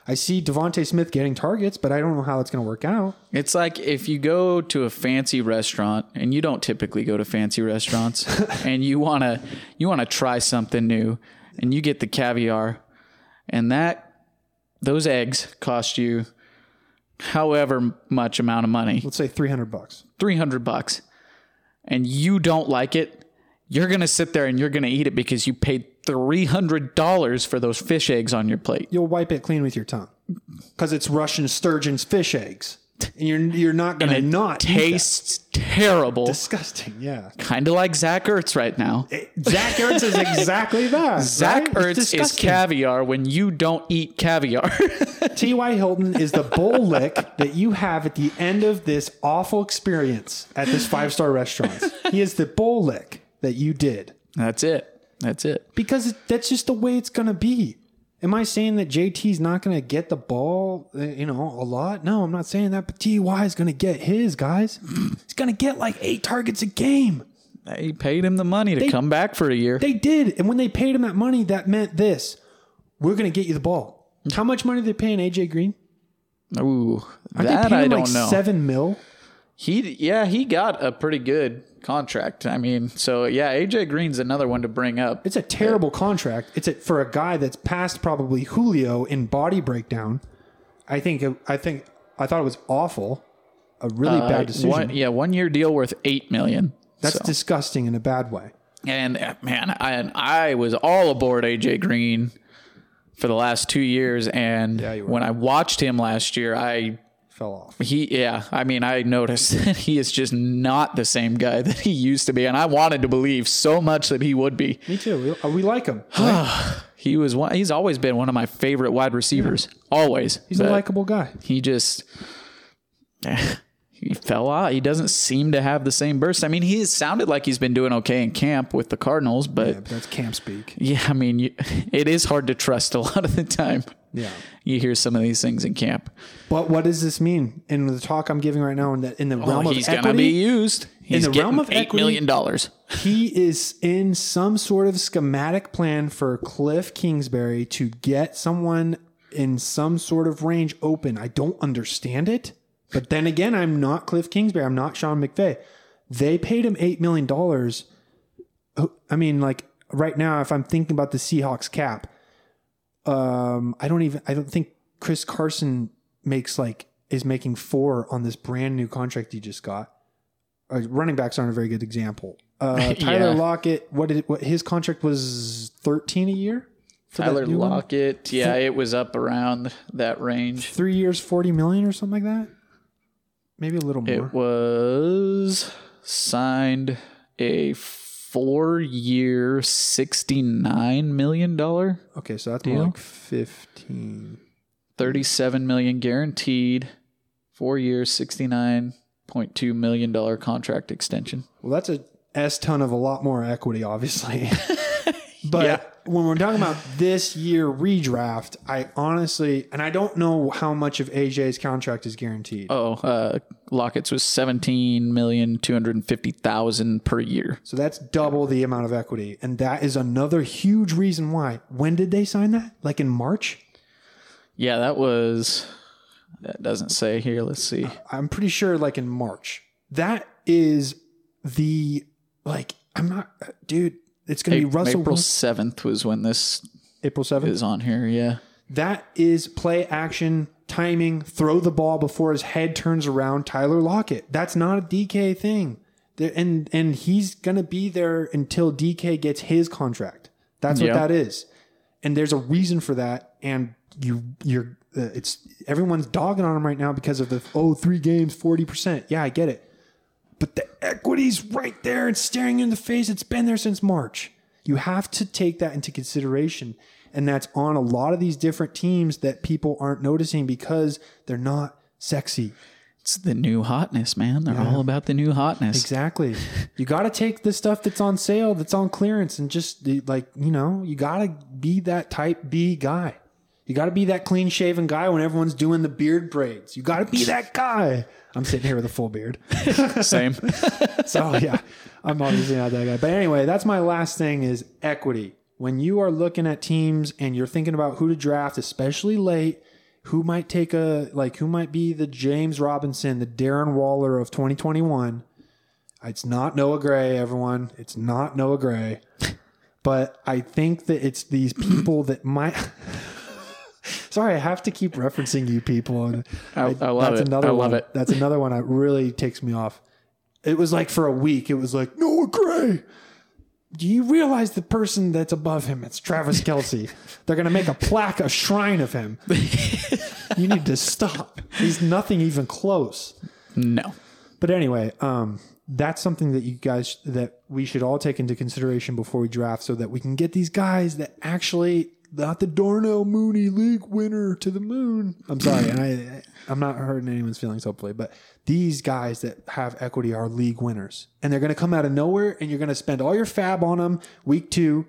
I see DeVonta Smith getting targets, but I don't know how it's going to work out.
It's like if you go to a fancy restaurant and you don't typically go to fancy restaurants and you want to you want to try something new and you get the caviar and that those eggs cost you however much amount of money,
Let's say 300 bucks.
300 bucks. And you don't like it, you're going to sit there and you're going to eat it because you paid $300 for those fish eggs on your plate.
You'll wipe it clean with your tongue because it's Russian sturgeon's fish eggs, and you're you're not going to not.
Tastes terrible.
disgusting. Yeah,
Kind of like Zach Ertz right now.
Eh, Zach Ertz is exactly that.
Zach
right?
Ertz is caviar when you don't eat caviar.
T.Y. Hilton is the bowl lick that you have at the end of this awful experience at this five star restaurant. He is the bowl lick that you did
That's it. That's it.
because that's just the way it's going to be. Am I saying that JT's not going to get the ball, uh, you know, a lot? No, I'm not saying that. But Ty is going to get his guys. He's going to get like eight targets a game.
They paid him the money to come back for a year.
They did, and when they paid him that money, that meant this: we're going to get you the ball. How much money are they paying AJ Green?
Ooh,
Aren't
that
they paying
I don't
like
know.
seven mil?
He yeah, he got a pretty good contract. I mean, so yeah, AJ Green's another one to bring up.
It's a terrible contract. It's a, for a guy that's past probably Julio in body breakdown. I think I think I thought it was awful. A really
Uh,
bad decision.
One, yeah, one year deal worth eight million.
That's
So-
disgusting in a bad way.
And uh, man, I I was all aboard AJ Green for the last two years, and
Yeah,
when I watched him last year, I
Fell off.
he yeah, I mean, I noticed that he is just not the same guy that he used to be, and I wanted to believe so much that he would be.
Me too. We, uh, we like him.
He was one. He's always been one of my favorite wide receivers. Always.
He's a likable guy.
He just he fell out. He doesn't seem to have the same burst. I mean, he sounded like he's been doing okay in camp with the Cardinals, but
Yeah, but that's camp speak.
Yeah, I mean, you, it is hard to trust a lot of the time.
Yeah.
You hear some of these things in camp.
But what does this mean in the talk I'm giving right now? In the in the oh, realm
Oh,
of
he's gonna be used. He's
the realm of
eight
equity-
million dollars.
he is in some sort of schematic plan for Cliff Kingsbury to get someone in some sort of range open. I don't understand it. But then again, I'm not Cliff Kingsbury. I'm not Sean McVay. They paid him $8 million. Oh, I mean, like right now, if I'm thinking about the Seahawks cap, um, I don't even, I don't think Chris Carson makes like, is making four on this brand new contract he just got. Uh, running backs aren't a very good example. Uh, Tyler
Yeah.
Lockett, what did what his contract was 13 a year?
Tyler
new one?
Lockett, yeah, it was up around that range.
Three years, 40 million or something like that. Maybe a little more.
It was signed a four-year, sixty-nine million dollar,
okay, so that's more
Deal?
like 15.
thirty-seven million guaranteed, four years, sixty-nine point two million dollar contract extension.
Well, that's a S ton of a lot more equity, obviously. but
Yeah.
When we're talking about this year redraft, I honestly, and I don't know how much of AJ's contract is guaranteed.
Oh, uh, Lockett's was seventeen million two hundred and fifty thousand per year.
So that's double the amount of equity. And that is another huge reason why. When did they sign that? Like in March?
Yeah, that was. That doesn't say here. Let's see.
I'm pretty sure like in March. That is the like I'm not dude, it's going to be Russell
April seventh was when this
April 7th.
is on here. Yeah.
That is play action, timing, throw the ball before his head turns around. Tyler Lockett. That's not a DK thing. And and he's gonna be there until DK gets his contract. That's what
Yeah.
that is. And there's a reason for that. And you you're uh, it's everyone's dogging on him right now because of the oh three games forty percent. Yeah, I get it. But the equity's right there and staring you in the face. It's been there since March. You have to take that into consideration. And that's on a lot of these different teams that people aren't noticing because they're not sexy.
It's the new hotness, man. They're all about the new hotness.
Exactly. you got to take the stuff that's on sale, that's on clearance, and just like, you know, you got to be that type B guy. You got to be that clean shaven guy when everyone's doing the beard braids. You got to be that guy. I'm sitting here with a full beard.
Same.
So yeah, I'm obviously not that guy. But anyway, that's my last thing is equity. When you are looking at teams and you're thinking about who to draft, especially late, who might take a like who might be the James Robinson, the Darren Waller of 2021. It's not Noah Gray, everyone. It's not Noah Gray. But I think that it's these people that might Sorry, I have to keep referencing you people. And
I- I love it. I love
one.
it.
That's another one that really takes me off. It was like for a week, it was like, Noah Gray. Do you realize the person that's above him? It's Travis Kelce. They're going to make a plaque, a shrine of him. you need to stop. He's nothing even close.
no.
But anyway, um, that's something that you guys that we should all take into consideration before we draft, so that we can get these guys that actually not the Darnell Mooney League winner to the moon. I'm sorry, and I I'm not hurting anyone's feelings, hopefully, but these guys that have equity are league winners, and they're going to come out of nowhere, and you're going to spend all your fab on them week two.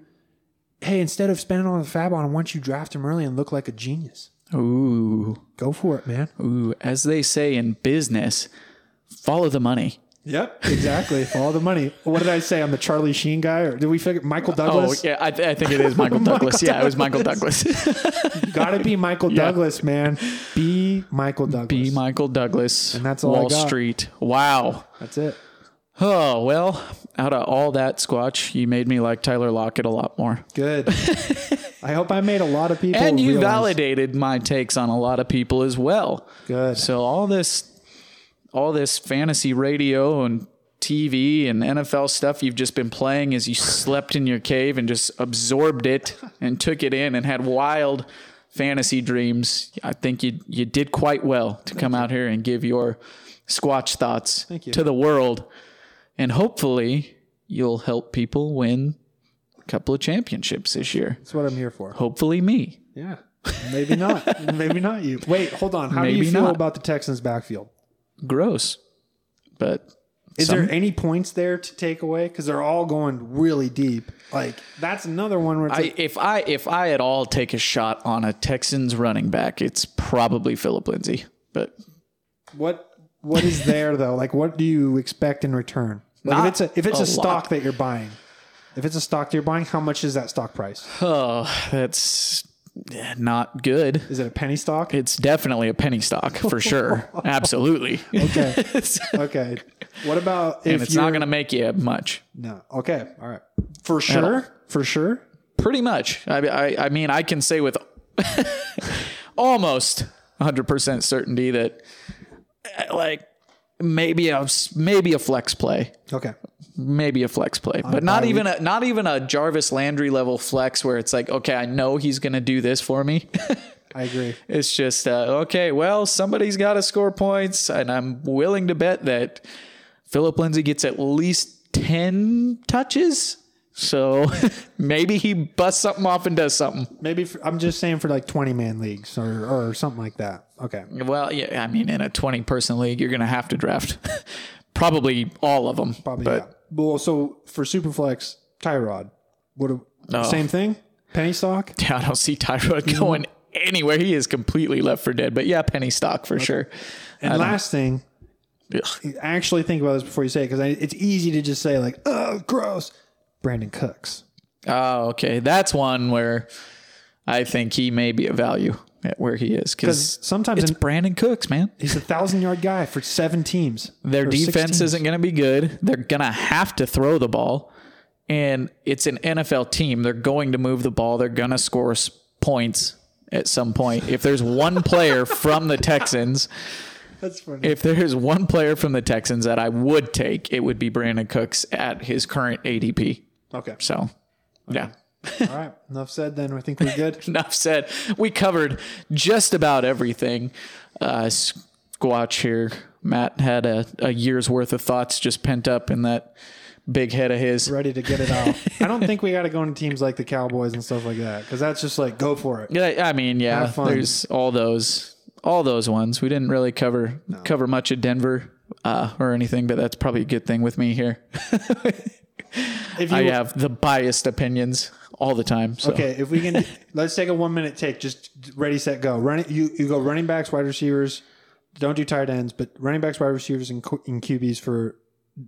Hey, instead of spending all the fab on them, why don't you draft them early and look like a genius?
Ooh.
Go for it, man.
Ooh. As they say in business, follow the money.
Yep, exactly. All the money. What did I say? I'm the Charlie Sheen guy, or did we figure Michael oh, Douglas?
Oh, yeah. I, I think it is Michael Douglas. yeah, it was Michael Douglas.
Got to be Michael
Yeah.
Douglas, man. Be Michael Douglas.
Be Michael Douglas.
And that's all I
Wall. Street. Wow.
That's it.
Oh, well, out of all that squatch, you made me like Tyler Lockett a lot more.
Good. I hope I made a lot of people.
And you
realize-
validated my takes on a lot of people as well.
Good.
So all this all this fantasy radio and TV and NFL stuff you've just been playing as you slept in your cave and just absorbed it and took it in and had wild fantasy dreams. I think you you did quite well to come out here and give your squatch thoughts
you.
to the world. And hopefully you'll help people win a couple of championships this year.
That's what I'm here for.
Hopefully me.
Yeah. Maybe not. Maybe not you. Wait, hold on. How do you feel
not.
about the Texans backfield?
Gross. But
Is
some-
there any points there to take away? Because they're all going really deep. Like that's another one where
I,
like,
if I if I at all take a shot on a Texans running back, it's probably Philip Lindsay. But
what what is there though? Like what do you expect in return? Like if it's a if it's
a
a, stock
lot.
that you're buying, if it's a stock that you're buying, how much is that stock price?
oh, that's not good.
Is it a penny stock?
It's definitely a penny stock for sure. Absolutely.
Okay. okay. What about if
and it's not going to make you much.
no? Okay. All right. For sure. For sure.
Pretty much. I, I, I mean, I can say with almost 100% certainty that uh, like maybe a maybe a flex play.
Okay.
Maybe a flex play, but not
bye
even a not even a Jarvis Landry level flex where it's like, okay, I know he's going to do this for me.
I agree.
it's just uh, okay. Well, somebody's got to score points, and I'm willing to bet that Philip Lindsay gets at least ten touches. So maybe he busts something off and does something.
Maybe for, I'm just saying for like 20 man leagues or or something like that. Okay.
Well, yeah, I mean, in a 20 person league, you're going to have to draft probably all of them.
Probably.
but
yeah. Well, so for Superflex, Tyrod, what? A,
Oh.
Same thing. Penny stock.
Yeah, I don't see Tyrod mm-hmm. going anywhere. He is completely left for dead. But yeah, penny stock for sure.
And last thing,
Ugh.
actually think about this before you say it because it's easy to just say like, "Oh, gross." Brandin Cooks.
Oh, okay. That's one where I think he may be a value at where he is
Because sometimes
it's
in-
Brandin Cooks, man.
he's a thousand yard guy for seven teams.
Their defense
teams.
isn't going to be good. They're going to have to throw the ball. And it's an NFL team. They're going to move the ball. They're going to score points at some point. If there's one player from the Texans,
That's funny.
if there's one player from the Texans that I would take, it would be Brandin Cooks at his current ADP.
okay.
So, yeah.
All right. Enough said. Then I think we're good.
Enough said. We covered just about everything. Uh, Squatch here. Matt had a, a year's worth of thoughts just pent up in that big head of his.
Ready to get it out. I don't think we got to go into teams like the Cowboys and stuff like that because that's just like go for it.
Yeah, I mean, yeah,
Have fun.
there's all those, all those ones. We didn't really cover cover much of Denver uh, or anything, but that's probably a good thing with me here.
If you
I have the biased opinions all the time. So.
Okay, if we can, let's take a one minute take. Just ready, set, go. Running, you you go running backs, wide receivers. Don't do tight ends, but running backs, wide receivers, and, and QBs for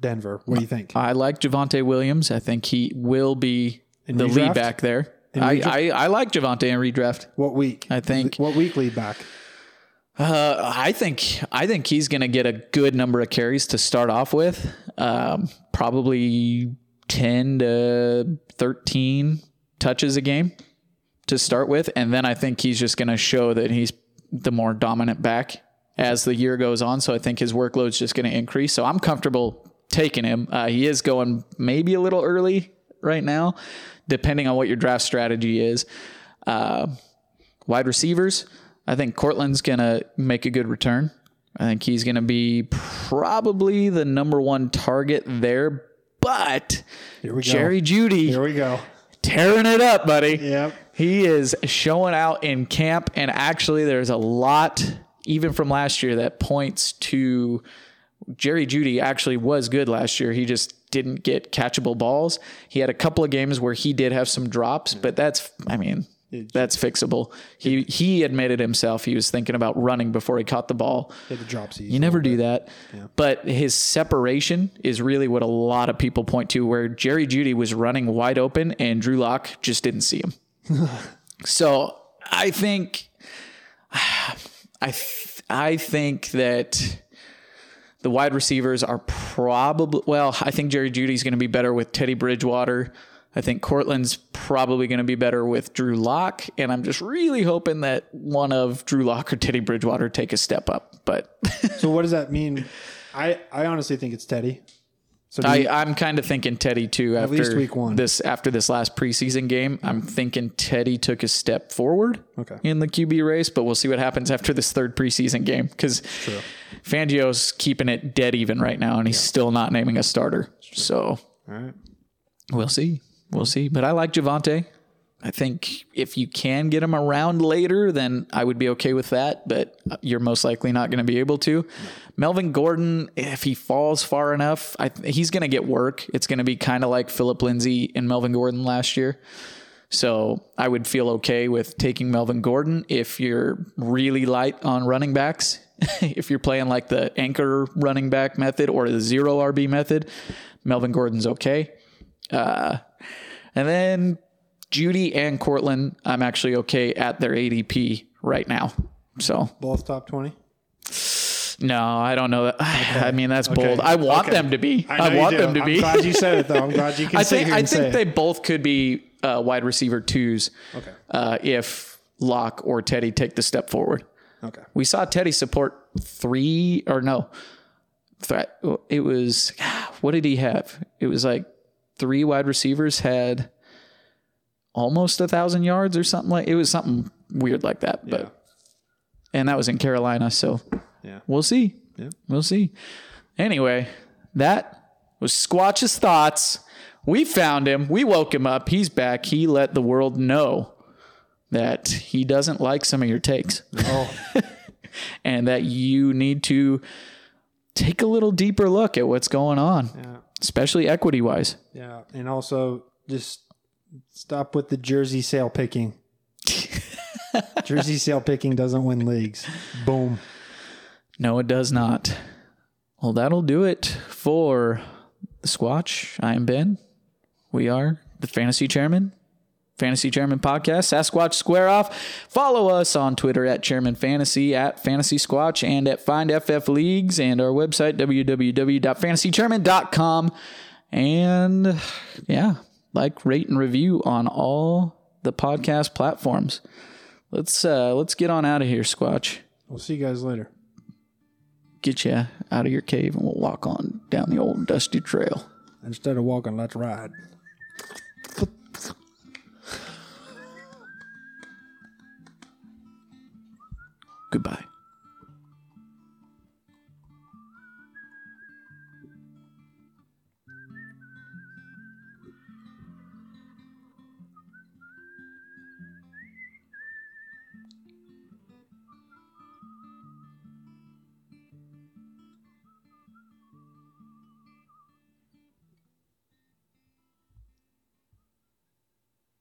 Denver. What do you think?
I like Javonte Williams. I think he will be the
redraft?
lead back there. I. I, I like Javonte in redraft.
What week?
I think
What week lead back?
uh, I think I think he's going to get a good number of carries to start off with. Um, probably ten to thirteen touches a game to start with, and then I think he's just going to show that he's the more dominant back as the year goes on. So I think his workload's just going to increase. So I'm comfortable taking him. Uh, he is going maybe a little early right now, depending on what your draft strategy is. Uh, wide receivers, I think Courtland's going to make a good return. I think he's going to be probably the number one target there. But
Here we go.
Jerry Jeudy
Here we go.
Tearing it up, buddy.
Yep.
He is showing out in camp, and actually, there's a lot, even from last year, that points to Jerry Jeudy actually was good last year. He just didn't get catchable balls. He had a couple of games where he did have some drops, but that's, I mean, that's fixable. He he admitted himself he was thinking about running before he caught the ball.
The.
You never do that. But his separation is really what a lot of people point to, where Jerry Jeudy was running wide open and Drew Lock just didn't see him. so I think, I th- I think that the wide receivers are probably well, I think Jerry Jeudy's going to be better with Teddy Bridgewater. I think Courtland's probably going to be better with Drew Lock, and I'm just really hoping that one of Drew Lock or Teddy Bridgewater take a step up. But
So what does that mean? I, I honestly think it's Teddy. So
I,
you-
I'm kind of thinking Teddy too. After
least week one.
this after this last preseason game, I'm thinking Teddy took a step forward
Okay.
in the QB race, but we'll see what happens after this third preseason game because Fangio's keeping it dead even right now, and he's still not naming a starter. So
all right.
we'll see, we'll see. But I like Javonte. I think if you can get him around later, then I would be okay with that. But you're most likely not going to be able to. Melvin Gordon, if he falls far enough, he's going to get work. It's going to be kind of like Philip Lindsay and Melvin Gordon last year. So I would feel okay with taking Melvin Gordon if you're really light on running backs. if you're playing like the anchor running back method or the zero RB method, Melvin Gordon's okay. Uh, and then Jeudy and Courtland, I'm actually okay at their ADP right now. So
Both top 20?
no, I don't know that. I mean, that's bold. I want
Okay.
them to be.
know
I, want them to
I'm
be.
glad you said it, though. I'm glad you can
I think I think they
it.
both could be uh, wide receiver twos.
Okay.
Uh, if Lock or Teddy take the step forward.
Okay.
We saw Teddy support three or no, threat. It was what did he have? It was like three wide receivers had almost a thousand yards or something like. It was something weird like that.
Yeah.
But and that was in Carolina, so
Yeah.
we'll see.
Yeah.
We'll see. Anyway, that was Squatch's thoughts. We found him. We woke him up. He's back. He let the world know that he doesn't like some of your takes
Oh,
and that you need to take a little deeper look at what's going on,
yeah.
Especially equity wise.
Yeah. And also just stop with the jersey sale picking. jersey sale picking doesn't win leagues. Boom.
No, it does not. Well, that'll do it for the Squatch. I am Ben. We are the Fantasy Chairman, Fantasy Chairman Podcast, Sasquatch Square Off. Follow us on Twitter at Chairman Fantasy, at Fantasy Squatch, and at Find FF Leagues, and our website, www.fantasychairman.com. And yeah, like, rate, and review on all the podcast platforms. Let's uh let's get on out of here, Squatch.
We'll see you guys later.
Get you out of your cave and we'll walk on down the old dusty trail.
Instead of walking, let's ride.
Goodbye.